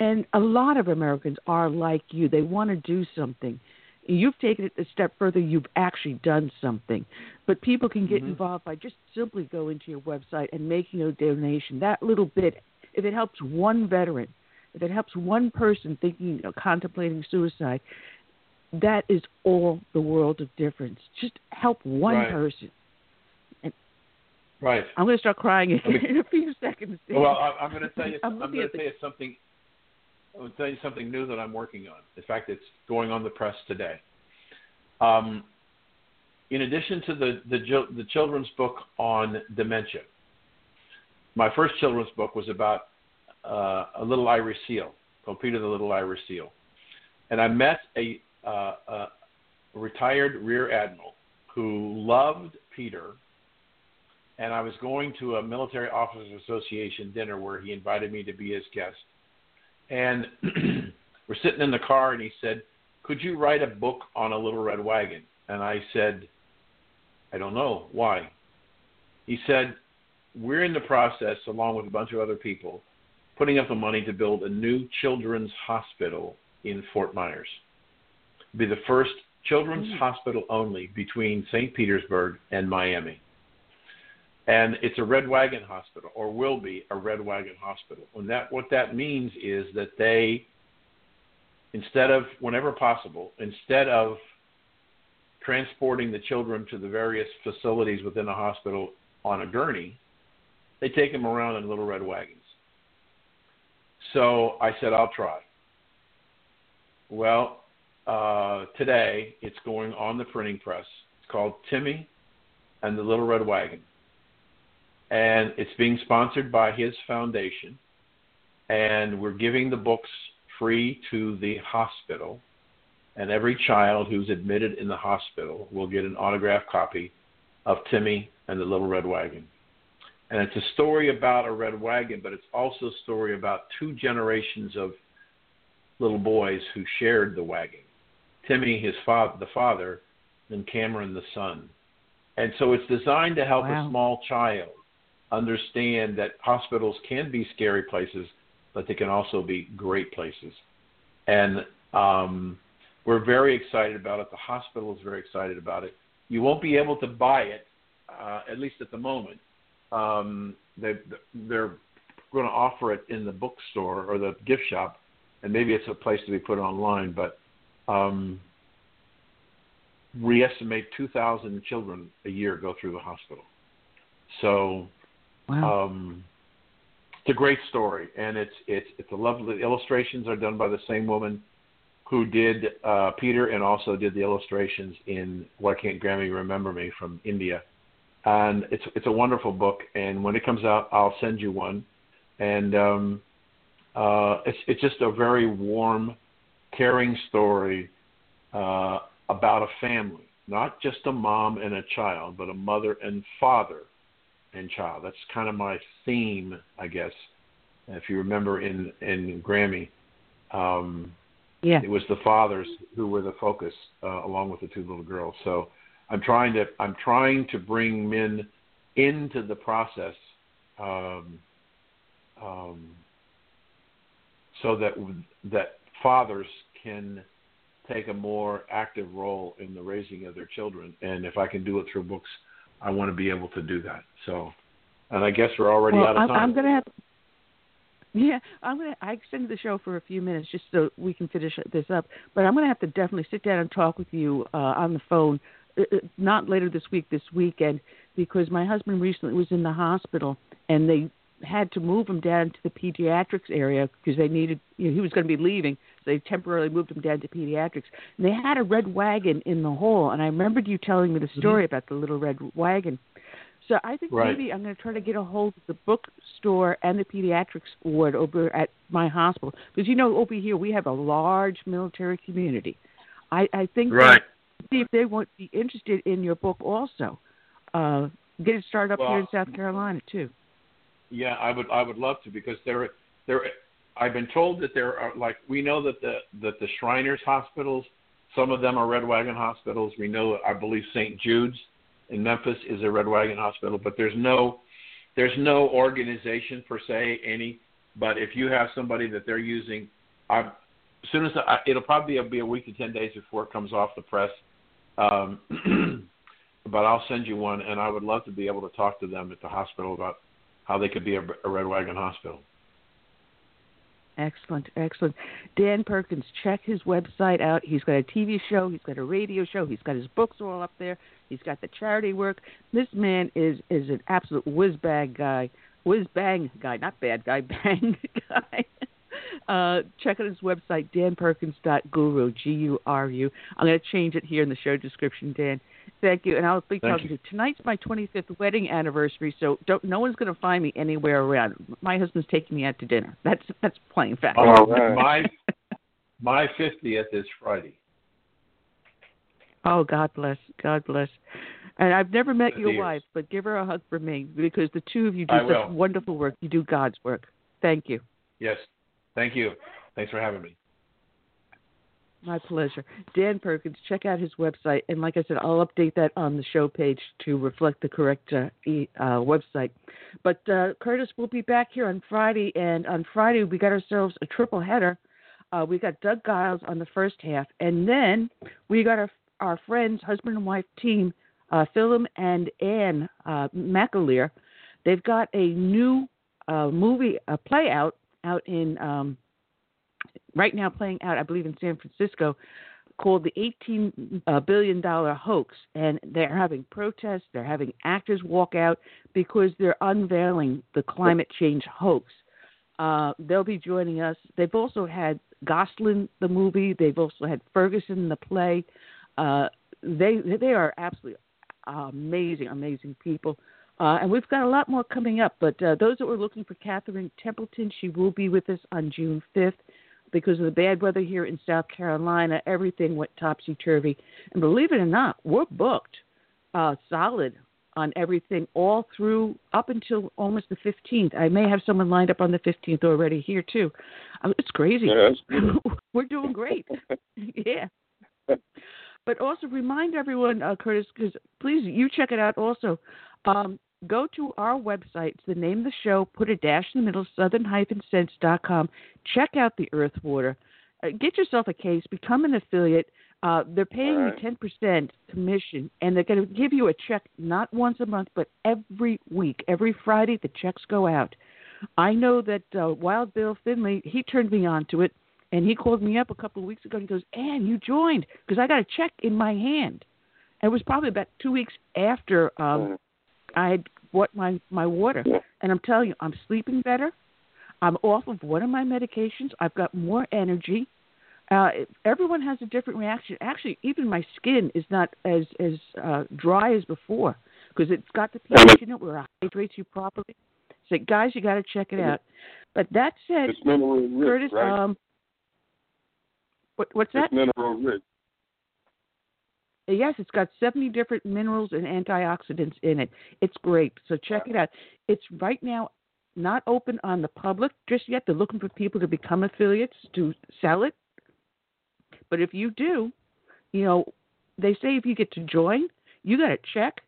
And a lot of Americans are like you. They want to do something. You've taken it a step further. You've actually done something. But people can get Mhm. involved by just simply going to your website and making a donation. That little bit, if it helps one veteran, if it helps one person thinking, of contemplating suicide, that is all the world of difference. Just help one Right. person. Right. I'm going to start crying me- in a few seconds. Well, I'm going to tell you. I'm I'm, going to tell you something. I'm going tell you something new that I'm working on. In fact, it's going on the press today. Um, in addition to the the, the children's book on dementia, my first children's book was about uh, a little Irish seal called Peter the Little Irish Seal, and I met a, uh, a retired rear admiral who loved Peter and I was going to a military officers association dinner where he invited me to be his guest. And we're sitting in the car and he said, "Could you write a book on a little red wagon?" And I said, "I don't know why." He said, "We're in the process along with a bunch of other people putting up the money to build a new children's hospital in Fort Myers. It'll be the first children's mm. hospital only between St. Petersburg and Miami." And it's a red wagon hospital or will be a red wagon hospital. And that what that means is that they instead of whenever possible instead of transporting the children to the various facilities within the hospital on a gurney they take them around in little red wagons. So i said i'll try. Well uh, today it's going on the printing press. It's called timmy and the little red wagon and it's being sponsored by his foundation. And we're giving the books free to the hospital, and every child who's admitted in the hospital will get an autographed copy of Timmy and the Little Red Wagon. And it's a story about a red wagon, but it's also a story about two generations of little boys who shared the wagon. Timmy, his father, the father, and Cameron, the son. And so it's designed to help Wow. a small child understand that hospitals can be scary places, but they can also be great places. And um, we're very excited about it. The hospital is very excited about it. You won't be able to buy it, uh, at least at the moment. Um, they, they're going to offer it in the bookstore or the gift shop, and maybe it's a place to be put online. But um, we estimate 2,000 children a year go through the hospital. So Wow. um, it's a great story, and it's it's it's a lovely. The illustrations are done by the same woman who did uh, Peter and also did the illustrations in Why Can't Grammy Remember Me from India, and it's it's a wonderful book. And when it comes out, I'll send you one, and um, uh, it's it's just a very warm, caring story uh, about a family, not just a mom and a child, but a mother and father and child. That's kind of my theme, I guess. If you remember in in Grammy, um, yeah. it was the fathers who were the focus, uh, along with the two little girls. So I'm trying to I'm trying to bring men into the process, um, um, so that that fathers can take a more active role in the raising of their children. And if I can do it through books, I want to be able to do that. So, and I guess we're already well, out of time. I'm going to have. Yeah, I'm gonna. I extended the show for a few minutes just so we can finish this up. But I'm gonna have to definitely sit down and talk with you uh, on the phone, uh, uh, not later this week, this weekend, because my husband recently was in the hospital and they had to move him down to the pediatrics area because they needed. You know, he was going to be leaving, so they temporarily moved him down to pediatrics. And they had a red wagon in the hall, and I remembered you telling me the story about the little red wagon. So I think Right. maybe I'm going to try to get a hold of the bookstore and the pediatrics ward over at my hospital because you know over here we have a large military community. I, I think that- Right. see if they would be interested in your book also. Uh, get it started up here in South Carolina too. Yeah, I would I would love to because there there I've been told that there are like we know that the that the Shriners hospitals, some of them are Red Wagon hospitals. We know I believe St. Jude's in Memphis is a Red Wagon hospital, but there's no there's no organization per se any. But if you have somebody that they're using, I as soon as I, it'll probably be a week to ten days before it comes off the press. Um, but I'll send you one, and I would love to be able to talk to them at the hospital about how they could be a, a Red Wagon hospital. Excellent, excellent. Dan Perkins, check his website out. He's got a TV show, he's got a radio show, he's got his books all up there. He's got the charity work. This man is is an absolute whiz bag guy, whiz bang guy, not bad guy, bang guy. Uh, check out his website, danperkins.guru, G-U-R-U. I'm going to change it here in the show description, Dan. Thank you, and I'll be Thank talking to you. Tonight's my 25th wedding anniversary, so don't. No one's going to find me anywhere around. My husband's taking me out to dinner. That's that's plain fact. Oh, right. my my fiftieth is Friday. Oh, God bless. God bless. And I've never met your wife, but give her a hug for me because the two of you do I such will. wonderful work. You do God's work. Thank you. Yes. Thank you. Thanks for having me. My pleasure. Dan Perkins, check out his website. And like I said, I'll update that on the show page to reflect the correct uh, e- uh, website. But uh, Curtis, we'll be back here on Friday. And on Friday, we got ourselves a triple header. Uh, we got Doug Giles on the first half. And then we got our, our friends, husband and wife team, uh, Philip and Ann uh, McAleer. They've got a new uh, movie, a play out, out in. Um, right now playing out, I believe, in San Francisco, called the 18 uh, billion dollar hoax, and they're having protests. They're having actors walk out because they're unveiling the climate change hoax. Uh, they'll be joining us. They've also had Gosnell, the movie. They've also had Ferguson, the play. Uh, they they are absolutely amazing, amazing people. Uh, and we've got a lot more coming up. But uh, those that were looking for Catherine Templeton, she will be with us on June 5th. Because of the bad weather here in South Carolina, everything went topsy turvy. And believe it or not, we're booked uh, solid on everything all through up until almost the 15th. I may have someone lined up on the 15th already here too. Uh, It's crazy. Yeah. We're doing great. yeah. But also remind everyone, uh, Curtis, because please you check it out. Also, um, go to our website. The name of the show. Put a dash in the middle. Southern-sense.com. Check out the Earth Water. Uh, get yourself a case. Become an affiliate. Uh, they're paying right. you ten percent commission, and they're going to give you a check not once a month, but every week. Every Friday, the checks go out. I know that uh, Wild Bill Finley. He turned me on to it, and he called me up a couple of weeks ago. and He goes, "Ann, you joined because I got a check in my hand." And it was probably about two weeks after um, I had bought my my water, and I'm telling you, I'm sleeping better. I'm off of one of my medications. I've got more energy. Uh, everyone has a different reaction. Actually, even my skin is not as as uh, dry as before because it's got the pH in it where it hydrates you properly. So, guys, you got to check it out. But that said, It's mineral rich, Curtis, right? um, what, what's that? it's mineral rich. Yes, it's got 70 different minerals and antioxidants in it. It's great. So check it out. It's right now not open on the public just yet. They're looking for people to become affiliates to sell it. But if you do, you know, they say if you get to join, you got a check.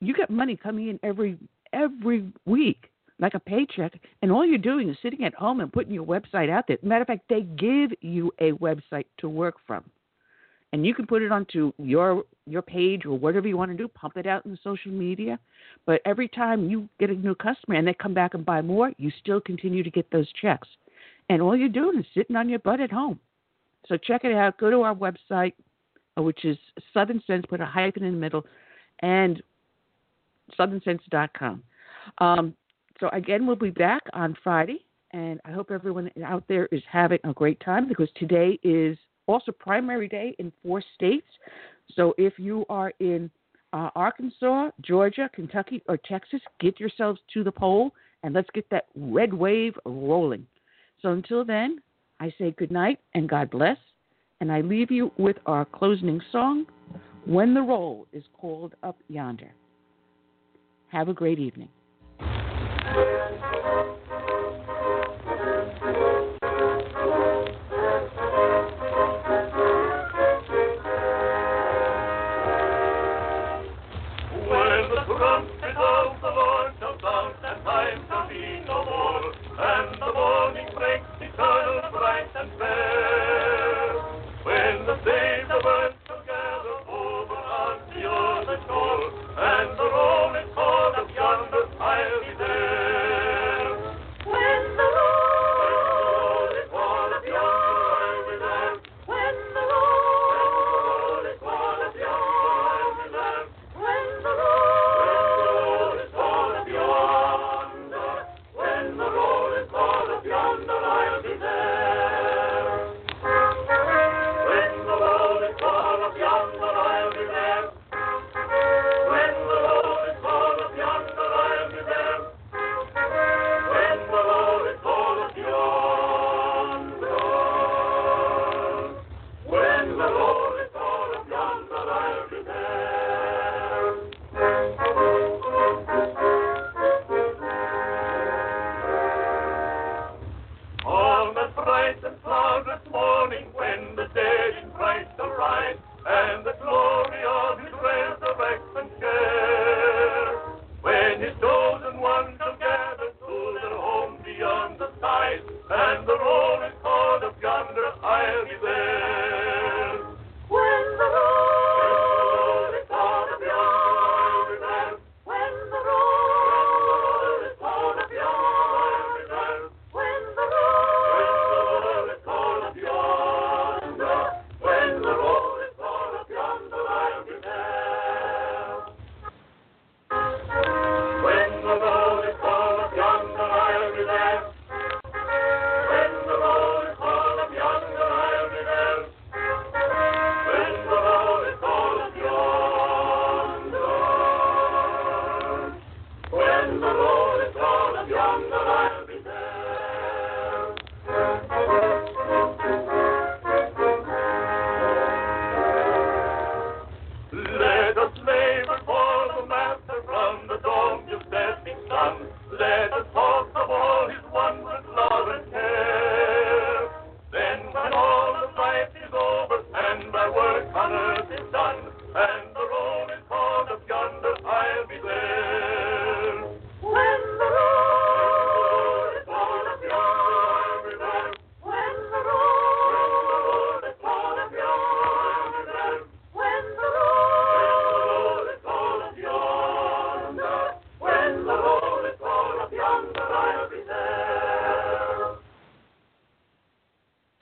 You got money coming in every every week, like a paycheck, and all you're doing is sitting at home and putting your website out there. Matter of fact, they give you a website to work from and you can put it onto your your page or whatever you want to do pump it out in the social media. But every time you get a new customer and they come back and buy more you still continue to get those checks. And all you're doing is sitting on your butt at home. So check it out. Go to our website uh, which is southern sense put a hyphen in the middle and southernsense.com um, so again we'll be back on friday and i hope everyone out there is having a great time because today is also primary day in four states. So if you are in uh, Arkansas, Georgia, Kentucky, or Texas, get yourselves to the poll and let's get that red wave rolling. So until then, I say good night and God bless. And I leave you with our closing song, When the Roll is Called Up Yonder. Have a great evening.